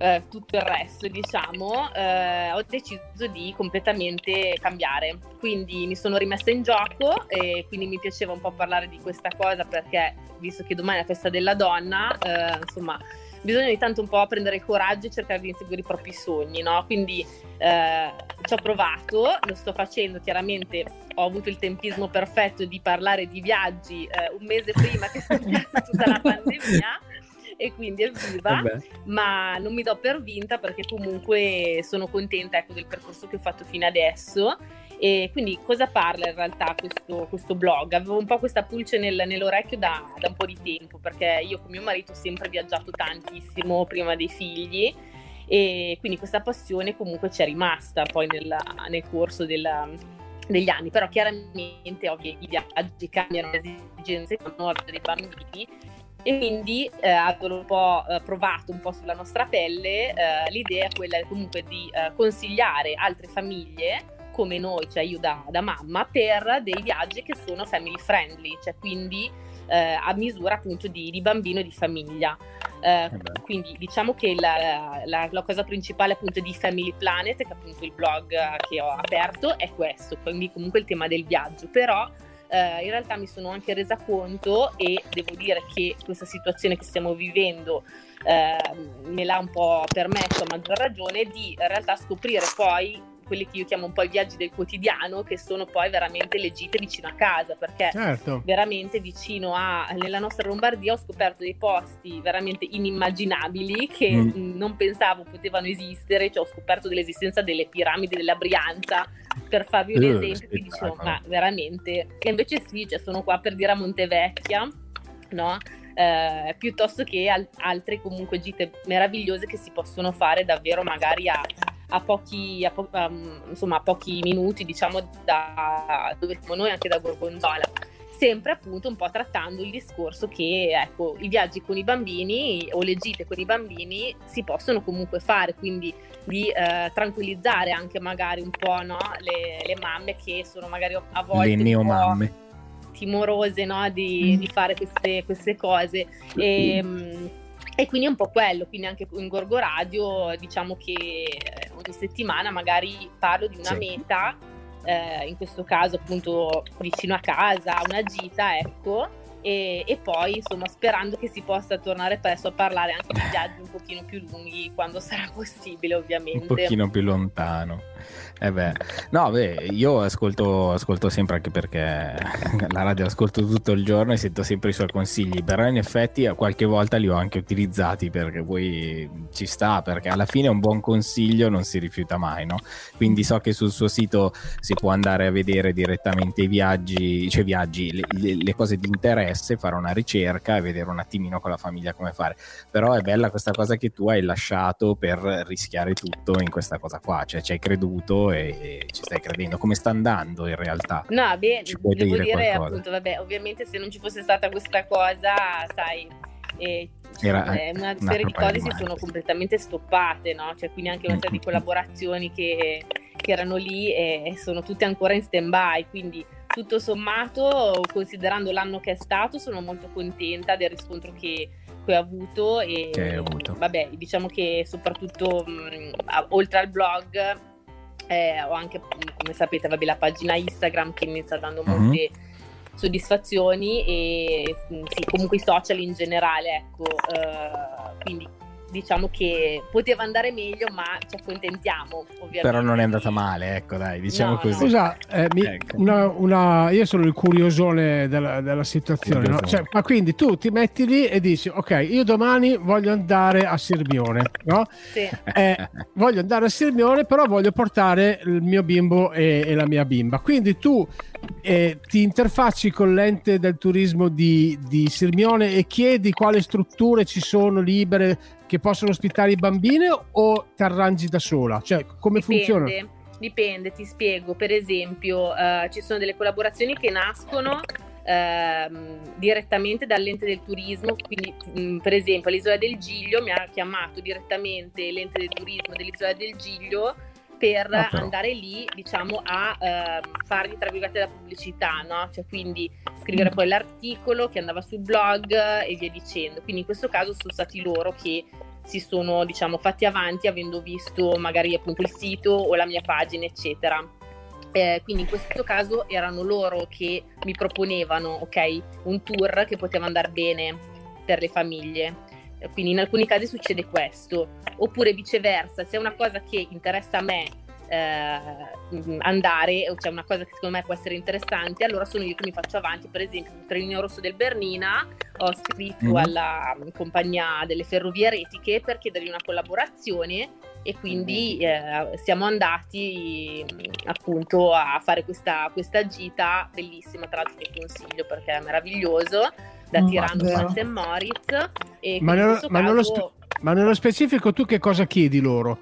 eh, tutto il resto, diciamo, eh, ho deciso di completamente cambiare. Quindi mi sono rimessa in gioco e quindi mi piaceva un po' parlare di questa cosa perché, visto che domani è la festa della donna, eh, insomma, bisogna ogni tanto un po' prendere il coraggio e cercare di inseguire i propri sogni, no? Quindi eh, ci ho provato, lo sto facendo, chiaramente ho avuto il tempismo perfetto di parlare di viaggi eh, un mese prima che scoppiasse tutta la pandemia e quindi evviva, Vabbè. ma non mi do per vinta perché comunque sono contenta ecco, del percorso che ho fatto fino adesso. E quindi cosa parla in realtà questo, questo blog? Avevo un po' questa pulce nel- nell'orecchio da, da un po' di tempo perché io con mio marito ho sempre viaggiato tantissimo prima dei figli e quindi questa passione comunque c'è rimasta poi nella- nel corso della- degli anni, però chiaramente ovvio i viaggi cambiano le esigenze nuove dei bambini e quindi eh, avendo un po' eh, provato un po' sulla nostra pelle, eh, l'idea è quella comunque di eh, consigliare altre famiglie come noi, cioè io da, da mamma, per dei viaggi che sono family friendly, cioè quindi eh, a misura appunto di, di bambino e di famiglia. Eh, quindi diciamo che la, la- la cosa principale appunto di Family Planet, che è appunto il blog che ho aperto, è questo, quindi comunque il tema del viaggio, però eh, in realtà mi sono anche resa conto e devo dire che questa situazione che stiamo vivendo eh, me l'ha un po' permesso a maggior ragione di in realtà scoprire poi quelli che io chiamo un po' i viaggi del quotidiano che sono poi veramente le gite vicino a casa perché Certo. veramente vicino a nella nostra Lombardia ho scoperto dei posti veramente inimmaginabili che Mm. non pensavo potevano esistere cioè ho scoperto dell'esistenza delle piramidi della Brianza per farvi un Eh, esempio che dicevo ma veramente e invece sì cioè, sono qua per dire a Montevecchia no? Eh, piuttosto che al- altre comunque gite meravigliose che si possono fare davvero magari a, a pochi, a po- um, insomma, a pochi minuti diciamo da dove siamo noi anche da Gorgonzola sempre appunto un po' trattando il discorso che ecco i viaggi con i bambini o le gite con i bambini si possono comunque fare quindi di eh, tranquillizzare anche magari un po' no, le, le mamme che sono magari a volte Le neomamme. timorose no, di, di fare queste, queste cose. E, mm, e quindi è un po' quello, quindi anche in Gorgo Radio diciamo che eh, ogni settimana magari parlo di una Sì. meta, eh, in questo caso appunto vicino a casa, una gita, ecco, e, e poi insomma sperando che si possa tornare presto a parlare anche di viaggi un pochino più lunghi quando sarà possibile ovviamente. un pochino più lontano. Eh beh, no, beh, io ascolto, ascolto sempre anche perché la radio ascolto tutto il giorno e sento sempre i suoi consigli, però in effetti a qualche volta li ho anche utilizzati perché poi ci sta, perché alla fine un buon consiglio non si rifiuta mai, no? Quindi so che sul suo sito si può andare a vedere direttamente i viaggi, cioè viaggi, le, le- le cose di interesse, fare una ricerca e vedere un attimino con la famiglia come fare. Però è bella questa cosa che tu hai lasciato per rischiare tutto in questa cosa qua, cioè ci hai creduto e, e ci stai credendo. Come sta andando in realtà? No, beh, devo dire dire appunto, vabbè, ovviamente se non ci fosse stata questa cosa, sai, eh, Era eh, una una serie di cose di si sono completamente stoppate, no? Cioè, quindi anche una serie di collaborazioni che, che erano lì e, e sono tutte ancora in stand-by, quindi tutto sommato, considerando l'anno che è stato, sono molto contenta del riscontro che, che ho avuto e Che hai avuto. vabbè, diciamo che soprattutto mh, a- oltre al blog eh, ho anche, mh, come sapete, vabbè, la pagina Instagram che mi sta dando Mhm. molte soddisfazioni e mh, sì, comunque i social in generale, ecco, eh, quindi diciamo che poteva andare meglio, ma ci accontentiamo, ovviamente. Però non è andata male, ecco dai, diciamo No, così. Scusa, eh, mi- Ecco. una- una- io sono il curiosone della, della situazione, no? Cioè, ma quindi tu ti metti lì e dici, ok, io domani voglio andare a Sirmione, no? Sì. Eh, voglio andare a Sirmione, però voglio portare il mio bimbo e, e la mia bimba. Quindi tu eh, ti interfacci con l'ente del turismo di, di Sirmione e chiedi quali strutture ci sono libere che possono ospitare i bambini o ti arrangi da sola? Cioè, come funziona? Dipende, dipende, ti spiego. Per esempio, eh, ci sono delle collaborazioni che nascono ehm, direttamente dall'ente del turismo. Quindi, mh, per esempio, all'isola del Giglio mi ha chiamato direttamente l'ente del turismo dell'isola del Giglio per Ah, andare lì, diciamo, a ehm, fargli tra virgolette la pubblicità, no? Cioè, quindi scrivere poi l'articolo che andava sul blog e via dicendo. Quindi in questo caso sono stati loro che si sono diciamo fatti avanti avendo visto magari appunto il sito o la mia pagina eccetera Eh, quindi in questo caso erano loro che mi proponevano ok un tour che poteva andare bene per le famiglie Eh, quindi in alcuni casi succede questo. Oppure viceversa se è una cosa che interessa a me eh, mh, andare o c'è una cosa che secondo me può essere interessante allora sono io che mi faccio avanti. Per esempio il trenino rosso del Bernina ho scritto Mhm. alla mm, compagnia delle ferrovie retiche per chiedergli una collaborazione e quindi eh, siamo andati mm, appunto a fare questa, questa gita bellissima tra l'altro che consiglio perché è meraviglioso da Mm, Tirano a St. Moritz e Ma nello, questo ma nello caso- spe- ma nello specifico tu che cosa chiedi loro?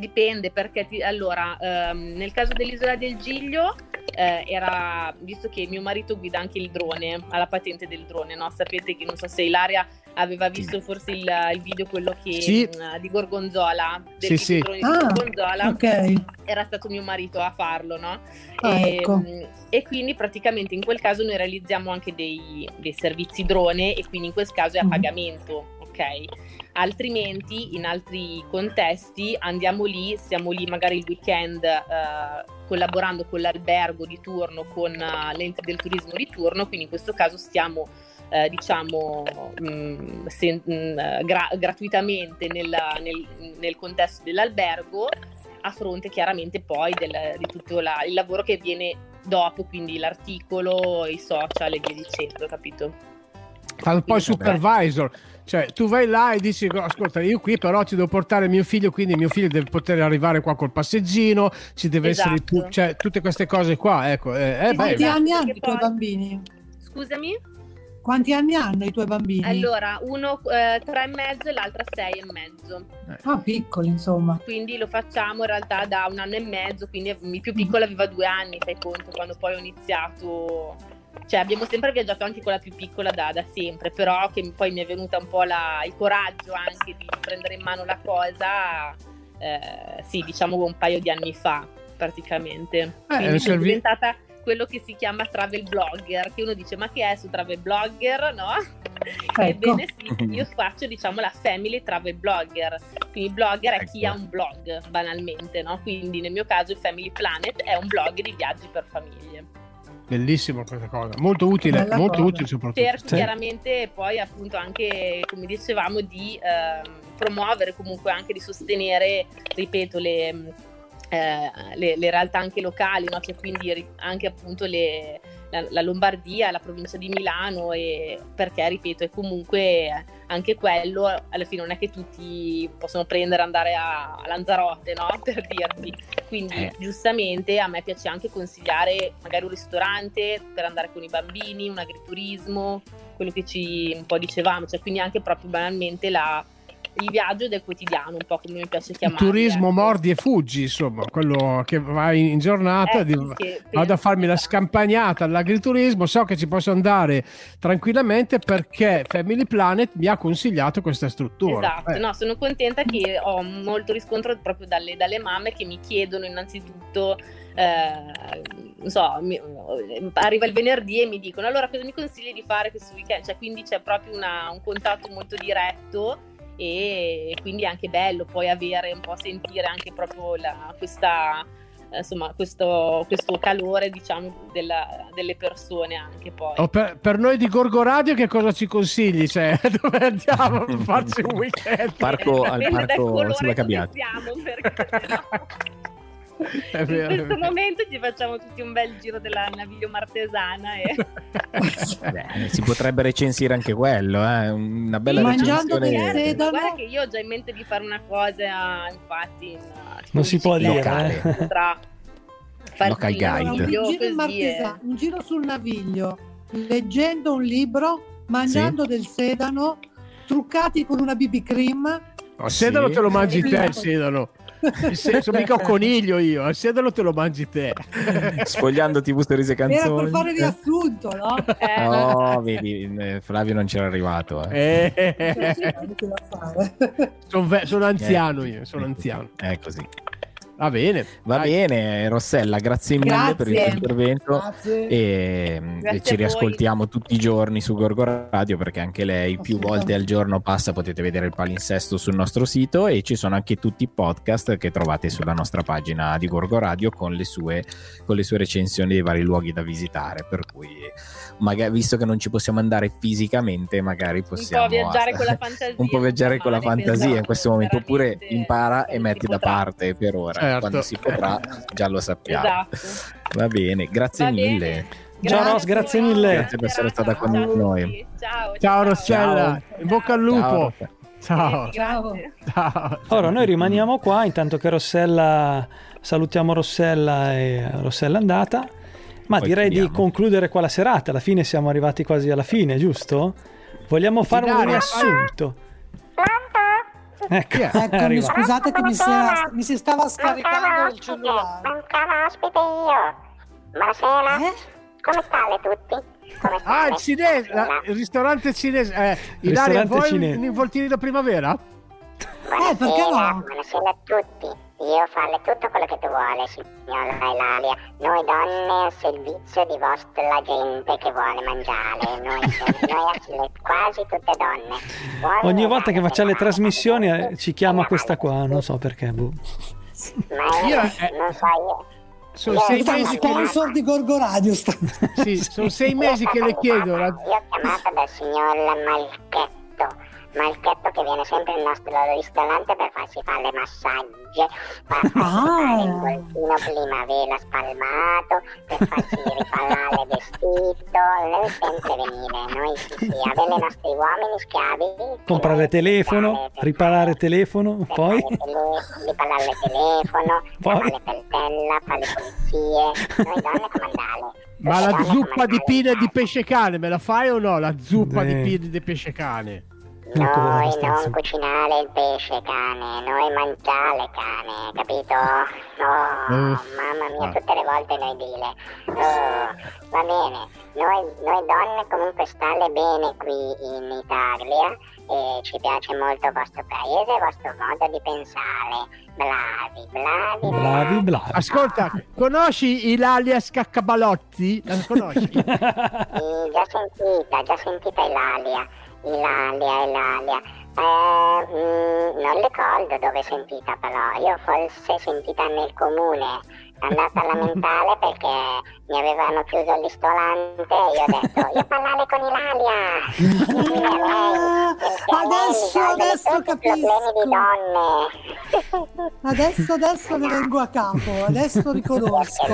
Dipende perché ti- allora ehm, nel caso dell'isola del Giglio eh, era visto che mio marito guida anche il drone ha la patente del drone no? sapete che non so se Ilaria aveva visto forse il, il video quello che Sì. mh, di Gorgonzola Sì, del sì. video drone di Ah, Gorgonzola ok. era stato mio marito a farlo no? Ah, e, ecco. mh, e quindi praticamente in quel caso noi realizziamo anche dei, dei servizi drone e quindi in quel caso è a Mhm. pagamento ok altrimenti in altri contesti andiamo lì, siamo lì magari il weekend eh, collaborando con l'albergo di turno, con eh, l'ente del turismo di turno, quindi in questo caso stiamo eh, diciamo mh, se- mh, gra- gratuitamente nel, nel- nel contesto dell'albergo a fronte chiaramente poi del- di tutto la- il lavoro che viene dopo, quindi l'articolo, i social e via dicendo, capito? Poi supervisor, cioè tu vai là e dici ascolta io qui però ti devo portare mio figlio quindi mio figlio deve poter arrivare qua col passeggino, ci deve essere Esatto. tu, cioè tutte queste cose qua, ecco, eh, eh, Quanti beh. anni hanno i tuoi poi- bambini? Scusami? Quanti anni hanno i tuoi bambini? Allora, uno eh, tre e mezzo e l'altra sei e mezzo. Ah, piccoli, insomma. Quindi lo facciamo in realtà da un anno e mezzo, quindi il più piccolo aveva due anni, fai conto, quando poi ho iniziato... Cioè abbiamo sempre viaggiato anche con la più piccola da, da sempre, però che poi mi è venuta un po' la- il coraggio anche di prendere in mano la cosa, eh, sì, diciamo un paio di anni fa praticamente. Quindi sono servi- diventata quello che si chiama travel blogger, che uno dice ma che è su travel blogger, no? Ecco. Ebbene sì, io faccio diciamo la family travel blogger, quindi blogger è chi Ecco. ha un blog banalmente, no? Quindi nel mio caso il Family Planet è un blog di viaggi per famiglie. Bellissima questa cosa, molto utile, Bella molto cosa. utile soprattutto. Cerco chiaramente poi appunto anche, come dicevamo, di ehm, promuovere comunque anche di sostenere, ripeto, le, mh, eh, le- le realtà anche locali, no? Cioè, quindi anche appunto le- la, la Lombardia, la provincia di Milano, e, perché ripeto, è comunque anche quello, alla fine non è che tutti possono prendere e andare a, a Lanzarote, no? Per dirti. Quindi Eh. giustamente a me piace anche consigliare magari un ristorante per andare con i bambini, un agriturismo, quello che ci un po' dicevamo, cioè quindi anche proprio banalmente la- il viaggio del quotidiano, un po' come mi piace Il chiamare. turismo mordi e fuggi, insomma, quello che vai in giornata, Eh, di- vado a farmi la scampagnata all'agriturismo, so che ci posso andare tranquillamente perché Family Planet mi ha consigliato questa struttura. Esatto, Eh, no, sono contenta che ho molto riscontro proprio dalle, dalle mamme che mi chiedono innanzitutto, eh, non so, mi- arriva il venerdì e mi dicono allora cosa mi consigli di fare questo weekend? Cioè, quindi c'è proprio una- un contatto molto diretto e quindi è anche bello poi avere un po' sentire anche proprio la- questa insomma questo, questo calore diciamo della- delle persone anche poi Oh, per, per noi di Gorgo Radio che cosa ci consigli? Cioè, dove andiamo a farci un weekend? Parco, al parco sulla Cabbiata. siamo, perché È in vero, è questo momento ci facciamo tutti un bel giro della Naviglio Martesana e Beh, si potrebbe recensire anche quello, eh? una bella Mangiando recensione. del sedano. guarda che io ho già in mente di fare una cosa infatti in, tipo Non si può dire, Locale. eh. far Local guide. un giro, in. Martesa- un giro sul naviglio, leggendo un libro, mangiando del sedano, truccati con una BB cream. Il sedano Sì. te lo mangi te, il sedano. Il se- sono mica un coniglio io, il sedano te lo mangi te. Sfogliando TV stories e Era per canzoni. fare riassunto, no? Eh, No, vedi, eh, Flavio non c'era arrivato. eh. Eh, sono, sono anziano io, sono anziano. È così. Va bene. Va dai. bene, Rossella, grazie mille Grazie. per il tuo intervento. Grazie. E, Grazie e ci riascoltiamo tutti i giorni su Gorgo Radio perché anche lei più volte al giorno passa, potete vedere il palinsesto sul nostro sito e ci sono anche tutti i podcast che trovate sulla nostra pagina di Gorgo Radio con le sue, con le sue recensioni dei vari luoghi da visitare, per cui magari, visto che non ci possiamo andare fisicamente, magari un possiamo po' viaggiare con la fantasia un po' viaggiare con la fantasia in questo momento oppure impara e metti da parte per ora Certo. quando si potrà già lo sappiamo esatto va bene grazie Va mille bene. Ciao, Ros, grazie mille. Grazie per essere stata con Ciao noi. tutti. ciao Ciao Rossella, in bocca al lupo. Ciao. Ciao. Ciao. Ciao. Ora noi rimaniamo qua intanto che Rossella salutiamo Rossella e Rossella è andata. Ma Poi direi di chiudiamo. concludere qua la serata. Alla fine siamo arrivati quasi alla fine, giusto? Vogliamo fare un riassunto. Ecco, Eccomi, scusate che mi si, era- mi si stava scaricando il cellulare. Mancava ospite io. Buonasera. Eh? Come state tutti? Ah, il cinese, la- il ristorante cinese. Eh, Ilaria, Ristorante vuoi cinese. un involtini da primavera? Eh, perché no? Buonasera a tutti. Io farle tutto quello che tu vuoi, signora Elalia. Noi donne al servizio di vostra gente che vuole mangiare. Noi, noi quasi tutte donne. Vuole Ogni volta che facciamo le trasmissioni eh, ci chiama questa qua, non so perché. boh. Ma io, eh, non so io. Sono Io- sei mesi che sponsor di Gorgo Radio. sta- sì, sono sei mesi che le chiedo. la- Io ho chiamato dal signor Malchetto. Malchetto che viene sempre nel nostro ristorante per farsi fare le massaggi, per farsi Ah. fare il voltino primavera spalmato, per farsi ripallare il vestito, deve sempre venire, noi sì sì, avere i nostri uomini schiavi. Comprare telefono, riparare telefono, per poi riparare il telefono, Poi? fare le peltella, fare le pulizie, noi donne comandare. Ma la zuppa di in di pesce cane me la fai o no? La zuppa di Eh. pinne di pesce cane. Noi non cucinare il pesce cane, noi mangiare cane, capito? Oh, Mm. mamma mia, tutte le volte noi dire. Oh, va bene, noi, noi donne comunque stare bene qui in Italia e ci piace molto il vostro paese, il vostro modo di pensare. Bravi, bravi, bravi, bravi. Ascolta, conosci Ilalia Scaccabalotti? La conosci? Sì, già sentita, già sentita Ilalia. Ilalia, Ilalia. Eh, mm, non ricordo dove sentita però, io forse sentita nel comune, andata alla mentale perché mi avevano chiuso il ristorante e io ho detto io parlare con Ilaria lei, Adesso, adesso donne. Adesso, adesso ne vengo a capo, adesso riconosco.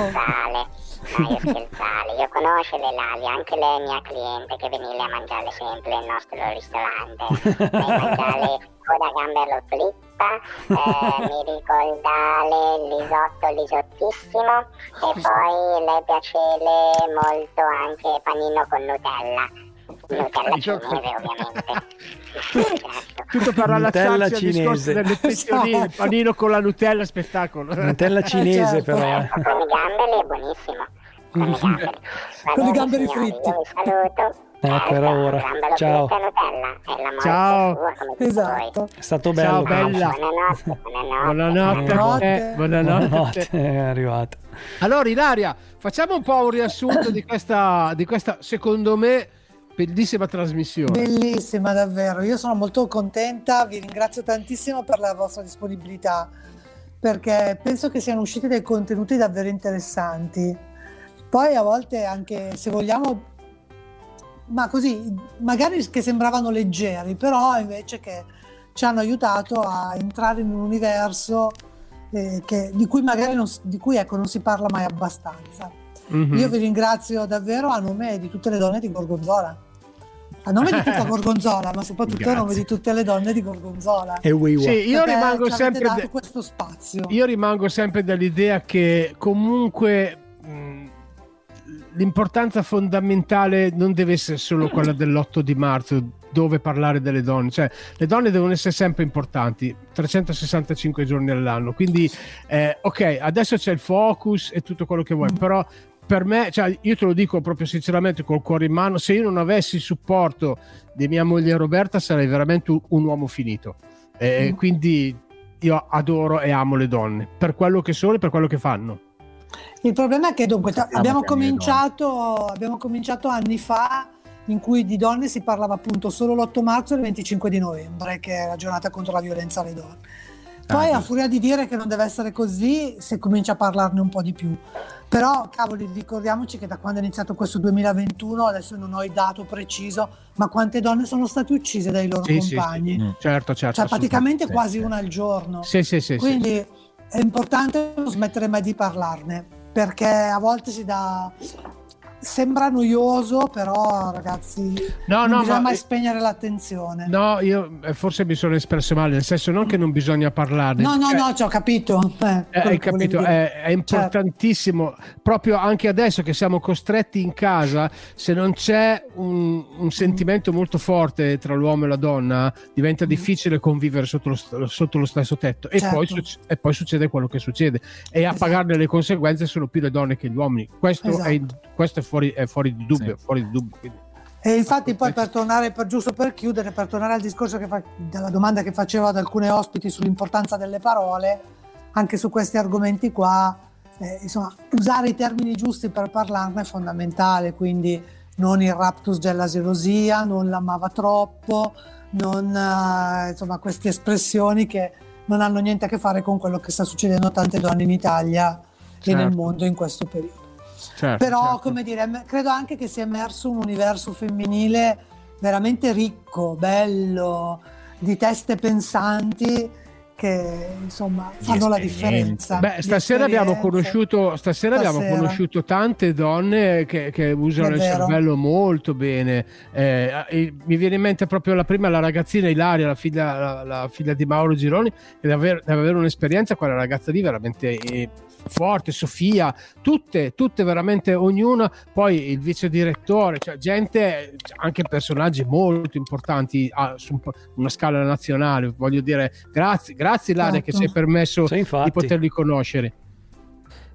Ma io conosco l'Elalia anche lei è mia cliente che veniva a mangiare sempre nel nostro ristorante. Lei mangiare coda gambe allo flippa eh, mi ricordare il risotto lisottissimo e poi le piace molto anche panino con Nutella Ovviamente Tutto per Nutella allacciarsi al discorso delle Esatto. panino con la Nutella, spettacolo. Nutella cinese certo. però. eh. con i gamberi è buonissimo con i gamberi Con i bene, gamberi signori, fritti. saluto Ecco, era ora. gambero Ciao. Ciao. Esatto. È stato Ciao, bello. bella. voi buonanotte Buonanotte buonanotte. Buonanotte è arrivato. Allora, Ilaria, facciamo un po' un riassunto di questa, di questa secondo me, bellissima trasmissione. Bellissima davvero, io sono molto contenta, vi ringrazio tantissimo per la vostra disponibilità perché penso che siano usciti dei contenuti davvero interessanti. Poi a volte anche se vogliamo, ma così, magari che sembravano leggeri, però invece che ci hanno aiutato a entrare in un universo eh, che- di cui magari non, di cui, ecco, non si parla mai abbastanza. Mhm. Io vi ringrazio davvero a nome di tutte le donne di Gorgonzola. A nome di tutta Gorgonzola, ma soprattutto a nome Grazie. di tutte le donne di Gorgonzola. E Wiwa. Sì, io rimango sempre dato de- questo spazio. Io rimango sempre dell'idea che comunque mh, l'importanza fondamentale non deve essere solo quella dell'8 di marzo dove parlare delle donne, cioè le donne devono essere sempre importanti 365 giorni all'anno, quindi eh, ok, adesso c'è il focus e tutto quello che vuoi, però per me, cioè, io te lo dico proprio sinceramente col cuore in mano, se io non avessi il supporto di mia moglie Roberta sarei veramente un, uomo finito. Eh, Quindi io adoro e amo le donne per quello che sono e per quello che fanno. Il problema è che dunque, t- abbiamo cominciato, abbiamo cominciato anni fa in cui di donne si parlava appunto solo l'8 marzo e il 25 di novembre, che è la giornata contro la violenza alle donne. Poi, a furia di dire che non deve essere così, si comincia a parlarne un po' di più. Però, cavoli, ricordiamoci che da quando è iniziato questo 2021, adesso non ho il dato preciso, ma quante donne sono state uccise dai loro Sì, sì, compagni? sì. Certo, certo. Cioè, praticamente quasi una al giorno. Sì, sì, sì, sì. Quindi è importante non smettere mai di parlarne, perché a volte si dà. Sembra noioso, però ragazzi, No, non no, bisogna ma- mai spegnere l'attenzione. No, io eh, forse mi sono espresso male, nel senso non che non bisogna parlarne. No, no, cioè, no, ci ho capito. Eh, Eh, hai capito, è, è importantissimo proprio anche adesso che siamo costretti in casa, se non c'è un, un sentimento molto forte tra l'uomo e la donna, diventa difficile convivere sotto lo, sotto lo stesso tetto e, Certo. poi suc- e poi succede quello che succede e a pagarne le conseguenze sono più le donne che gli uomini. Questo, Esatto. è, questo è, fuori, è fuori di dubbio. Fuori di dubbio quindi. E infatti poi per tornare, per, giusto per chiudere, per tornare al discorso che fa, della domanda che facevo ad alcune ospiti sull'importanza delle parole, anche su questi argomenti qua, eh, insomma, usare i termini giusti per parlarne è fondamentale, quindi non il raptus della gelosia, non l'amava troppo, non eh, insomma queste espressioni che non hanno niente a che fare con quello che sta succedendo a tante donne in Italia e nel Certo. mondo in questo periodo. Certo, Però, certo. come dire, credo anche che sia emerso un universo femminile veramente ricco, bello, di teste pensanti che insomma fanno la differenza. Beh, stasera abbiamo conosciuto, stasera abbiamo Stasera. conosciuto tante donne che, che usano il cervello molto bene. Eh, mi viene in mente proprio la prima, la ragazzina Ilaria, la figlia, la, la figlia di Mauro Gironi, che deve avere, deve avere un'esperienza, quella ragazza lì veramente eh, forte, Sofia, tutte, tutte veramente, ognuna, poi il vice direttore, cioè gente, anche personaggi molto importanti ah, su una scala nazionale, voglio dire, grazie, grazie Ilaria che Certo. ci hai permesso Sì, di poterli conoscere.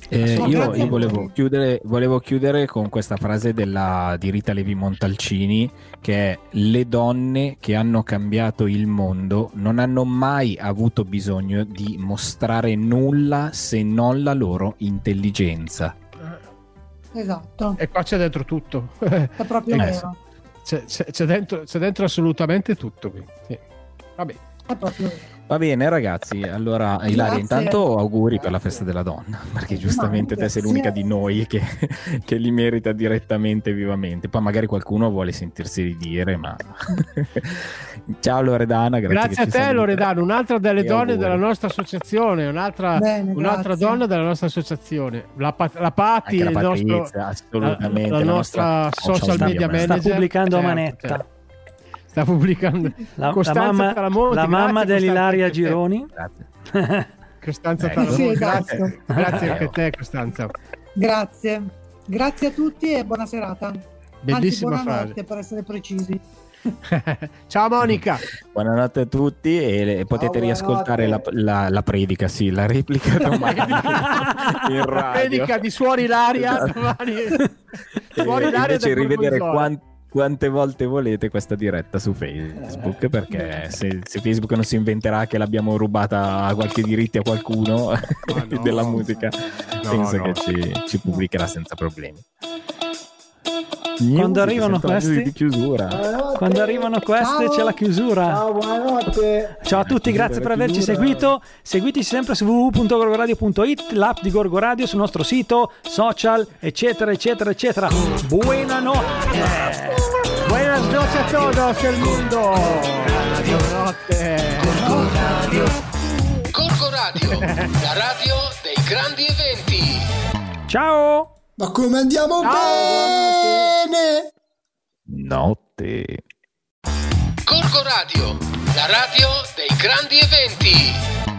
Eh, io, io volevo, chiudere, volevo chiudere con questa frase della- di Rita Levi Montalcini che è le donne che hanno cambiato il mondo non hanno mai avuto bisogno di mostrare nulla se non la loro intelligenza. Esatto, E qua c'è dentro tutto. è proprio Eh, vero. C'è, c'è- c'è dentro, c'è dentro assolutamente tutto. sì. Vabbè. È proprio Va bene ragazzi, allora Ilaria Grazie. intanto auguri per la festa della donna, perché giustamente te sei l'unica di noi che, che li merita direttamente vivamente, poi magari qualcuno vuole sentirsi ridire, ma... Ciao Loredana, grazie, Grazie che a ci te saluti. Loredano, un'altra delle E donne auguri. della nostra associazione, un'altra, Bene, un'altra donna della nostra associazione, la, la Patti, la nostro- la, la nostra social media manager. Sta pubblicando a Certo, manetta. certo. Sta pubblicando La, la Costanza mamma, Talamonti, la grazie, mamma dell'Ilaria Gironi. Costanza Ecco. Talamonti, Sì, esatto. grazie, grazie anche a te Costanza. Grazie. Grazie a tutti e buona serata. Bellissima Anzi, buonanotte frase. per essere precisi. Ciao Monica. Buonanotte a tutti e le- potete riascoltare la, la- la predica, sì, la replica domani in radio. Predica di suoni l'aria Esatto. domani. E Suoni l'aria invece del rivedere Gorgonzola. Quan- quante volte volete questa diretta su Facebook? Perché se, se Facebook non si inventerà che l'abbiamo rubata a qualche diritti a qualcuno della musica penso no. che ci, ci pubblicherà senza problemi Quando arrivano questi? di chiusura Quando arrivano queste c'è la chiusura. Ciao, buonanotte. Ciao a tutti, grazie per averci seguito. Seguiteci sempre su www.gorgoradio.it, l'app di Gorgo Radio sul nostro sito, social, eccetera, eccetera, eccetera. Buonanotte. Buenas noches a todos el mundo. Buonanotte. Gorgo Radio, la radio dei grandi eventi. Ciao. Ma come andiamo bene? Notte Gorgo Radio, la radio dei grandi eventi.